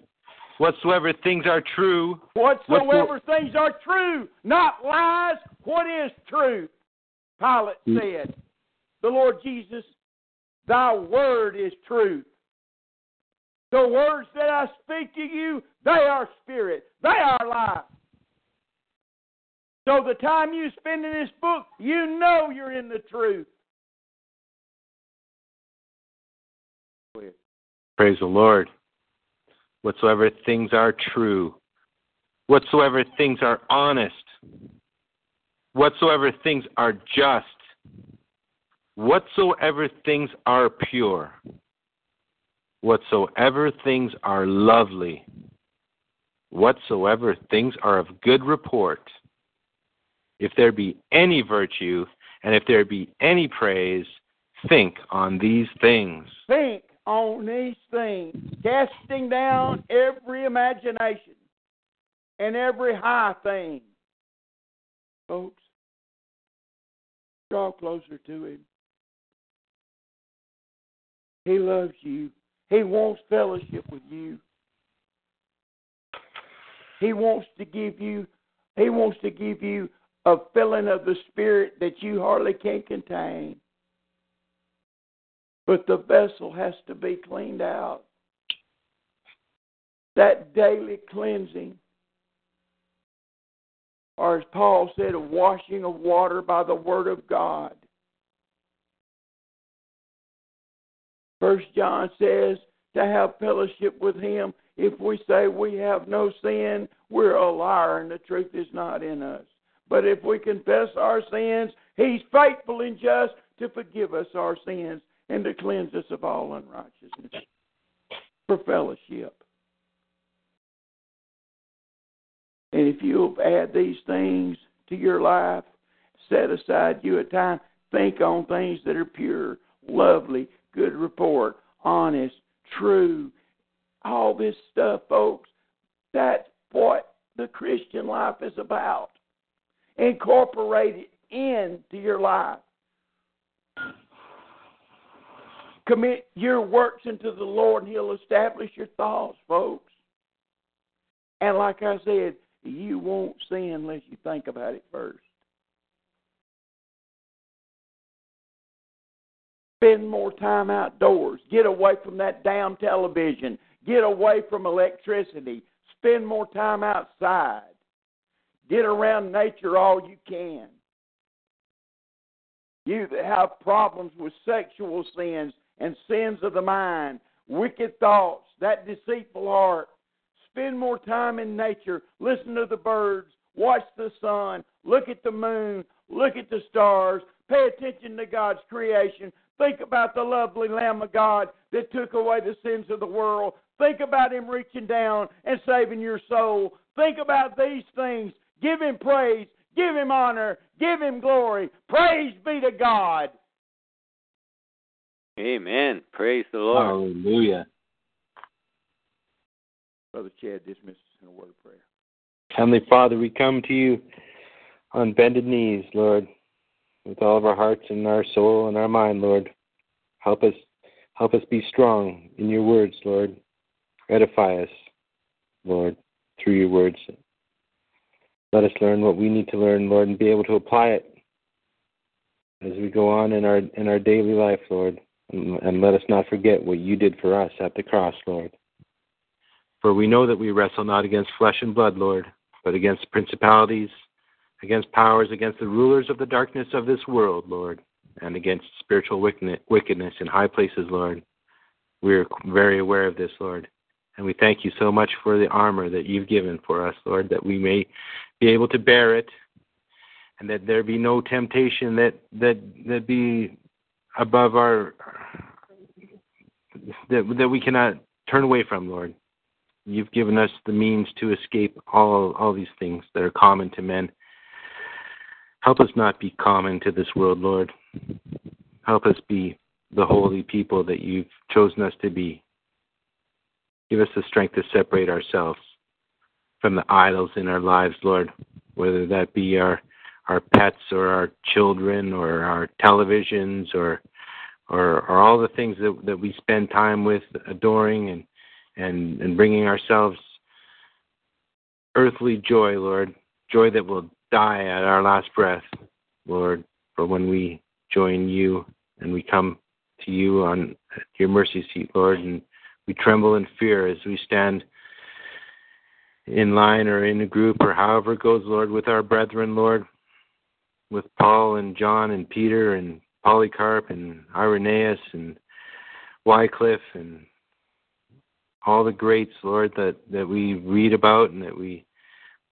Speaker 4: whatsoever things are true.
Speaker 1: Whatsoever things are true, not lies. What is true? Pilate mm. said the Lord Jesus, Thy word is truth. The words that I speak to you, they are spirit, they are life. So the time you spend in this book, you know you're in the truth.
Speaker 4: Praise the Lord. Whatsoever things are true, whatsoever things are honest, whatsoever things are just, Whatsoever things are pure, whatsoever things are lovely, whatsoever things are of good report, if there be any virtue, and if there be any praise, think on these things.
Speaker 1: Think on these things, casting down every imagination and every high thing. Folks, draw closer to Him. He loves you. He wants fellowship with you. He wants to give you he wants to give you a filling of the spirit that you hardly can contain. But the vessel has to be cleaned out. That daily cleansing or as Paul said, a washing of water by the word of God. First John says to have fellowship with him. If we say we have no sin, we're a liar and the truth is not in us. But if we confess our sins, he's faithful and just to forgive us our sins and to cleanse us of all unrighteousness for fellowship. And if you add these things to your life, set aside you a time, think on things that are pure, lovely, good report, honest, true, all this stuff, folks. That's what the Christian life is about. Incorporate it into your life. Commit your works unto the Lord, and He'll establish your thoughts, folks. And like I said, you won't sin unless you think about it first. Spend more time outdoors. Get away from that damn television. Get away from electricity. Spend more time outside. Get around nature all you can. You that have problems with sexual sins and sins of the mind, wicked thoughts, that deceitful heart, spend more time in nature. Listen to the birds. Watch the sun. Look at the moon. Look at the stars. Pay attention to God's creation Think about the lovely Lamb of God that took away the sins of the world. Think about Him reaching down and saving your soul. Think about these things. Give Him praise. Give Him honor. Give Him glory. Praise be to God.
Speaker 2: Amen. Praise the Lord.
Speaker 4: Hallelujah.
Speaker 1: Brother Chad, dismiss in a word of prayer.
Speaker 4: Heavenly Father, we come to you on bended knees, Lord with all of our hearts and our soul and our mind, Lord. Help us help us be strong in your words, Lord. Edify us, Lord, through your words. Let us learn what we need to learn, Lord, and be able to apply it as we go on in our in our daily life, Lord. And, and let us not forget what you did for us at the cross, Lord. For we know that we wrestle not against flesh and blood, Lord, but against principalities, against powers, against the rulers of the darkness of this world, Lord, and against spiritual wickedness in high places, Lord. We are very aware of this, Lord. And we thank you so much for the armor that you've given for us, Lord, that we may be able to bear it, and that there be no temptation that that that be above our that that we cannot turn away from, Lord. You've given us the means to escape all all these things that are common to men, Help us not be common to this world, Lord. Help us be the holy people that you've chosen us to be. Give us the strength to separate ourselves from the idols in our lives, Lord, whether that be our our pets or our children or our televisions or or, or all the things that, that we spend time with adoring and, and, and bringing ourselves earthly joy, Lord, joy that will die at our last breath, Lord, for when we join you and we come to you on your mercy seat, Lord, and we tremble in fear as we stand in line or in a group or however it goes, Lord, with our brethren, Lord, with Paul and John and Peter and Polycarp and Irenaeus and Wycliffe and all the greats, Lord, that, that we read about and that we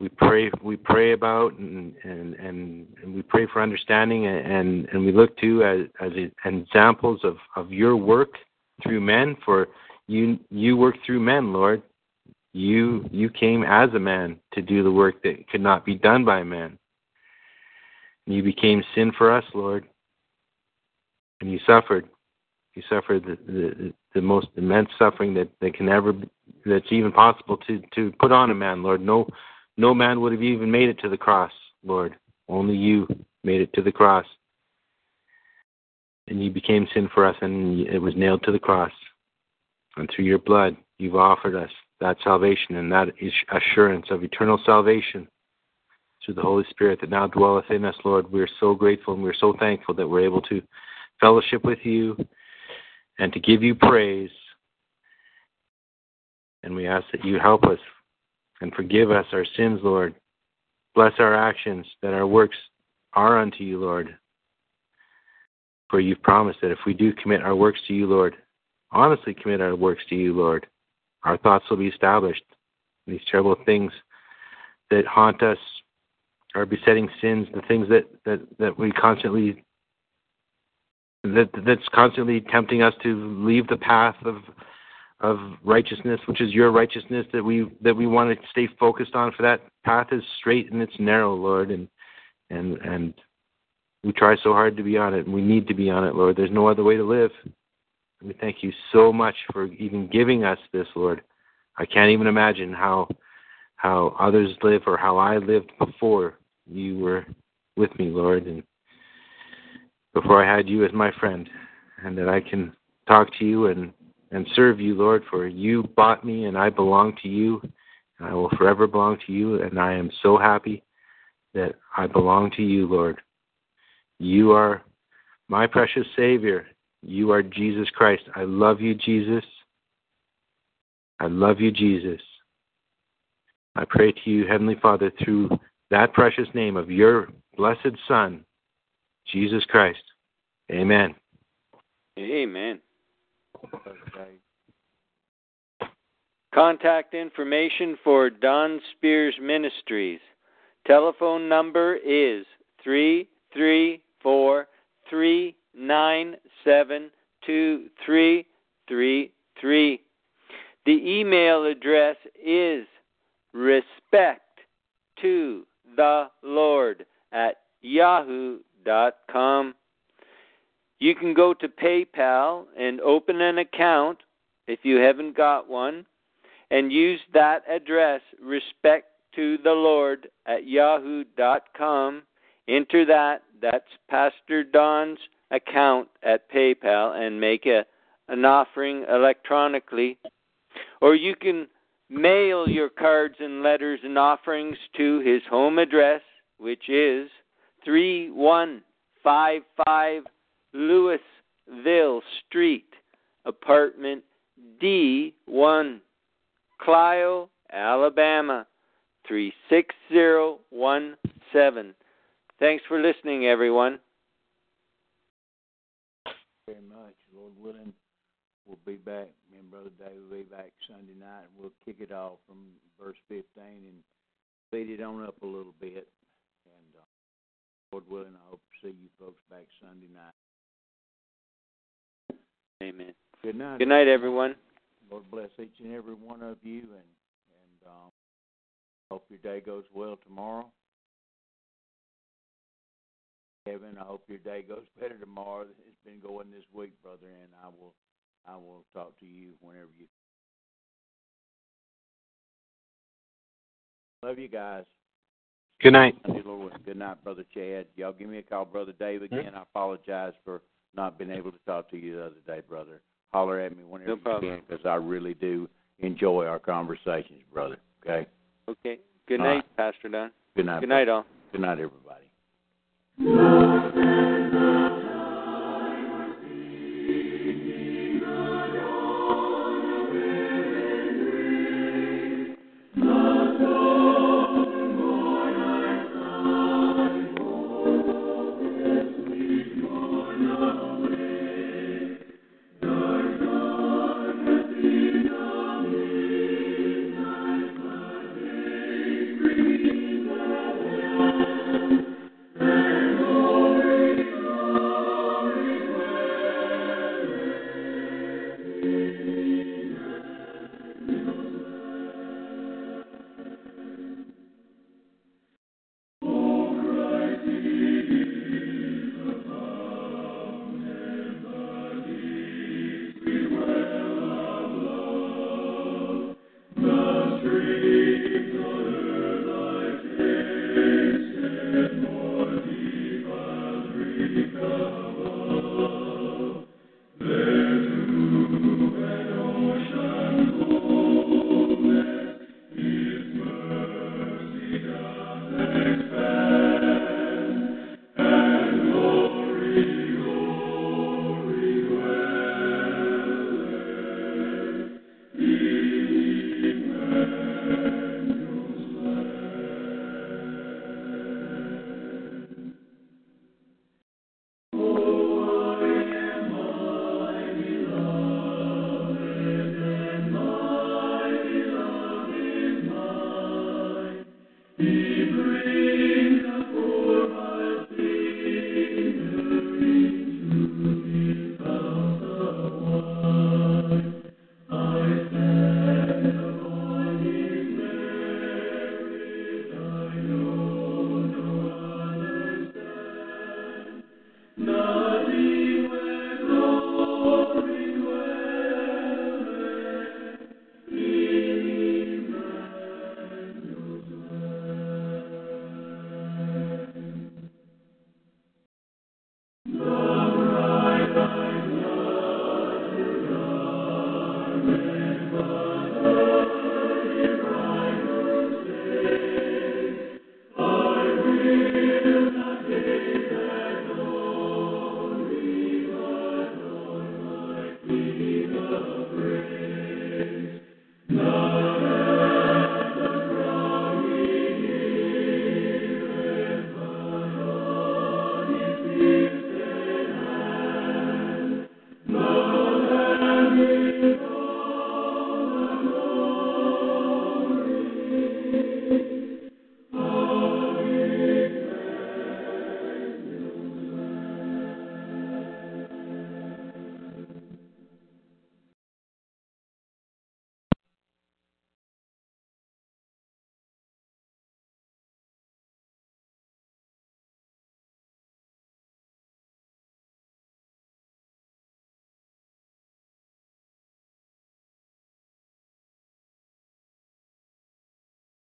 Speaker 4: we pray we pray about and and and, and we pray for understanding and and we look to as as examples of of your work through men for you you work through men lord you you came as a man to do the work that could not be done by man you became sin for us lord and you suffered you suffered the, the, the most immense suffering that, that can ever that's even possible to, to put on a man, Lord. No no man would have even made it to the cross, Lord. Only you made it to the cross. And you became sin for us, and it was nailed to the cross. And through your blood, you've offered us that salvation and that assurance of eternal salvation through the Holy Spirit that now dwelleth in us, Lord. We are so grateful and we are so thankful that we're able to fellowship with you and to give you praise. And we ask that you help us and forgive us our sins, Lord. Bless our actions, that our works are unto you, Lord. For you've promised that if we do commit our works to you, Lord, honestly commit our works to you, Lord, our thoughts will be established. These terrible things that haunt us, our besetting sins, the things that, that, that we constantly that that's constantly tempting us to leave the path of of righteousness, which is your righteousness that we that we want to stay focused on. For that path is straight and it's narrow, Lord, and and and we try so hard to be on it, and we need to be on it, Lord. There's no other way to live. And we thank you so much for even giving us this, Lord. I can't even imagine how how others live or how I lived before you were with me, Lord, and before I had you as my friend, and that I can talk to you and and serve you, Lord, for you bought me and I belong to you. And I will forever belong to you, and I am so happy that I belong to you, Lord. You are my precious Savior. You are Jesus Christ. I love you, Jesus. I love you, Jesus. I pray to you, Heavenly Father, through that precious name of your blessed Son, Jesus Christ. Amen.
Speaker 1: Amen.
Speaker 4: Contact information for Don Spears Ministries. Telephone number is 334 397 2333. The email address is respect to the Lord at yahoo.com. You can go to PayPal and open an account if you haven't got one and use that address respect to the Lord at yahoo.com. Enter that, that's Pastor Don's account at PayPal, and make a, an offering electronically. Or you can mail your cards and letters and offerings to his home address, which is 3155 Louisville Street, apartment D1, Clio, Alabama 36017. Thanks for listening, everyone.
Speaker 1: Very much. Lord willing, we'll be back. Me and Brother David will be back Sunday night, and we'll kick it off from verse 15 and speed it on up a little bit. And uh, Lord willing, I hope to see you folks back Sunday night.
Speaker 4: Amen.
Speaker 1: Good night. Good
Speaker 4: night, everyone.
Speaker 1: Lord bless each and every one of you, and and um, hope your day goes well tomorrow. Kevin, I hope your day goes better tomorrow than it's been going this week, brother. And I will, I will talk to you whenever you. Love you guys.
Speaker 4: Good night.
Speaker 1: Good night, brother Chad. Y'all give me a call, brother Dave. Hmm? Again, I apologize for not been able to talk to you the other day, brother. Holler at me whenever no problem. you can because I really do enjoy our conversations, brother. Okay.
Speaker 4: Okay. Good night, right. Pastor Don.
Speaker 1: Good night.
Speaker 4: Good night, all.
Speaker 1: Good night, everybody.